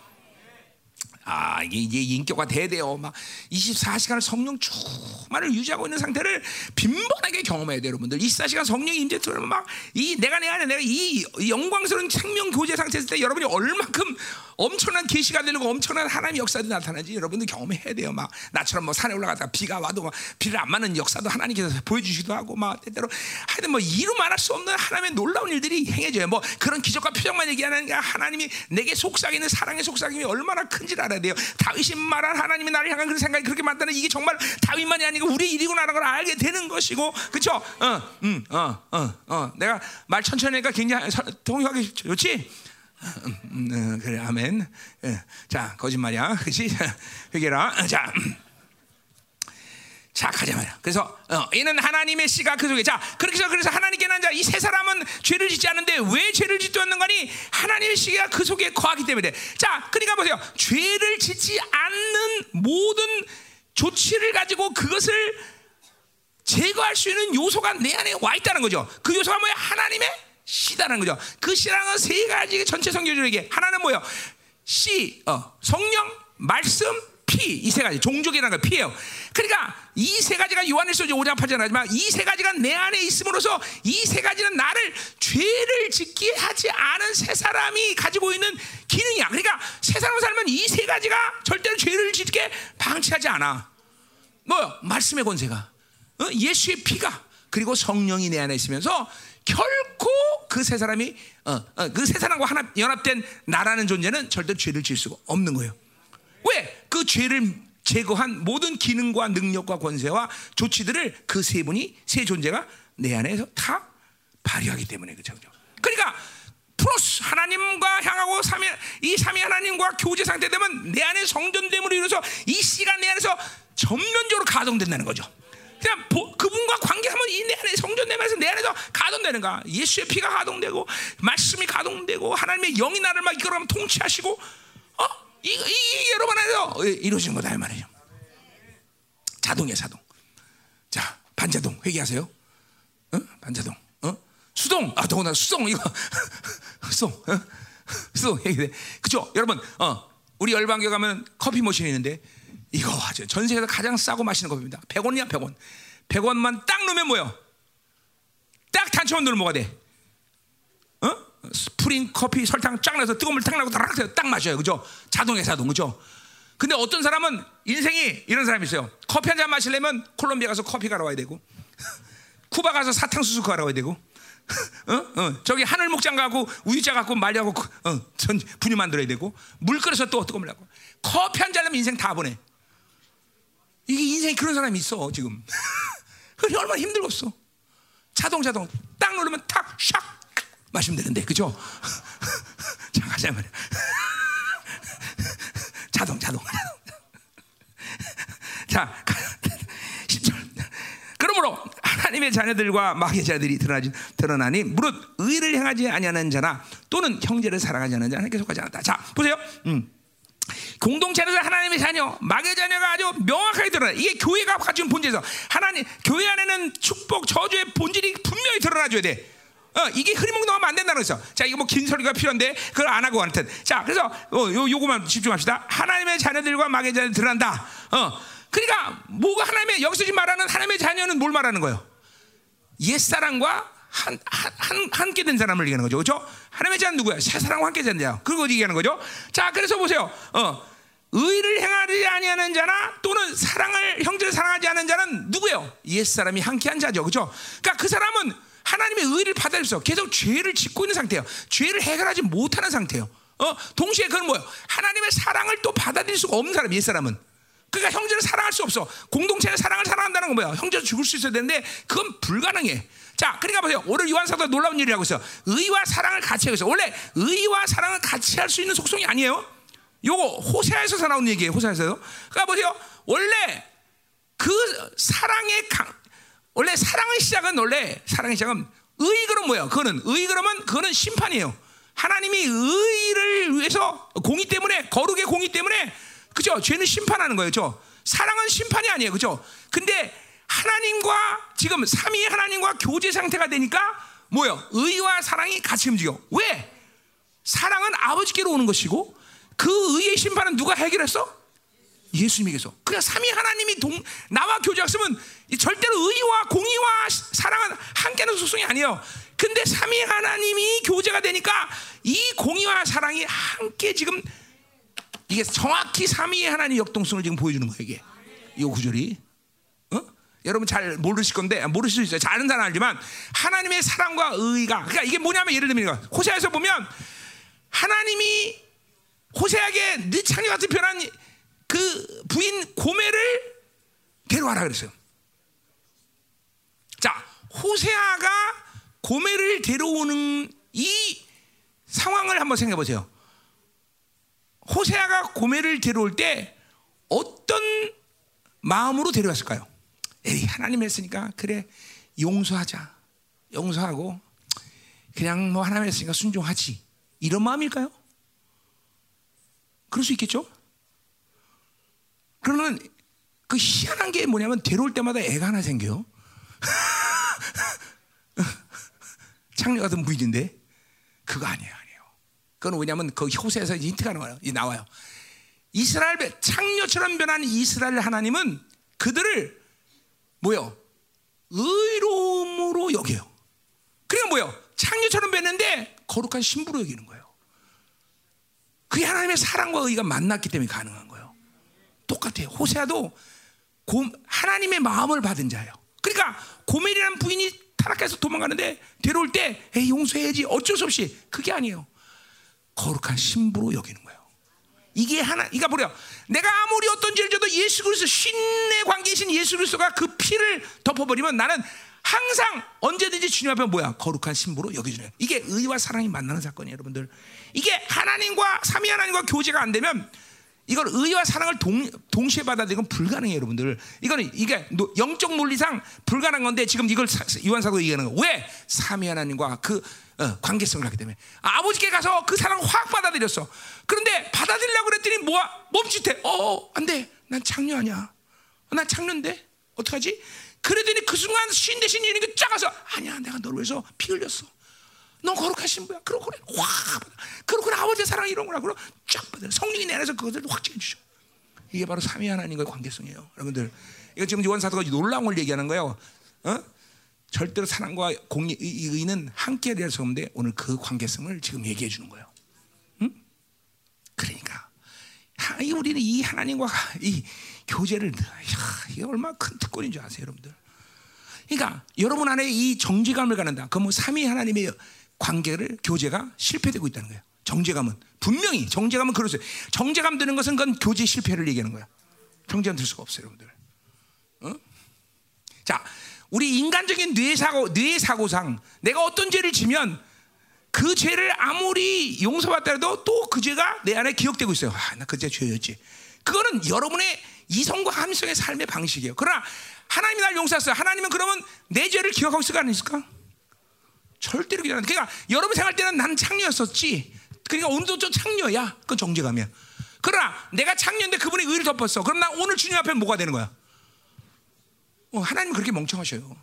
아 이게 이제 인격화 돼야 돼요. 막 24시간을 성령 충만을 유지하고 있는 상태를 빈번하게 경험해야 돼요, 여러분들. 24시간 성령이 임재 들어오면 막이 내가 내 안에 내가 이 영광스러운 생명 교제 상태일 때 여러분이 얼마큼 엄청난 계시가 되고 엄청난 하나님의 역사도 나타나지 여러분들 경험해야 돼요. 막 나처럼 뭐 산에 올라가다 비가 와도 막 비를 안 맞는 역사도 하나님께서 보여주시기도 하고 막 때때로 하여튼 뭐 이루 말할 수 없는 하나님의 놀라운 일들이 행해져요. 뭐 그런 기적과 표정만 얘기하는 게 하나님이 내게 속삭이는 사랑의 속삭임이 얼마나 큰지를 알아 야 돼요. 다윗이 말한 하나님이 나를 향한 그런 생각이 그렇게 많다는 이게 정말 다윗만이 아니고 우리 일이구나라는 걸 알게 되는 것이고 그렇죠? 어, 음, 어, 어, 어. 내가 말 천천히 하니까 굉장히 통역하기 좋지? 음, 음, 그래 아멘. 예. 자 거짓말이야, 그렇지? <laughs> 회개라. 자. 자 가자 말이야. 그래서 어, 이는 하나님의 씨가 그 속에 자 그렇게 해서 그래서 하나님께 난 자 이 세 사람은 죄를 짓지 않는데 왜 죄를 짓지 않는 거니 하나님의 씨가 그 속에 거하기 때문에 자 그러니까 보세요 죄를 짓지 않는 모든 조치를 가지고 그것을 제거할 수 있는 요소가 내 안에 와 있다는 거죠. 그 요소가 뭐야 하나님의 씨다는 거죠. 그 씨라는 건세 가지 전체 성경들에게 하나는 뭐예요? 씨, 어, 성령, 말씀, 피, 이 세 가지 종족이라는 거 피예요. 그러니까 이 세 가지가 요한일서 5장 8절 하지만 이 세 가지가 내 안에 있음으로써 이 세 가지는 나를 죄를 짓게 하지 않은 세 사람이 가지고 있는 기능이야. 그러니까 세 사람 살면 이 세 가지가 절대로 죄를 짓게 방치하지 않아. 뭐 말씀의 권세가, 어? 예수의 피가 그리고 성령이 내 안에 있으면서 결코 그 세 사람이 어, 어, 그세 사람과 하나 연합된 나라는 존재는 절대 죄를 지을 수가 없는 거예요. 왜? 그 죄를 제거한 모든 기능과 능력과 권세와 조치들을 그 세 분이 세 존재가 내 안에서 다 발휘하기 때문에 그렇죠. 그러니까 플러스 하나님과 향하고 삼위 이 삼위 하나님과 교제 상태 되면 내 안에 성전됨으로 인해서 이 씨가 내 안에서 전면적으로 가동된다는 거죠. 그냥 보, 그분과 관계하면 이 내 안에 성전되면서 내 안에서 가동되는 가? 예수의 피가 가동되고 말씀이 가동되고 하나님의 영이 나를 막 이끌어가면 통치하시고 어? 이, 이, 이 여러분 안에서 이루어지는 거다 이 말이죠. 자동이야 자동. 자 반자동 회개하세요. 어? 반자동. 어? 수동. 아 더구나 수동 이거 <laughs> 수동. 어? 수동 회개. 그죠? 여러분 어 우리 열방교 가면 커피 머신이 있는데 이거 아주 전 세계에서 가장 싸고 맛있는 커피입니다. 100원이야 100원. 100원만 딱 넣으면 뭐요? 딱 단추만 넣으면 뭐가 돼? 어? 스프링 커피 설탕 쫙 넣어서 뜨거운 물 탁 나오고 딱, 딱 마셔요. 그죠? 자동에 자동. 그죠? 근데 어떤 사람은 인생이 이런 사람이 있어요. 커피 한 잔 마시려면 콜롬비아 가서 커피 가러 와야 되고 <laughs> 쿠바 가서 사탕수수 가러 와야 되고 <laughs> 어? 어. 저기 하늘 목장 가고 우유자 갖고 말려고 어. 전 분유 만들어야 되고 물 끓여서 또 뜨거운 물 하고 커피 한 잔 하면 인생 다 보내. 이게 인생에 그런 사람이 있어 지금. <laughs> 그게 얼마나 힘들겠어. 자동 자동 딱 누르면 탁 샥 마시면 되는데 그죠? <laughs> 자 가자 말이야. <laughs> 자동 자동 <laughs> 자 10절. 그러므로 하나님의 자녀들과 마귀의 자들이 드러나지, 드러나니 무릇 의를 행하지 아니하는 자나 또는 형제를 사랑하지 않는 자는 하나님께 속하지 않았다. 자 보세요. 음. 공동체 안에서 하나님의 자녀, 마귀의 자녀가 아주 명확하게 드러나. 이게 교회가 가진 본질에서 하나님 교회 안에는 축복, 저주의 본질이 분명히 드러나줘야 돼. 어, 이게 흐리멍 넘으면 안 된다는 거죠. 자, 이거 뭐긴 소리가 필요한데 그걸 안 하고 하여튼. 자, 그래서 어, 요 요거만 집중합시다. 하나님의 자녀들과 마귀의 자녀들 드러난다. 어, 그러니까 뭐가 하나님의 여기서 지금 말하는 하나님의 자녀는 뭘 말하는 거예요? 옛사랑과 한, 한, 함께 된 사람을 얘기하는 거죠. 그죠? 하나님의 자는 누구야? 새 사랑과 함께 된 자. 그걸 얘기하는 거죠. 자, 그래서 보세요. 어, 의를 행하지 아니하는 자나 또는 사랑을 형제를 사랑하지 않는 자는 누구예요? 옛 사람이 함께한 자죠. 그죠? 그러니까 그 사람은 하나님의 의를 받아들여서 계속 죄를 짓고 있는 상태예요. 죄를 해결하지 못하는 상태예요. 어, 동시에 그건 뭐예요? 하나님의 사랑을 또 받아들일 수가 없는 사람, 옛사람은. 그러니까 형제를 사랑할 수 없어. 공동체의 사랑을 사랑한다는 건 뭐야? 형제도 죽을 수 있어야 되는데 그건 불가능해. 자, 그러니까 보세요. 오늘 요한사도 놀라운 일을 하고 있어. 의와 사랑을 같이 하고 있어. 원래 의와 사랑을 같이 할 수 있는 속성이 아니에요. 요거 호세아에서 나오는 얘기예요. 호세아에서. 그러니까 보세요. 원래 그 사랑의 강, 원래 사랑의 시작은 원래 사랑의 시작은 의 그럼 뭐예요? 그거는 의 그러면 그거는 심판이에요. 하나님이 의를 위해서 공의 때문에 거룩의 공의 때문에 그죠? 죄는 심판하는 거예요. 저 사랑은 심판이 아니에요. 그죠? 근데 하나님과 지금 삼위 하나님과 교제 상태가 되니까 뭐요? 의와 사랑이 같이 움직여. 왜? 사랑은 아버지께로 오는 것이고 그 의의 심판은 누가 해결했어? 예수님에게서. 그냥 삼위 하나님이 동, 나와 교제했으면 절대로 의와 공의와 사랑은 함께하는 소송이 아니에요. 근데 삼위 하나님이 교제가 되니까 이 공의와 사랑이 함께 지금 이게 정확히 삼위의 하나님 역동성을 지금 보여주는 거예요. 이게 이 구절이. 어? 여러분 잘 모르실 건데 모르실 수 있어요. 잘 아는 사람 알지만 하나님의 사랑과 의가 그러니까 이게 뭐냐면 예를 들면 호세아에서 보면 하나님이 호세에게 네 창녀 같은 변한 그 부인 고매를 데려와라 그랬어요. 자, 호세아가 고매를 데려오는 이 상황을 한번 생각해 보세요. 호세아가 고매를 데려올 때 어떤 마음으로 데려왔을까요? 에이, 하나님 했으니까 그래 용서하자. 용서하고 그냥 뭐 하나님 했으니까 순종하지. 이런 마음일까요? 그럴 수 있겠죠? 그러면 그 희한한 게 뭐냐면 데려올 때마다 애가 하나 생겨요. <laughs> 창녀 같은 부인인데 그거 아니에요, 아니에요. 그건 왜냐하면 그 호세에서 힌트가 나와요. 나와요. 이스라엘 창녀처럼 변한 이스라엘 하나님은 그들을 뭐요? 의로움으로 여겨요. 그러니까 뭐요? 창녀처럼 변했는데 거룩한 신부로 여기는 거예요. 그게 하나님의 사랑과 의가 만났기 때문에 가능한 거예요. 똑같아요. 호세아도 하나님의 마음을 받은 자예요. 그러니까 고멜이라는 부인이 타락해서 도망가는데 데려올 때 에이 용서해야지 어쩔 수 없이 그게 아니에요. 거룩한 신부로 여기는 거예요. 이게 하나, 이가 뭐냐? 내가 아무리 어떤 죄를 져도 예수 그리스도 신의 관계이신 예수 그리스도가 그 피를 덮어버리면 나는 항상 언제든지 주님 앞에 뭐야 거룩한 신부로 여겨주는 이게 의와 사랑이 만나는 사건이에요, 여러분들. 이게 하나님과 삼위 하나님과 교제가 안 되면 이걸 의와 사랑을 동, 동시에 받아들이건 불가능해요, 여러분들. 이거는 이게 영적 논리상 불가능한 건데 지금 이걸 요한 사도 얘기하는 거. 왜? 삼위 하나님과 그 어, 관계성을 하기 때문에 아버지께 가서 그 사랑을 확 받아들였어. 그런데 받아들이려고 그랬더니 뭐야? 멈칫해. 어, 안 돼. 난 창녀 아니야. 난 창녀인데 어떡하지? 그러더니 그 순간 신 대신 이런 게 작아서 아니야, 내가 너를 위해서 피 흘렸어. 넌 거룩하신 분야. 그러고 그래. 확 받아. 그러고 아버지의 사랑 이런 거라. 그럼 쫙 받아. 성령이 내 안에서 그것을 확 찍어주셔. 이게 바로 삼위 하나님과의 관계성이에요. 여러분들. 이거 지금 요한 사도가 놀라운 걸 얘기하는 거예요. 어? 절대로 사랑과 공의, 의는 함께 될 수 없는데 오늘 그 관계성을 지금 얘기해 주는 거예요. 응? 그러니까 우리는 이 하나님과 이 교제를 야, 이게 얼마나 큰 특권인 줄 아세요, 여러분들? 그러니까 여러분 안에 이 정죄감을 갖는다. 그뭐 삼위 하나님의 관계를 교제가 실패되고 있다는 거예요. 정죄감은 분명히 정죄감은 그러세요. 정죄감 드는 것은 그건 교제 실패를 얘기하는 거야. 정죄감 들 수가 없어요, 여러분들. 어? 자, 우리 인간적인 뇌 사고 뇌 사고상 내가 어떤 죄를 지면 그 죄를 아무리 용서받더라도 또 그 죄가 내 안에 기억되고 있어요. 아, 나 그죄 죄였지. 그거는 여러분의 이성과 함성의 삶의 방식이에요. 그러나 하나님이 날 용서했어요. 하나님은 그러면 내 죄를 기억하고 있을까 안 있을까? 절대로 기억 안 해. 그러니까 여러분 생활 때는 난 창녀였었지. 그러니까 오늘도 저 창녀야. 그건 정죄감이야. 그러나 내가 창녀인데 그분이 의를 덮었어. 그럼 나 오늘 주님 앞에 뭐가 되는 거야? 어, 하나님 그렇게 멍청하셔요.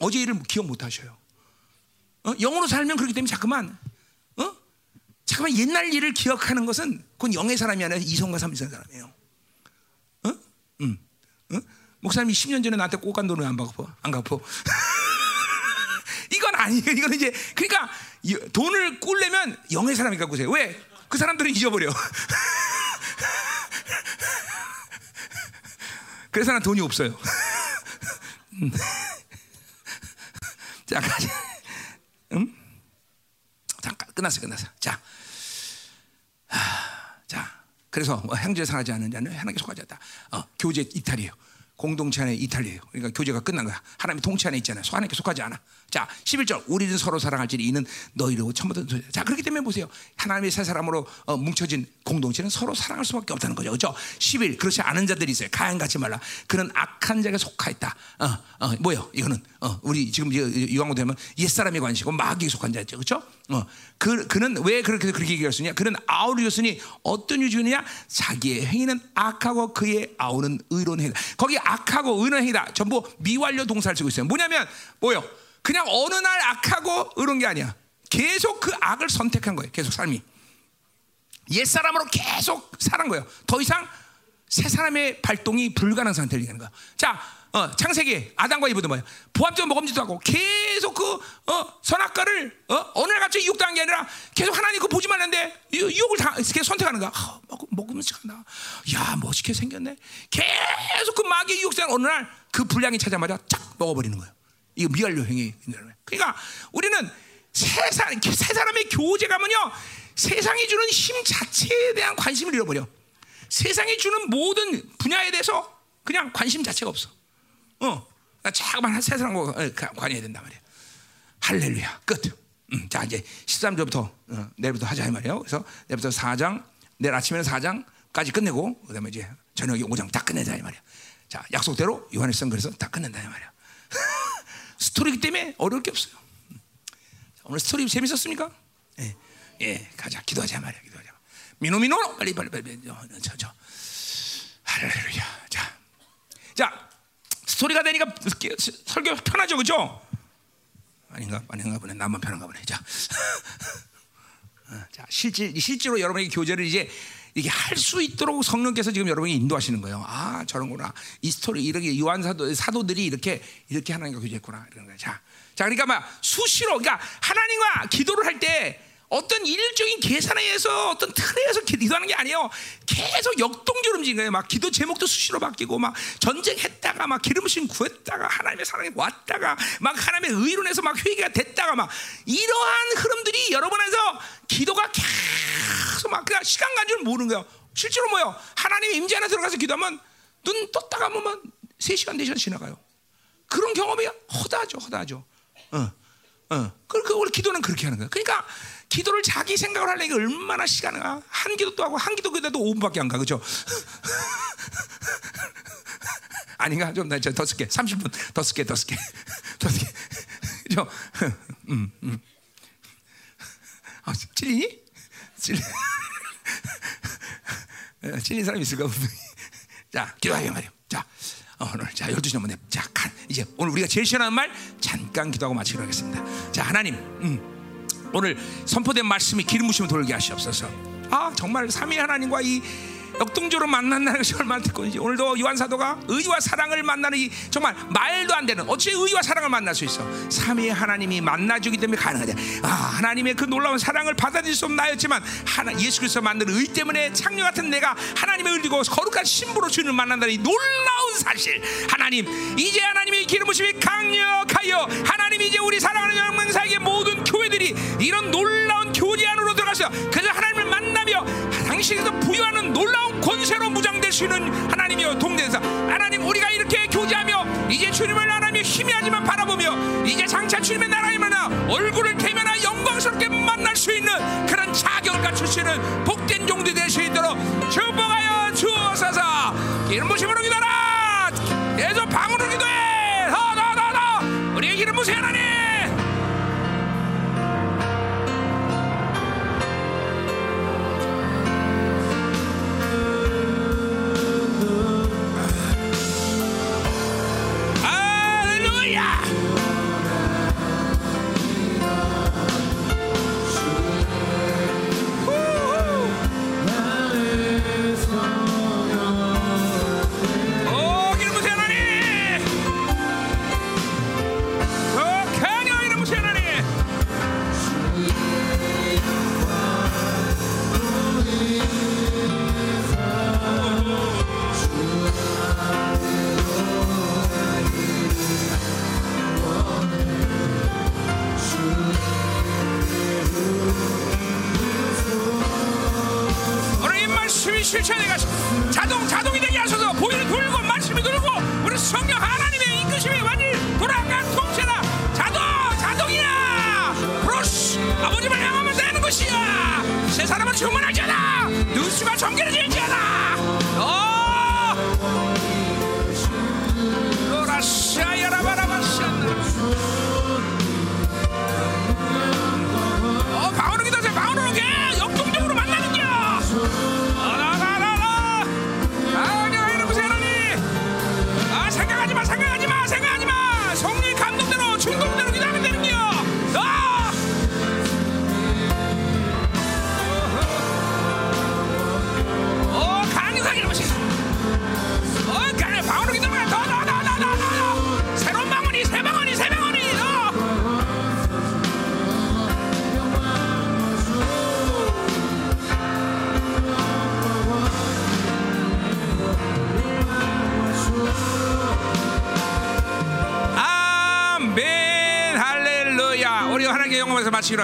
어제 일을 기억 못 하셔요. 어? 영으로 살면 그렇기 때문에 자꾸만, 어? 자꾸만 옛날 일을 기억하는 것은 그건 영의 사람이 아니라 이성과 삼성 사람이에요. 어? 음. 어? 목사님이 10년 전에 나한테 꽃간 돈을 안 갚어. 안 갚어. <laughs> 아니에요. 이거는 이제, 그러니까 돈을 꿀려면 영의 사람이 갖고 오세요. 왜? 그 사람들은 잊어버려. <laughs> 그래서 난 돈이 없어요. <laughs> 자, 가자. 음? 잠깐 끝났어, 끝났어. 자, 하, <sighs> 자, 그래서 뭐 형제 상하지 않는 자는 하나님께 속하지 않다. 어, 교제 이탈이에요. 공동체 안에 이탈이에요. 그러니까 교제가 끝난 거야. 하나님의 통치 안에 있잖아요. 하나님께 속하지 않아. 자, 11절. 우리는 서로 사랑할지니 이는 너희로 처음부터 자, 그렇기 때문에 보세요. 하나님의 새 사람으로 어, 뭉쳐진 공동체는 서로 사랑할 수밖에 없다는 거죠. 그렇죠? 11. 그렇지 않은 자들이 있어요. 가양 같지 말라. 그는 악한 자에게 속하였다. 어, 어, 뭐요? 이거는 어, 우리 지금 이왕고 되면 옛사람의 관시고 마귀에 속한 자죠. 그렇죠? 어, 그, 그는 왜 그렇게 그렇게 얘기했으냐? 그는 아우르였으니 어떤 유주느냐? 자기의 행위는 악하고 그의 아우는 의로운 행위다. 거기 악하고 의로운 행위다. 전부 미완료 동사를 쓰고 있어요. 뭐냐면 뭐요? 그냥 어느 날 악하고 의로운 게 아니야. 계속 그 악을 선택한 거예요. 계속 삶이. 옛 사람으로 계속 살은 거예요. 더 이상 새 사람의 발동이 불가능한 상태를 얘기하는 거야. 자, 어, 창세기 아담과 이브도 뭐야? 보합적 먹음직도 하고 계속 그 어, 선악과를 어, 어느 날 갑자기 유혹당한 게 아니라 계속 하나님 그 보지 말는데 유혹을 다 계속 선택하는 거야. 아, 먹, 먹으면 시간다. 야 멋있게 생겼네. 계속 그 마귀의 유혹상 어느 날 그 분량이 찾아마자 쫙 먹어버리는 거예요. 이거 미완료 행위. 그러니까 우리는 세, 사, 세 사람의 교제감은요 세상이 주는 힘 자체에 대한 관심을 잃어버려. 세상이 주는 모든 분야에 대해서 그냥 관심 자체가 없어. 어, 자그만 세 사람과 관여해야 된단 말이야. 할렐루야. 끝. 음, 자, 이제 13절부터 어, 내일부터 하자 이 말이에요. 그래서 내일부터 4장, 내일 아침에는 4장까지 끝내고 그 다음에 이제 저녁에 5장 다 끝내자 이 말이야. 자, 약속대로 요한의 선 그래서 다 끝낸다 이 말이야. <laughs> 스토리기 때문에 어려울 게 없어요. 오늘 스토리 재밌었습니까? 예, 예, 가자. 기도하자 말이야. 기도하자. 민호 민호 빨리 빨리 빨리 저 저. 할렐루야. 자, 자 스토리가 되니까 설교 편하죠, 그죠? 아닌가 아닌가 보네. 나만 편한가 보네. 자, <laughs> 어, 자 실제 실제로 여러분에게 교제를 이제 이게 할 수 있도록 성령께서 지금 여러분이 인도하시는 거예요. 아 저런구나. 이 스토리 이렇게 요한 사도 사도들이 이렇게 이렇게 하나님과 교제했구나 이런 거야. 자, 자 그러니까 막 수시로 그러니까 하나님과 기도를 할때 어떤 일적인 계산에 의해서 어떤 틀에 의해서 기도하는 게 아니에요. 계속 역동적으로 움직이는 거예요. 막 기도 제목도 수시로 바뀌고 막 전쟁했다가 막 기름신 구했다가 하나님의 사랑이 왔다가 막 하나님의 의론에서 막 회개가 됐다가 막 이러한 흐름들이 여러분 안에서 기도가 계속 막 그냥 시간 간 줄 모르는 거예요. 실제로 뭐요? 하나님의 임재 안에 들어가서 기도하면 눈 떴다가 보면 3시간 4시간 지나가요. 그런 경험이 허다하죠, 허다하죠. 어, 어. 그, 그 우리 기도는 그렇게 하는 거야. 그러니까 기도를 자기 생각을 하려니까 얼마나 시간을 가? 한 기도도 하고 한 기도 그래도 5분밖에 안 가, 그죠? <laughs> 아닌가? 좀나더 쓸게. 30분 더 쓸게, 더 쓸게, <laughs> 더 쓸게. <laughs> 그죠? 음, 음. 아, 찔리니? 찔리. 찔린 사람 있을까? 자, 기도하여 말이요. 자, 어, 오늘 자 12시 넘었네. 자, 간, 이제 오늘 우리가 제일 싫어하는 말 잠깐 기도하고 마치기로 하겠습니다. 자, 하나님, 음, 오늘 선포된 말씀이 기름 부심을 돌게 하시옵소서. 아, 정말 삼위 하나님과 이 역동적으로 만난다는 것이 얼마나 듣고인지. 오늘도 요한 사도가 의와 사랑을 만나는 이 정말 말도 안 되는 어찌 의와 사랑을 만날 수 있어? 삼위의 하나님이 만나주기 때문에 가능하다 아 하나님의 그 놀라운 사랑을 받아들일 수 없는 나였지만 하나 예수 그리스도 만든 의 때문에 창녀 같은 내가 하나님의 의리고 거룩한 신부로 주님을 만난다는 이 놀라운 사실. 하나님 이제 하나님의 기름 부심이 강력하여 하나님이 이제 우리 사랑하는 영맹사에게 모든 교회들이 이런 놀라운 교제 안으로 들어가서 그래서 하나님을 만나며 당신에서 부여하는 놀라운 권세로 있는 하나님이여 동대에서. 하나님 우리가 이렇게 교제하며 이제 주님을 하나님이 희미하지만 바라보며 이제 장차 주님의 나라에 만나 얼굴을 대면하 영광스럽게 만날 수 있는 그런 자격을 있는 복된 종들이 될수 있도록 축복하여 주옵소서. 기름 부심으로 기도하라. 계속 방으로 기도해. 더더더더. 우리의 기름 부세 하나님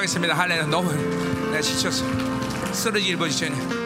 기로 하겠습니다. 할렐루야. 너무 내가 지쳤어. 일보 지쳤네